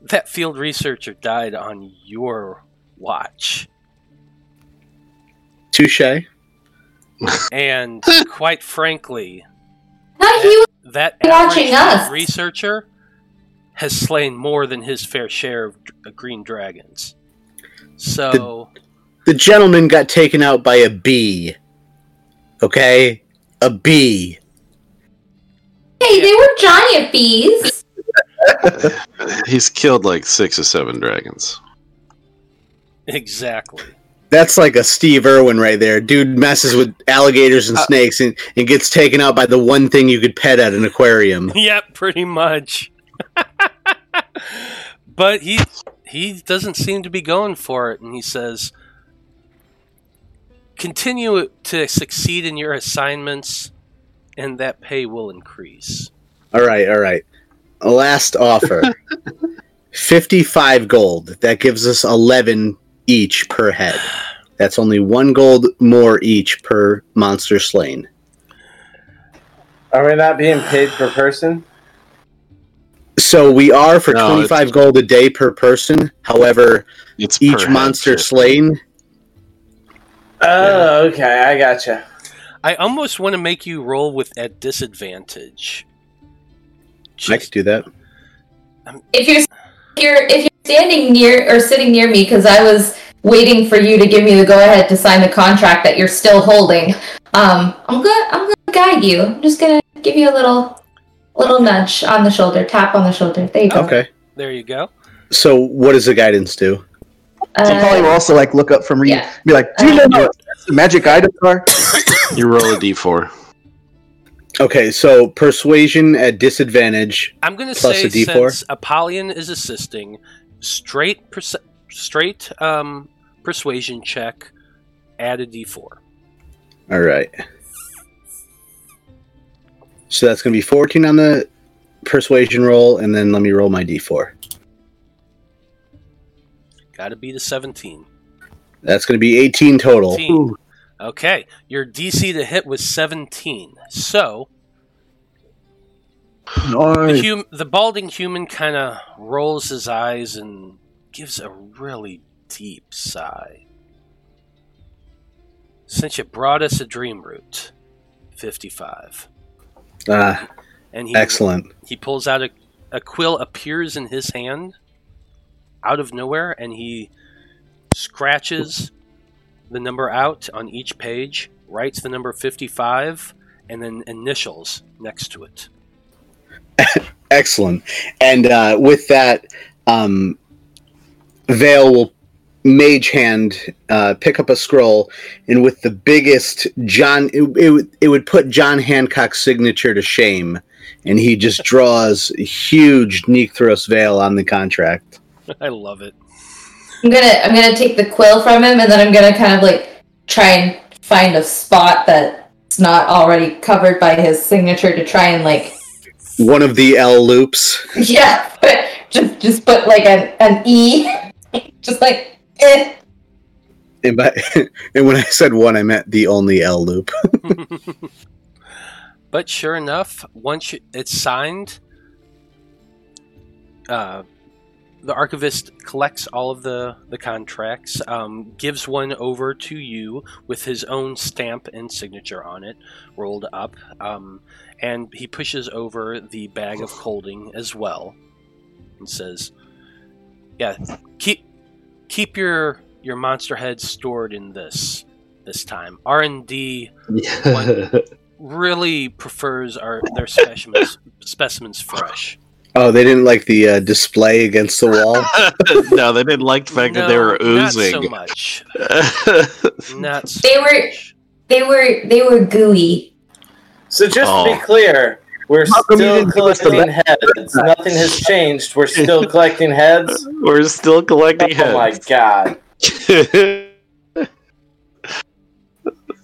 [SPEAKER 1] That field researcher died on your watch.
[SPEAKER 6] Touche.
[SPEAKER 1] And (laughs) quite frankly,
[SPEAKER 7] Not you.
[SPEAKER 1] that
[SPEAKER 7] Watching us.
[SPEAKER 1] researcher has slain more than his fair share of dr- uh, green dragons. So,
[SPEAKER 6] The gentleman got taken out by a bee. Okay? A bee.
[SPEAKER 7] Hey, they were giant bees. (laughs)
[SPEAKER 5] He's killed like six or seven dragons.
[SPEAKER 1] exactly.
[SPEAKER 6] That's like a Steve Irwin right there. Dude messes with alligators and
[SPEAKER 5] Uh,
[SPEAKER 6] snakes and, and gets taken out by the one thing you could pet at an aquarium. (laughs)
[SPEAKER 1] Yep, pretty much. (laughs) but he he doesn't seem to be going for it, and he says, "Continue to succeed in your assignments, and that pay will increase."
[SPEAKER 6] All right, all right. Last offer (laughs) 55 gold. That gives us 11 each per head. That's only one gold more each per monster slain.
[SPEAKER 2] Are we not being paid per person?
[SPEAKER 6] So we are for
[SPEAKER 5] No,
[SPEAKER 6] 25 gold a day per person. However,
[SPEAKER 5] It's
[SPEAKER 6] each
[SPEAKER 5] per head,
[SPEAKER 6] monster
[SPEAKER 5] shit.
[SPEAKER 6] slain.
[SPEAKER 2] Oh, okay, I gotcha.
[SPEAKER 1] I almost want to make you roll with at disadvantage.
[SPEAKER 6] I could do that.
[SPEAKER 7] If you're if you're if you're standing near or sitting near me, because I was waiting for you to give me the go ahead to sign the contract that you're still holding. Um, I'm gonna I'm gonna guide you. I'm just gonna give you a little little nudge on the shoulder, tap on the shoulder. There you go.
[SPEAKER 6] Okay.
[SPEAKER 1] There you go.
[SPEAKER 6] So what does the guidance do?
[SPEAKER 4] So probably will
[SPEAKER 7] Uh,
[SPEAKER 4] also like look up from reading,
[SPEAKER 7] yeah.
[SPEAKER 4] be like, do you know what the magic items are?
[SPEAKER 5] You roll a d4.
[SPEAKER 6] Okay, so persuasion at disadvantage.
[SPEAKER 1] I'm going to
[SPEAKER 6] Plus
[SPEAKER 1] say
[SPEAKER 6] a D4?
[SPEAKER 1] since Apollyon is assisting, straight perce- straight um, persuasion check, add a D4.
[SPEAKER 6] All right. So that's going to be 14 on the persuasion roll, and then let me roll my d4.
[SPEAKER 1] Got to be the 17.
[SPEAKER 6] That's going to be 18 total.
[SPEAKER 1] 18. Okay, your DC to hit was 17. So the, hum- the balding human kind of rolls his eyes and gives a really deep sigh. Since you brought us a dream root, 55.
[SPEAKER 6] Ah,
[SPEAKER 1] And he,
[SPEAKER 6] excellent.
[SPEAKER 1] he pulls out a, a quill, appears in his hand out of nowhere, and he scratches the number out on each page, writes the number 55, and then initials next to it. (laughs)
[SPEAKER 6] Excellent. And uh, with that, um, Vale will mage hand uh, pick up a scroll, and with the biggest John, it, it, would- it would put John Hancock's signature to shame, and he just draws a huge Nycteros Vale on the contract. (laughs)
[SPEAKER 1] I love it.
[SPEAKER 7] I'm gonna I'm gonna take the quill from him and then I'm gonna kind of like try and find a spot that's not already covered by his signature to try and like
[SPEAKER 6] One of the L loops. (laughs)
[SPEAKER 7] yeah, but just just put like an an E, just like eh.
[SPEAKER 6] And, by, (laughs) and when I said one, I meant the only L loop. (laughs)
[SPEAKER 1] But sure enough, once you, it's signed, uh, the archivist collects all of the, the contracts, um, gives one over to you with his own stamp and signature on it, rolled up, um, and he pushes over the bag of holding as well, and says, "Yeah, keep keep your your monster heads stored in this this time. R and D (laughs) really prefers our their specimens specimens fresh.
[SPEAKER 6] Oh, they didn't like the uh, display against the wall. (laughs)
[SPEAKER 5] no, they didn't like the fact that they were oozing.
[SPEAKER 1] Not so much. (laughs) Not so
[SPEAKER 7] They were- They were they were gooey.
[SPEAKER 2] So just to
[SPEAKER 5] Oh.
[SPEAKER 2] be clear, we're
[SPEAKER 4] How
[SPEAKER 2] still
[SPEAKER 4] didn't give us the
[SPEAKER 2] collecting heads. Nothing has changed. We're still (laughs) collecting heads.
[SPEAKER 5] We're still collecting
[SPEAKER 2] Oh my god.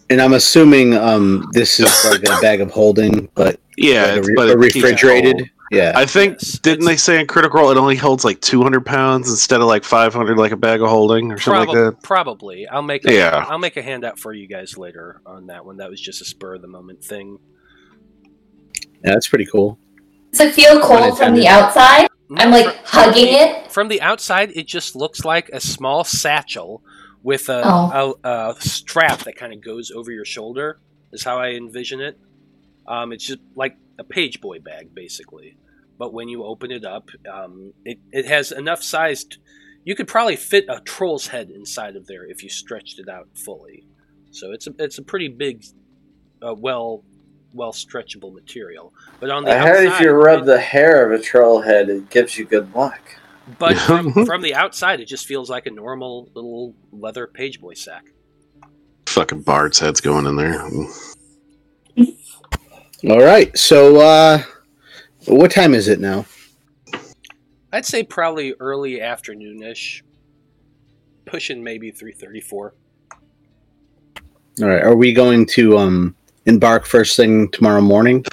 [SPEAKER 6] And I'm assuming um, this is like a bag of holding, but
[SPEAKER 5] yeah,
[SPEAKER 6] like a, re-
[SPEAKER 5] but
[SPEAKER 6] a
[SPEAKER 5] it keeps
[SPEAKER 6] refrigerated.
[SPEAKER 5] Cold.
[SPEAKER 6] Yeah.
[SPEAKER 5] I think
[SPEAKER 1] Yes,
[SPEAKER 5] didn't
[SPEAKER 1] it's-
[SPEAKER 5] they say in Critical Role it only holds like 200 pounds instead of like 500, like a bag of holding or something
[SPEAKER 1] Prob-
[SPEAKER 5] like that?
[SPEAKER 1] Probably. I'll make a,
[SPEAKER 5] Yeah.
[SPEAKER 1] I'll make a handout for you guys later on that one. That was just a spur of the moment thing.
[SPEAKER 6] Yeah, that's pretty cool.
[SPEAKER 7] Does it feel cold from the outside? I'm like
[SPEAKER 1] From-
[SPEAKER 7] hugging
[SPEAKER 1] from the-
[SPEAKER 7] it.
[SPEAKER 1] From the outside, it just looks like a small satchel with a,
[SPEAKER 7] Oh.
[SPEAKER 1] a, a strap that kind of goes over your shoulder. Is how I envision it. Um, it's just like a page boy bag, basically. But when you open it up, um, it, it has enough size. t- you could probably fit a troll's head inside of there if you stretched it out fully. So it's a it's a pretty big, uh, well well stretchable material. But on the
[SPEAKER 2] I heard if you rub
[SPEAKER 1] it-
[SPEAKER 2] the hair of a troll head, it gives you good luck.
[SPEAKER 1] but (laughs) from, from the outside, it just feels like a normal little leather pageboy sack.
[SPEAKER 5] Fucking Bard's head's going in there.
[SPEAKER 6] All right. So, uh, what time is it now?
[SPEAKER 1] I'd say probably early afternoonish, pushing maybe three thirty-four.
[SPEAKER 6] All right. Are we going to um, embark first thing tomorrow morning?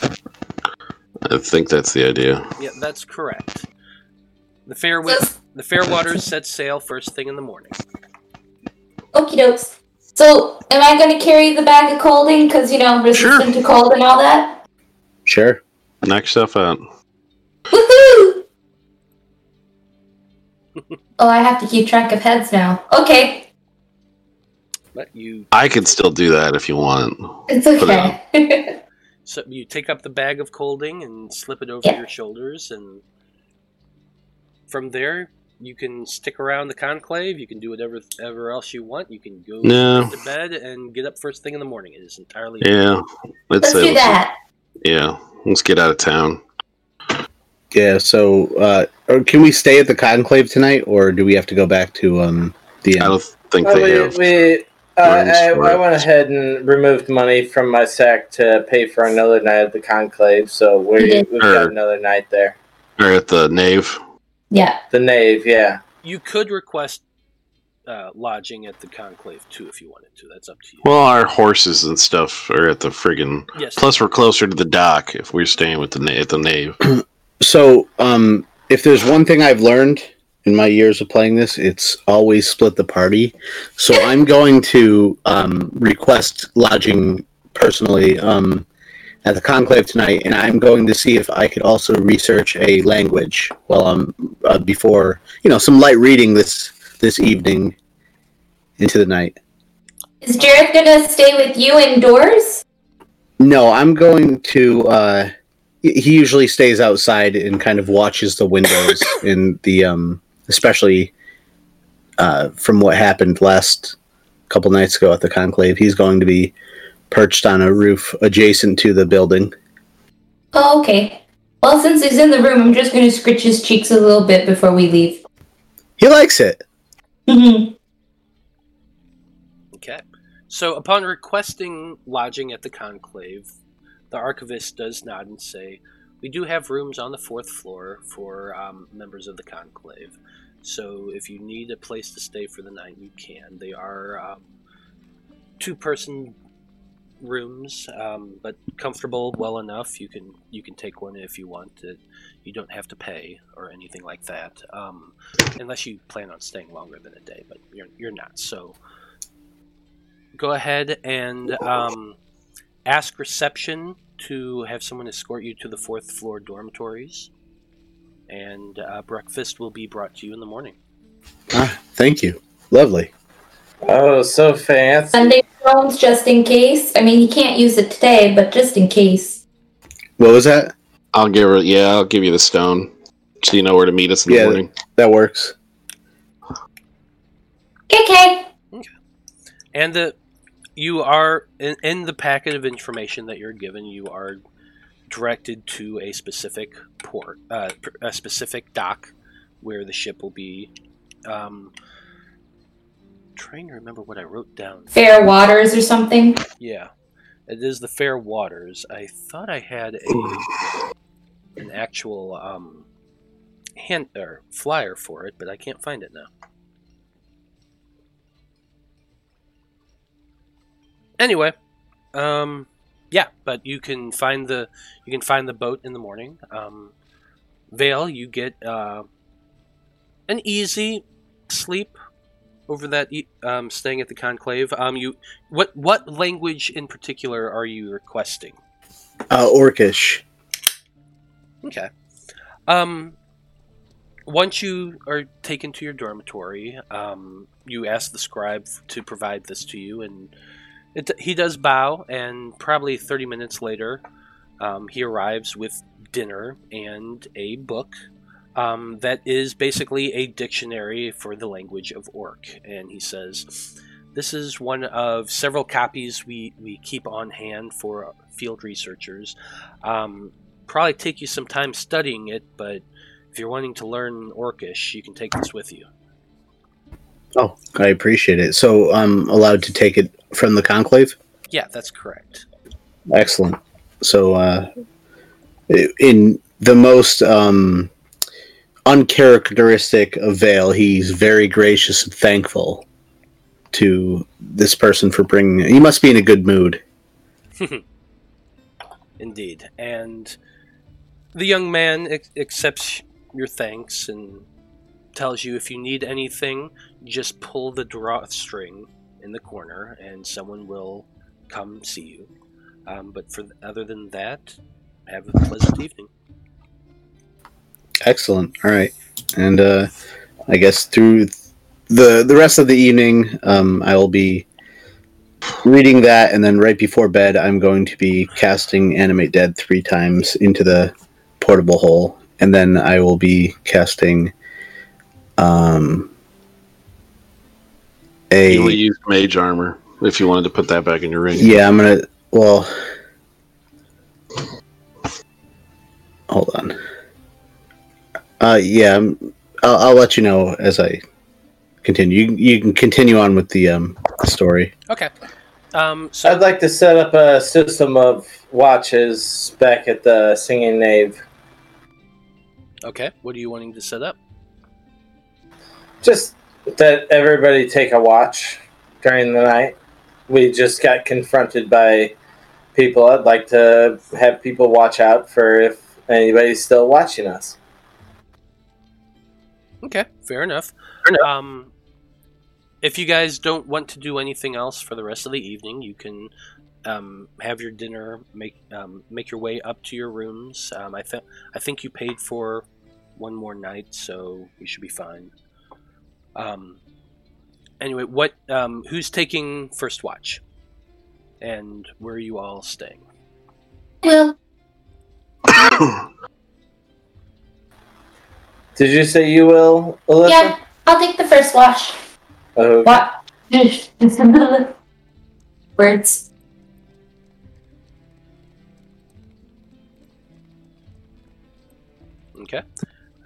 [SPEAKER 5] I think that's the idea.
[SPEAKER 1] Yeah, that's correct. The fair the Fairwaters set sail first thing in the morning.
[SPEAKER 7] Okie dokes. So, am I going to carry the bag of colding? Because, you know, I'm resistant to cold and all that?
[SPEAKER 6] Sure.
[SPEAKER 5] Knock stuff out.
[SPEAKER 7] Woohoo! oh, I have to keep track of heads now. Okay,
[SPEAKER 1] But you
[SPEAKER 5] I can still do that if you want.
[SPEAKER 7] it's
[SPEAKER 5] it
[SPEAKER 7] okay. (laughs)
[SPEAKER 1] so you take up the bag of colding and slip it over
[SPEAKER 7] Yeah.
[SPEAKER 1] your shoulders, and from there you can stick around the conclave. You can do whatever ever else you want. You can go
[SPEAKER 5] No.
[SPEAKER 1] to bed and get up first thing in the morning. It is entirely
[SPEAKER 5] Yeah.
[SPEAKER 7] Let's
[SPEAKER 5] say
[SPEAKER 7] do that.
[SPEAKER 5] Yeah. Let's get out of town.
[SPEAKER 6] Yeah. So, uh, or can we stay at the conclave tonight, or do we have to go back to um, the?
[SPEAKER 5] I don't think
[SPEAKER 2] Well,
[SPEAKER 5] they
[SPEAKER 2] we,
[SPEAKER 5] have.
[SPEAKER 2] we, uh, I, I went ahead and removed money from my sack to pay for another night at the conclave, so we,
[SPEAKER 7] You did.
[SPEAKER 2] we've
[SPEAKER 5] Or-
[SPEAKER 2] got another night there.
[SPEAKER 5] Or at the nave.
[SPEAKER 7] Yeah.
[SPEAKER 2] The nave, yeah.
[SPEAKER 1] You could request uh, lodging at the conclave too if you wanted to. That's up to you.
[SPEAKER 5] Well, our horses and stuff are at the friggin'
[SPEAKER 1] yes.
[SPEAKER 5] Plus, we're closer to the dock if we're staying with the na- at the nave. (clears throat)
[SPEAKER 6] So, um, if there's one thing I've learned in my years of playing this, it's always split the party. So I'm going to um, request lodging personally um, at the conclave tonight, and I'm going to see if I could also research a language while I'm uh, before you know some light reading this this evening into the night.
[SPEAKER 7] Is Jared gonna stay with you indoors?
[SPEAKER 6] No, I'm going to. Uh, he usually stays outside and kind of watches the windows (coughs) in the, um, especially uh, from what happened last couple nights ago at the conclave. He's going to be perched on a roof adjacent to the building.
[SPEAKER 7] Oh, okay. Well, since he's in the room, I'm just gonna scritch his cheeks a little bit before we leave.
[SPEAKER 6] He likes it.
[SPEAKER 7] Mhm.
[SPEAKER 1] Okay. So, upon requesting lodging at the conclave, the archivist does nod and say, "We do have rooms on the fourth floor for um, members of the conclave. So, if you need a place to stay for the night, you can. They are um, two-person rooms, um, but comfortable, well enough. You can you can take one if you want. It, you don't have to pay or anything like that, um, unless you plan on staying longer than a day. But you're you're not. So." go ahead and um, ask reception to have someone escort you to the fourth floor dormitories. And uh, breakfast will be brought to you in the morning.
[SPEAKER 6] Ah, thank you. Lovely.
[SPEAKER 2] Oh, so fancy.
[SPEAKER 7] sending stones just in case. I mean, you can't use it today, but just in case.
[SPEAKER 6] What was that?
[SPEAKER 5] I'll give her. Yeah, I'll give you the stone, so you know where to meet us in
[SPEAKER 6] Yeah.
[SPEAKER 5] the morning.
[SPEAKER 6] That works.
[SPEAKER 7] Okay.
[SPEAKER 1] And the you are in, in the packet of information that you're given. You are directed to a specific port, uh, a specific dock, where the ship will be. Um, trying to remember what I wrote down.
[SPEAKER 7] Fair waters or something.
[SPEAKER 1] Yeah, it is the Fair Waters. I thought I had a (sighs) an actual um, hand or flyer for it, but I can't find it now. Anyway, um, yeah, but you can find the you can find the boat in the morning. Um, Vale, you get uh, an easy sleep over that um, staying at the conclave. Um, you what what language in particular are you requesting?
[SPEAKER 6] Uh, Orcish.
[SPEAKER 1] Okay. Um, once you are taken to your dormitory, um, you ask the scribe to provide this to you, and it, he does bow. And probably thirty minutes later, um, he arrives with dinner and a book um, that is basically a dictionary for the language of Orc. And he says, "This is one of several copies we we keep on hand for field researchers." Um, probably take you some time studying it, but if you're wanting to learn Orcish, you can take this with you.
[SPEAKER 6] Oh, I appreciate it. So I'm allowed to take it from the conclave?
[SPEAKER 1] Yeah, that's correct.
[SPEAKER 6] Excellent. So, uh, in the most um, uncharacteristic of Vale, he's very gracious and thankful to this person for bringing. He must be in a good mood. (laughs)
[SPEAKER 1] Indeed. And the young man ac- accepts your thanks and tells you if you need anything, just pull the drawstring in the corner and someone will come see you. Um, but for other than that, have a pleasant evening.
[SPEAKER 6] Excellent. All right, and uh, I guess through the the rest of the evening, um, I will be reading that, and then right before bed, I'm going to be casting Animate Dead three times into the portable hole, and then I will be casting um, a
[SPEAKER 5] You only use mage armor if you wanted to put that back in your ring.
[SPEAKER 6] yeah. I'm gonna well. Uh, yeah, I'm- I'll, I'll let you know as I continue. You, you can continue on with the um story.
[SPEAKER 1] Okay. Um, so
[SPEAKER 2] I'd like to set up a system of watches back at the Singing Knave.
[SPEAKER 1] okay, what are you wanting to set up?
[SPEAKER 2] Just that everybody take a watch during the night. We just got confronted by people. I'd like to have people watch out for if anybody's still watching us.
[SPEAKER 1] Okay, fair enough. Um, if you guys don't want to do anything else for the rest of the evening, you can um, have your dinner, make um, make your way up to your rooms. Um, I think I think you paid for one more night, so you should be fine. Um, anyway, what? Um, who's taking first watch? And where are you all staying?
[SPEAKER 3] Well, (coughs)
[SPEAKER 2] Did you say you will, Alyssa?
[SPEAKER 3] yeah, I'll take the first wash.
[SPEAKER 2] Oh,
[SPEAKER 3] What? (laughs) Words.
[SPEAKER 1] Okay.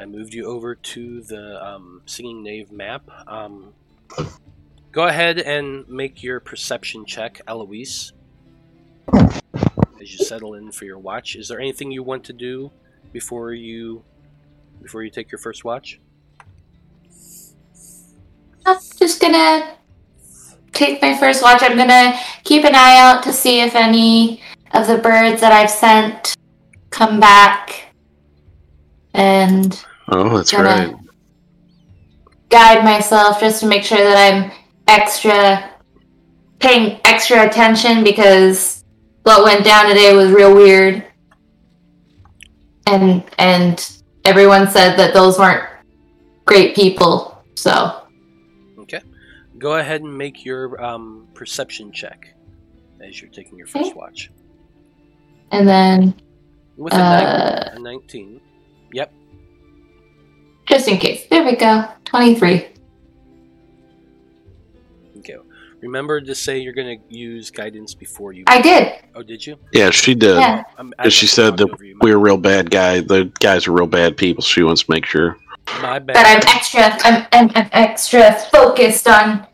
[SPEAKER 1] I moved you over to the um, Singing Knave map. Um, go ahead and make your perception check, Eloise. As you settle in for your watch, is there anything you want to do before you before you take your first watch?
[SPEAKER 3] I'm just gonna take my first watch. I'm gonna keep an eye out to see if any of the birds that I've sent come back and
[SPEAKER 5] Oh, that's right.
[SPEAKER 3] guide myself just to make sure that I'm extra paying extra attention because what went down today was real weird. And and everyone said that those weren't great people. So.
[SPEAKER 1] Okay. Go ahead and make your um, perception check as you're taking your first
[SPEAKER 3] okay.
[SPEAKER 1] watch.
[SPEAKER 3] And then.
[SPEAKER 1] With a,
[SPEAKER 3] uh,
[SPEAKER 1] a 19. Yep.
[SPEAKER 3] Just in case. There we go.
[SPEAKER 1] 23. Remember to say you're going to use guidance before you.
[SPEAKER 3] I did.
[SPEAKER 1] Oh, did you?
[SPEAKER 5] Yeah, she did.
[SPEAKER 3] Yeah.
[SPEAKER 1] I'm,
[SPEAKER 5] And she said that we're real bad guy. The guys are real bad people. She wants to make sure.
[SPEAKER 1] My bad.
[SPEAKER 3] But I'm extra I'm, I'm, I'm extra focused on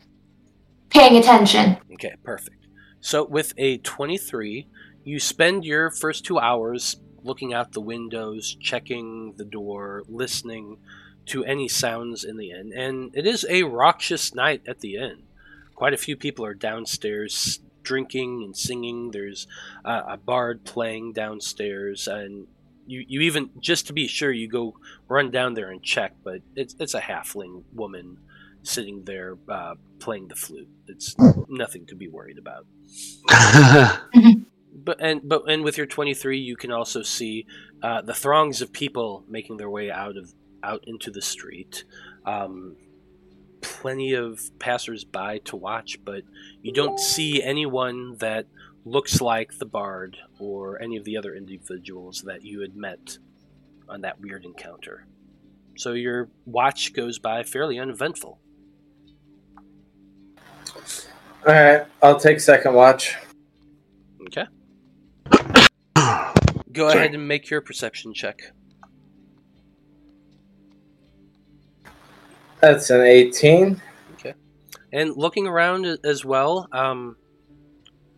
[SPEAKER 3] paying attention.
[SPEAKER 1] Okay, perfect. So with a 23, you spend your first two hours looking out the windows, checking the door, listening to any sounds in the inn, and it is a raucous night at the inn. Quite a few people are downstairs drinking and singing. There's uh, a bard playing downstairs, and you, you even just to be sure you go run down there and check, but it's it's a halfling woman sitting there uh, playing the flute. It's nothing to be worried about. (laughs) But and but and with your 23, you can also see uh, the throngs of people making their way out of out into the street. Um, plenty of passers-by to watch, but you don't see anyone that looks like the bard or any of the other individuals that you had met on that weird encounter. So your watch goes by fairly uneventful.
[SPEAKER 2] all right. I'll take second watch.
[SPEAKER 1] Okay. (coughs) Go
[SPEAKER 5] Sorry.
[SPEAKER 1] ahead and make your perception check.
[SPEAKER 2] That's an 18. Okay.
[SPEAKER 1] And looking around as well, um,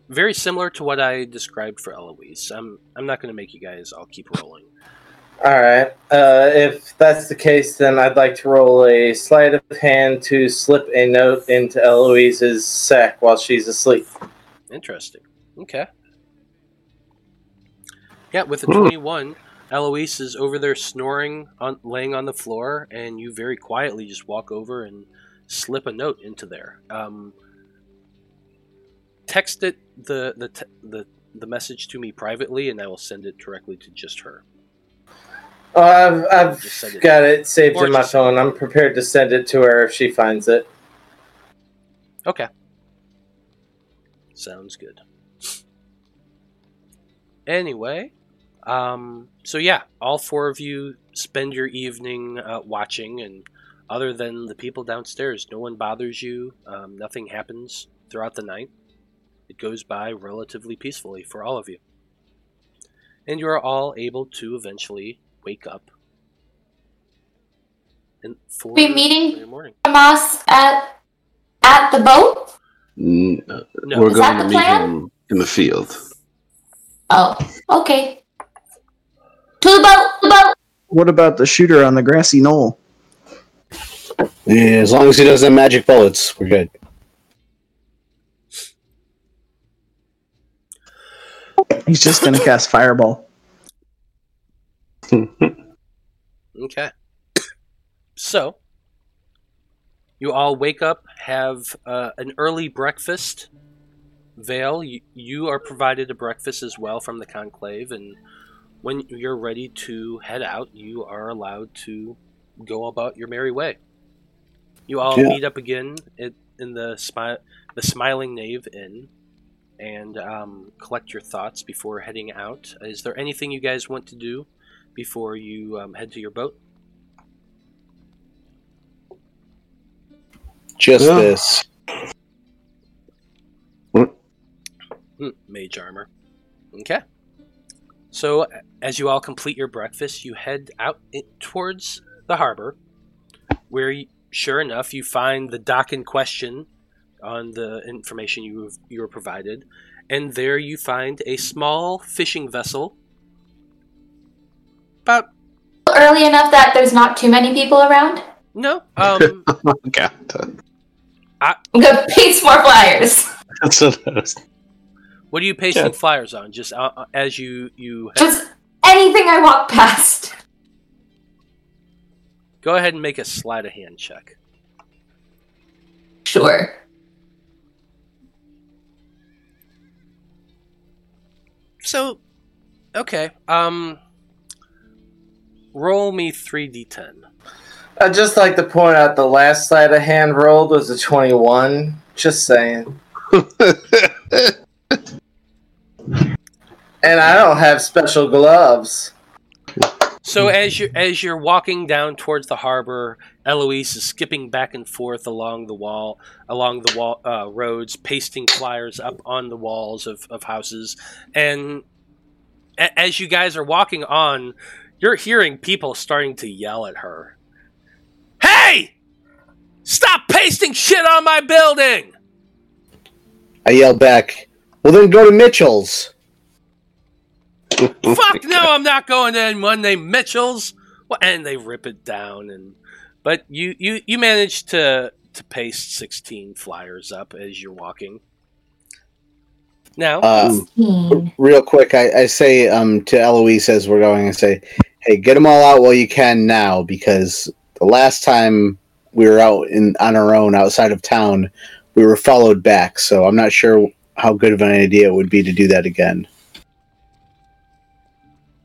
[SPEAKER 1] very similar to what I described for Eloise. I'm, I'm not going to make you guys all keep rolling.
[SPEAKER 2] All right. Uh, if that's the case, then I'd like to roll a sleight of hand to slip a note into Eloise's sack while she's asleep.
[SPEAKER 1] Interesting. Okay. Yeah, with a
[SPEAKER 5] Hmm.
[SPEAKER 1] 21, Eloise is over there snoring, on, laying on the floor, and you very quietly just walk over and slip a note into there. Um, text it the the, te- the the message to me privately, and I will send it directly to just her.
[SPEAKER 2] Oh, I've, I've
[SPEAKER 1] Just it.
[SPEAKER 2] got it saved in my
[SPEAKER 1] just-
[SPEAKER 2] phone. I'm prepared to send it to her if she finds it.
[SPEAKER 1] Okay. Sounds good. Anyway, um, so yeah, all four of you spend your evening uh, watching, and other than the people downstairs, no one bothers you. Um, nothing happens throughout the night. It goes by relatively peacefully for all of you, and you are all able to eventually wake up. And for
[SPEAKER 3] We meeting?
[SPEAKER 1] morning.
[SPEAKER 3] Hamas at at the boat?
[SPEAKER 5] N-
[SPEAKER 1] No,
[SPEAKER 5] We're
[SPEAKER 3] Is
[SPEAKER 5] going
[SPEAKER 3] that
[SPEAKER 5] to
[SPEAKER 3] the
[SPEAKER 5] meet
[SPEAKER 3] plan?
[SPEAKER 5] him in the field.
[SPEAKER 3] Oh, okay. To the boat, the boat.
[SPEAKER 4] What about the shooter on the grassy knoll?
[SPEAKER 6] Yeah, as long as he doesn't have magic bullets, we're good.
[SPEAKER 4] He's just gonna cast fireball. (laughs)
[SPEAKER 1] Okay. So, you all wake up, have uh, an early breakfast. Vale, you, you are provided a breakfast as well from the conclave, and when you're ready to head out, you are allowed to go about your merry way. You all
[SPEAKER 6] Yeah.
[SPEAKER 1] meet up again at, in the smi- the Smiling Knave Inn and um, collect your thoughts before heading out. Is there anything you guys want to do before you um, head to your boat?
[SPEAKER 6] Just
[SPEAKER 5] Yeah.
[SPEAKER 6] this.
[SPEAKER 1] Hmm, mage armor. Okay. So, as you all complete your breakfast, you head out i towards the harbor, where, you, sure enough, you find the dock in question on the information you you were provided, and there you find a small fishing vessel. About
[SPEAKER 3] Early enough that there's not too many people around.
[SPEAKER 1] no, um,
[SPEAKER 5] God.
[SPEAKER 7] I'm gonna more flyers. (laughs)
[SPEAKER 5] That's what I was-
[SPEAKER 1] what are you pasting
[SPEAKER 5] Yeah.
[SPEAKER 1] flyers on? Just uh, uh, as you you
[SPEAKER 7] Just anything I walk past.
[SPEAKER 1] go ahead and make a sleight of hand check.
[SPEAKER 7] Sure.
[SPEAKER 1] So, okay. Um, roll me three d10.
[SPEAKER 2] I'd just like to point out the last sleight of hand rolled was a 21. Just saying. (laughs) And I don't have special gloves.
[SPEAKER 1] So as you as you're walking down towards the harbor, Eloise is skipping back and forth along the wall, along the wall uh, roads, pasting flyers up on the walls of, of houses, and a- as you guys are walking on, you're hearing people starting to yell at her. Hey! Stop pasting shit on my building!
[SPEAKER 6] I yell back, well, then go to Mitchell's. (laughs)
[SPEAKER 1] Fuck (laughs) no, I'm not going to anyone named Mitchell's. Well, and they rip it down, and but you you you manage to to paste 16 flyers up as you're walking. Now,
[SPEAKER 3] Hmm.
[SPEAKER 6] real quick, I, I say um, to Eloise as we're going, I say, hey, get them all out while you can now, because the last time we were out in on our own outside of town, we were followed back. So I'm not sure how good of an idea it would be to do that again.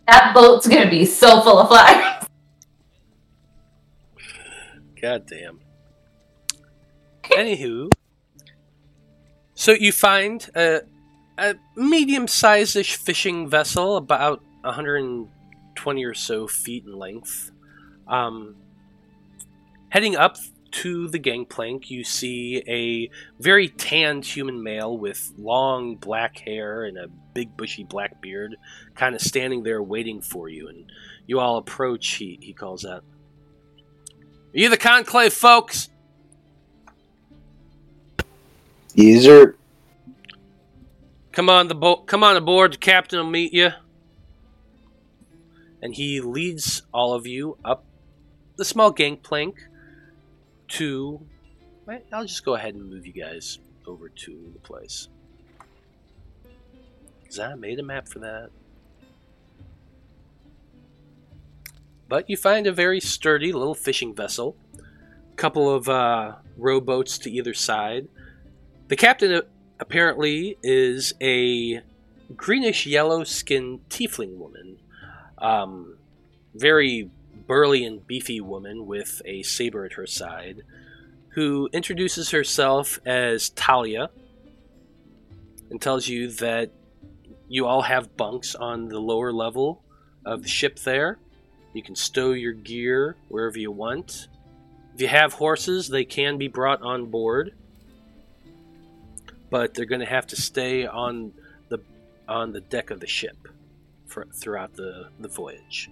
[SPEAKER 7] That boat's gonna be so full of flyers.
[SPEAKER 1] God damn. (laughs) Anywho, so you find a, a medium-sized fishing vessel, about 120 or so feet in length. Um, heading up to the gangplank, you see a very tanned human male with long black hair and a big bushy black beard, kind of standing there waiting for you. And you all approach. He he calls out. Are you the conclave folks?
[SPEAKER 6] User,
[SPEAKER 1] Come on the boat. Come on aboard. The captain will meet you. And he leads all of you up the small gangplank to. I'll just go ahead and move you guys over to the place. Cause I made a map for that. But you find a very sturdy little fishing vessel, a couple of uh, rowboats to either side. The captain uh, apparently is a greenish yellow skinned tiefling woman. Um, very burly and beefy woman with a saber at her side, who introduces herself as Talia and tells you that you all have bunks on the lower level of the ship there. You can stow your gear wherever you want. If you have horses, they can be brought on board but they're going to have to stay on the on the deck of the ship for throughout the the voyage.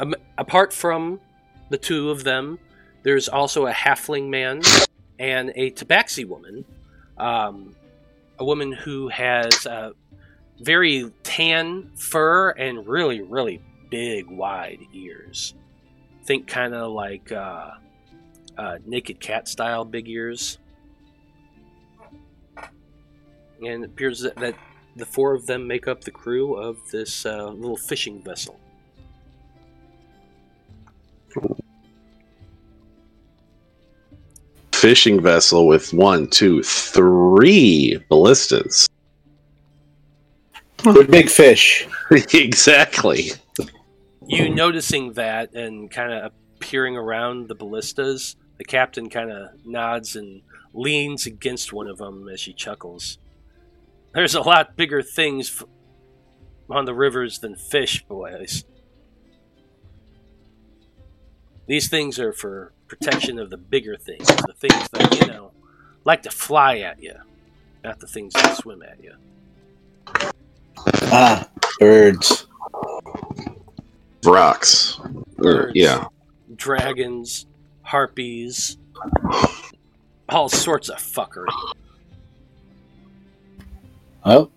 [SPEAKER 1] Um, apart from the two of them, there's also a halfling man and a tabaxi woman, um, a woman who has uh, very tan fur and really really big wide ears. Think kind of like uh, uh, naked cat style big ears and it appears that, that the four of them make up the crew of this uh, little fishing vessel.
[SPEAKER 5] Fishing vessel with one, two, three ballistas.
[SPEAKER 6] They're big fish. (laughs)
[SPEAKER 5] exactly.
[SPEAKER 1] You noticing that and kind of peering around the ballistas, The captain kind of nods and leans against one of them as she chuckles. There's a lot bigger things f- on the rivers than fish, boys. These things are for protection of the bigger things, the things that, you know, like to fly at you, not the things that swim at you.
[SPEAKER 6] Ah, birds.
[SPEAKER 5] Rocks.
[SPEAKER 1] Birds.
[SPEAKER 5] yeah.
[SPEAKER 1] Dragons, harpies, all sorts of fuckery.
[SPEAKER 6] Oh,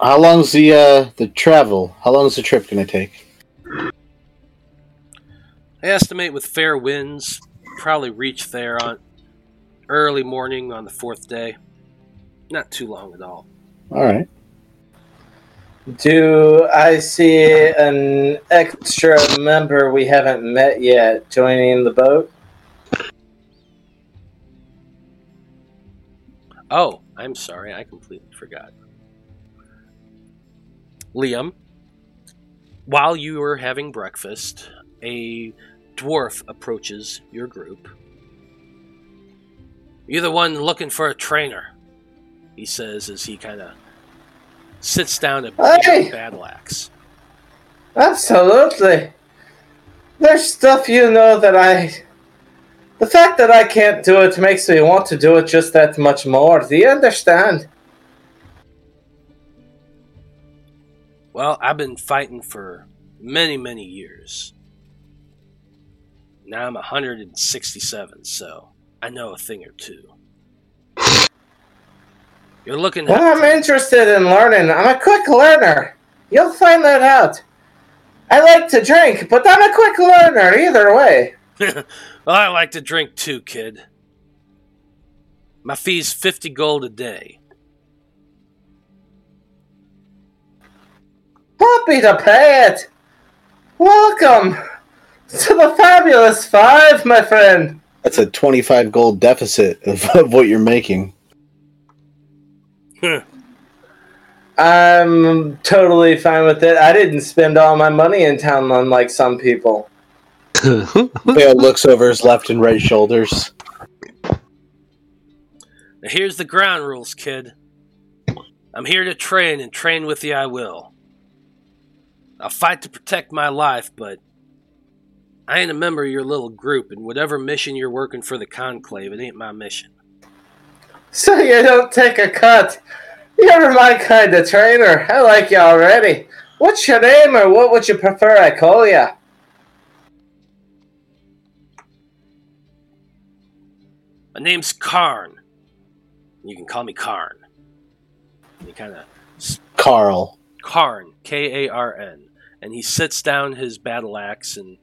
[SPEAKER 6] how long's the uh the travel? How long's the trip gonna take?
[SPEAKER 1] I estimate with fair winds, probably reach there on early morning on the fourth day. Not too long at all.
[SPEAKER 6] All right.
[SPEAKER 2] Do I see an extra member we haven't met yet joining the boat?
[SPEAKER 1] Oh, I'm sorry, I completely forgot. Liam, while you were having breakfast, a dwarf approaches your group. You're the one looking for a trainer, he says as he kind of sits down at
[SPEAKER 2] Hey!
[SPEAKER 1] battle axe.
[SPEAKER 2] Absolutely. There's stuff you know that I. The fact that I can't do it makes me want to do it just that much more. Do you understand?
[SPEAKER 1] Well, I've been fighting for many, many years. Now I'm 167, so I know a thing or two. You're looking
[SPEAKER 2] Well, I'm interested in learning. I'm a quick learner. You'll find that out. I like to drink, but I'm a quick learner either way. (laughs)
[SPEAKER 1] well, I like to drink too, kid. My fee's 50 gold a day.
[SPEAKER 2] Happy to pay it. Welcome to the Fabulous Five, my friend.
[SPEAKER 6] That's a twenty-five gold deficit of, (laughs) of what you're making.
[SPEAKER 2] I'm totally fine with it. I didn't spend all my money in town unlike some people. (laughs)
[SPEAKER 6] Theo looks over his left and right shoulders.
[SPEAKER 1] Now, here's the ground rules, kid. I'm here to train, and train with you I will. I'll fight to protect my life, but I ain't a member of your little group, and whatever mission you're working for the Conclave, it ain't my mission.
[SPEAKER 2] So you don't take a cut. You're my kind of trainer. I like you already. What's your name, or what would you prefer I call you?
[SPEAKER 1] My name's Karn. You can call me Karn. And he kind of
[SPEAKER 6] Carl.
[SPEAKER 1] Karn, K A R N, and he sits down his battle axe and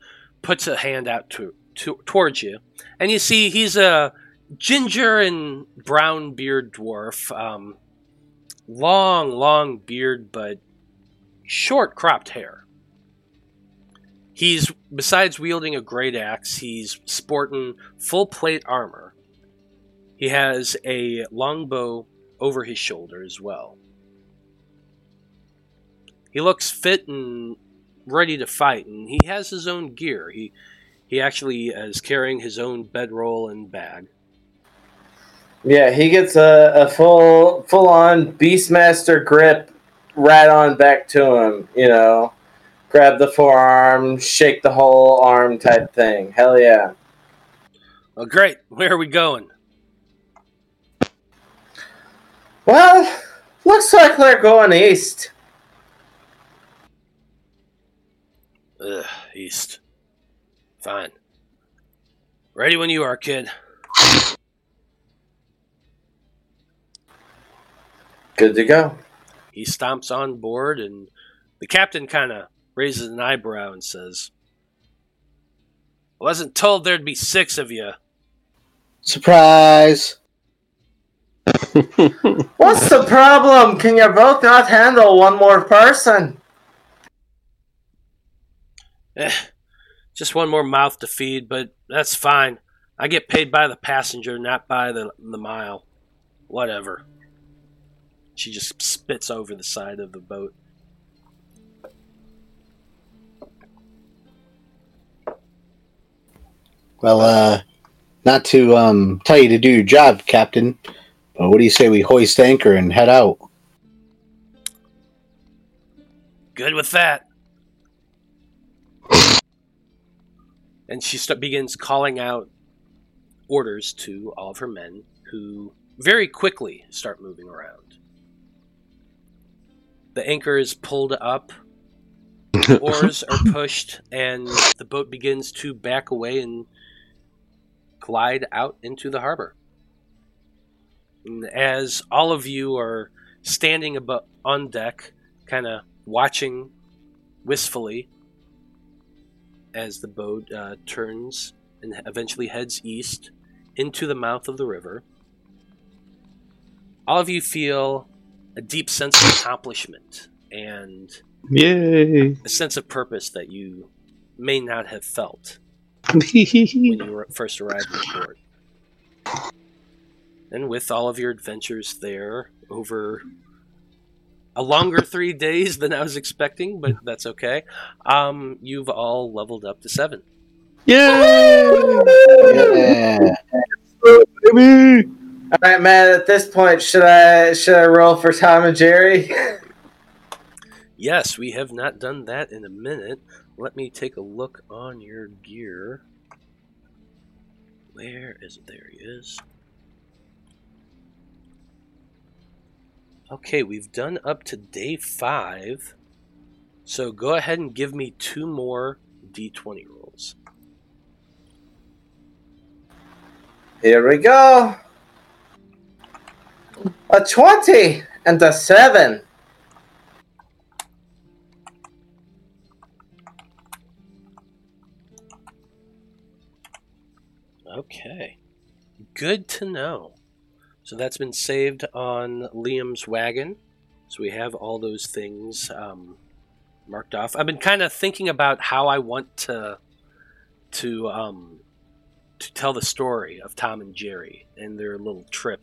[SPEAKER 1] puts a hand out to, to towards you, and you see he's a ginger and brown beard dwarf, um, long, long beard, but short cropped hair. He's besides wielding a great axe, he's sporting full plate armor. He has a longbow over his shoulder as well. He looks fit and ready to fight, and he has his own gear. He he actually uh, is carrying his own bedroll and bag.
[SPEAKER 2] Yeah, he gets a, a full full on Beastmaster grip right on back to him, you know. Grab the forearm, shake the whole arm type thing. Hell yeah.
[SPEAKER 1] Oh, great! Where are we going?
[SPEAKER 2] Well, looks like they're going east.
[SPEAKER 1] Ugh, east. Fine. Ready when you are, kid.
[SPEAKER 2] Good to go.
[SPEAKER 1] He stomps on board, and the captain kind of raises an eyebrow and says, "I wasn't told there'd be six of you."
[SPEAKER 6] Surprise! (laughs)
[SPEAKER 2] What's the problem? Can your boat not handle one more person?
[SPEAKER 1] Eh, just one more mouth to feed, but that's fine. I get paid by the passenger, not by the, the mile. Whatever. She just spits over the side of the boat.
[SPEAKER 6] Well, uh, Not to um, tell you to do your job, Captain, but what do you say we hoist anchor and head out?
[SPEAKER 1] Good with that. And she st- begins calling out orders to all of her men, who very quickly start moving around. The anchor is pulled up, (laughs) oars are pushed, and the boat begins to back away and glide out into the harbor. And as all of you are standing abo- on deck, kind of watching wistfully as the boat uh, turns and eventually heads east into the mouth of the river. All of you feel a deep sense of accomplishment and
[SPEAKER 5] Yay!
[SPEAKER 1] a sense of purpose that you may not have felt (laughs) when you first arrived in port. And with all of your adventures there over a longer three days than I was expecting, but that's okay. Um, you've all leveled up to seven.
[SPEAKER 5] Yay!
[SPEAKER 6] Yeah.
[SPEAKER 5] Baby!
[SPEAKER 2] All right, man. At this point, should I should I roll for Tom and Jerry?
[SPEAKER 1] Yes, we have not done that in a minute. Let me take a look on your gear. Where is it? There he is. Okay, we've done up to day five. So go ahead and give me two more d20 rolls.
[SPEAKER 2] Here we go. A twenty and a seven.
[SPEAKER 1] Okay. Good to know. So that's been saved on Liam's wagon. So we have all those things um, marked off. I've been kind of thinking about how I want to to um, to tell the story of Tom and Jerry and their little trip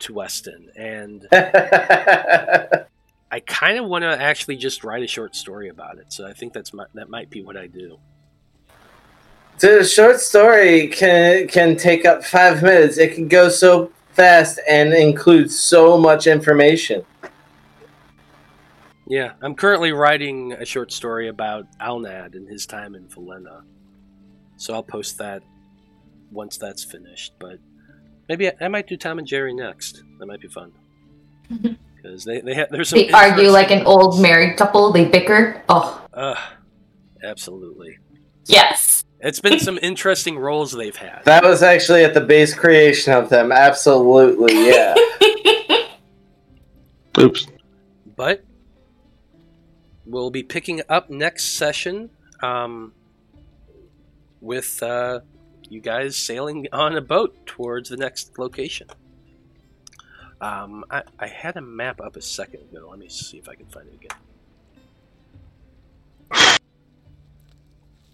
[SPEAKER 1] to Weston, and (laughs) I kind of want to actually just write a short story about it. So I think that's my, that might be what I do.
[SPEAKER 2] the short story can can take up five minutes. It can go so fast and includes so much information.
[SPEAKER 1] Yeah, I'm currently writing a short story about Alnad and his time in Valena. So I'll post that once that's finished. But maybe I, I might do Tom and Jerry next. That might be fun. (laughs) Because they, they have, there's some
[SPEAKER 7] They argue like an old married couple. They bicker. Oh,
[SPEAKER 1] Ugh, absolutely.
[SPEAKER 7] yes.
[SPEAKER 1] It's been some interesting roles they've had.
[SPEAKER 2] That was actually at the base creation of them. Absolutely, yeah. (laughs)
[SPEAKER 5] Oops.
[SPEAKER 1] But we'll be picking up next session um, with uh, you guys sailing on a boat towards the next location. Um, I, I had a map up a second ago. Let me see if I can find it again.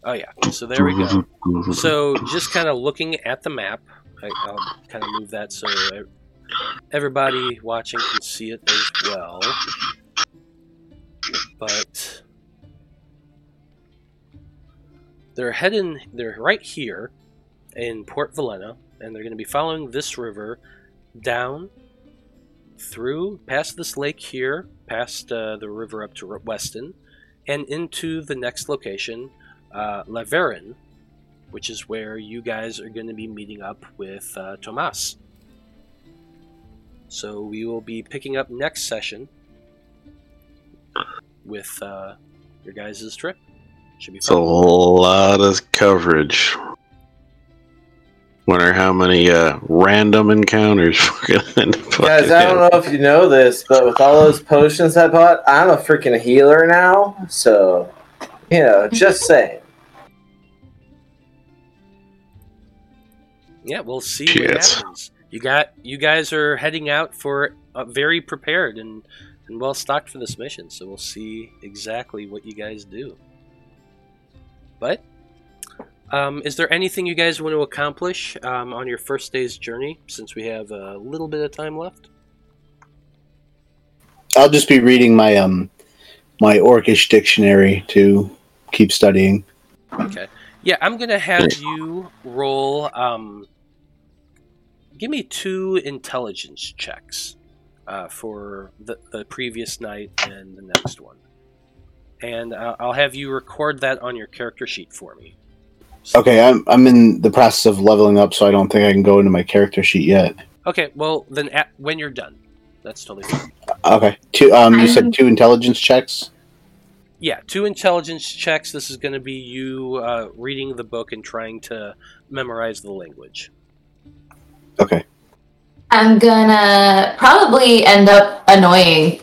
[SPEAKER 1] Oh yeah, so there we go. So just kind of looking at the map, I, I'll kind of move that so everybody watching can see it as well. But they're heading, they're right here in Port Valena, and they're going to be following this river down through past this lake here, past uh, the river up to Weston, and into the next location, uh, Laverin, which is where you guys are going to be meeting up with uh, Tomas. So we will be picking up next session with uh, your guys' trip. Should be
[SPEAKER 5] It's a lot of coverage. Wonder how many uh, random encounters (laughs) we're gonna end up
[SPEAKER 2] Guys,
[SPEAKER 5] fucking
[SPEAKER 2] I don't know if you know this, but with all those potions I bought, I'm a freaking healer now. So, you know, just saying.
[SPEAKER 1] Yeah, we'll see
[SPEAKER 5] Shit.
[SPEAKER 1] what happens. You got you guys are heading out for uh, very prepared and and well stocked for this mission, so we'll see exactly what you guys do. But um, is there anything you guys want to accomplish um, on your first day's journey? Since we have a little bit of time left.
[SPEAKER 6] I'll just be reading my um my Orcish dictionary to keep studying.
[SPEAKER 1] Okay. Yeah, I'm gonna have you roll um, give me two intelligence checks uh, for the, the previous night and the next one. And uh, I'll have you record that on your character sheet for me.
[SPEAKER 6] Okay, I'm I'm in the process of leveling up, so I don't think I can go into my character sheet yet.
[SPEAKER 1] Okay, well, then at, when you're done, that's totally fine.
[SPEAKER 6] Okay, two. Um, you said two intelligence checks.
[SPEAKER 1] Yeah, two intelligence checks. This is going to be you uh, reading the book and trying to memorize the language.
[SPEAKER 6] Okay.
[SPEAKER 7] I'm gonna probably end up annoying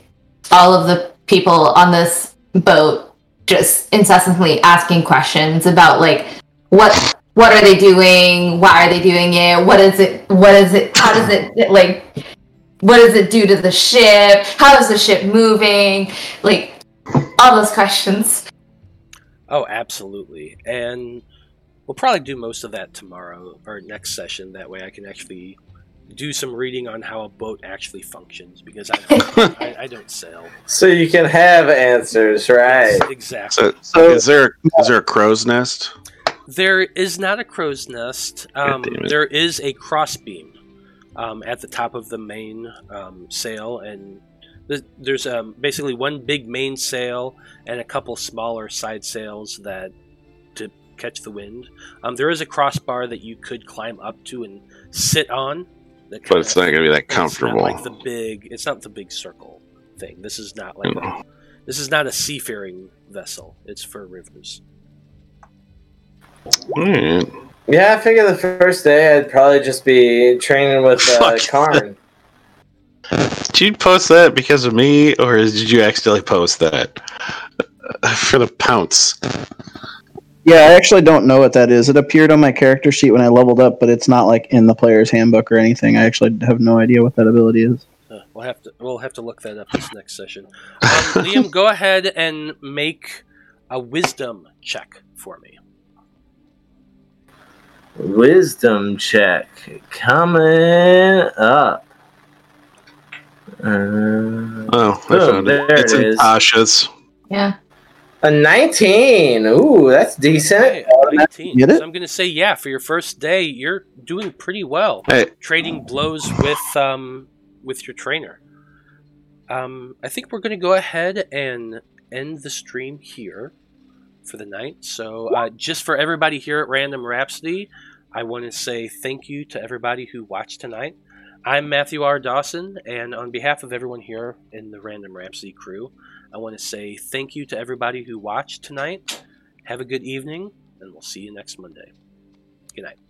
[SPEAKER 7] all of the people on this boat, just incessantly asking questions about like what what are they doing, why are they doing it, what is it, what is it, how does it like, what does it do to the ship, how is the ship moving, like all those questions.
[SPEAKER 1] Oh, absolutely. And we'll probably do most of that tomorrow or next session. That way I can actually do some reading on how a boat actually functions because I don't, I, I don't sail. (laughs)
[SPEAKER 2] So you can have answers, right?
[SPEAKER 1] Exactly.
[SPEAKER 5] So,
[SPEAKER 4] So-
[SPEAKER 5] is there is there a crow's nest?
[SPEAKER 1] There is not a crow's nest. Um, there is a crossbeam um, at the top of the main um, sail, and th- there's um, basically one big main sail and a couple smaller side sails that to catch the wind. Um, there is a crossbar that you could climb up to and sit on. That
[SPEAKER 5] But
[SPEAKER 1] kinda-
[SPEAKER 5] it's not going to be that
[SPEAKER 1] it's not
[SPEAKER 5] comfortable.
[SPEAKER 1] like the big. It's not the big circle thing. This is not like a, this is not a seafaring vessel. It's for rivers.
[SPEAKER 5] Alright.
[SPEAKER 2] Yeah, I figure the first day I'd probably just be training with uh,
[SPEAKER 5] Fuck.
[SPEAKER 2] Karn. (laughs)
[SPEAKER 5] Did you post that because of me, or did you accidentally post that (laughs) for the pounce?
[SPEAKER 4] Yeah, I actually don't know what that is. It appeared on my character sheet when I leveled up, but it's not like in the player's handbook or anything. I actually have no idea what that ability is.
[SPEAKER 1] Uh, we'll have to we'll have to look that up this next session. Um, (laughs) Liam, go ahead and make a wisdom check for me.
[SPEAKER 2] Wisdom check coming up. Uh,
[SPEAKER 5] Oh, I
[SPEAKER 2] Oh,
[SPEAKER 5] found it.
[SPEAKER 2] there
[SPEAKER 5] It's
[SPEAKER 2] it
[SPEAKER 5] in
[SPEAKER 2] is.
[SPEAKER 5] Tasha's.
[SPEAKER 7] Yeah.
[SPEAKER 2] A 19. Ooh, that's decent.
[SPEAKER 1] Okay, 19. So I'm going to say, yeah, for your first day, you're doing pretty well.
[SPEAKER 5] Hey,
[SPEAKER 1] Trading blows with um, with your trainer. Um, I think we're going to go ahead and end the stream here for the night. So, uh, just for everybody here at Random Rhapsody, I want to say thank you to everybody who watched tonight. I'm Matthew R. Dawson, and on behalf of everyone here in the Random Rhapsody crew, I want to say thank you to everybody who watched tonight. Have a good evening, and we'll see you next Monday. Good night.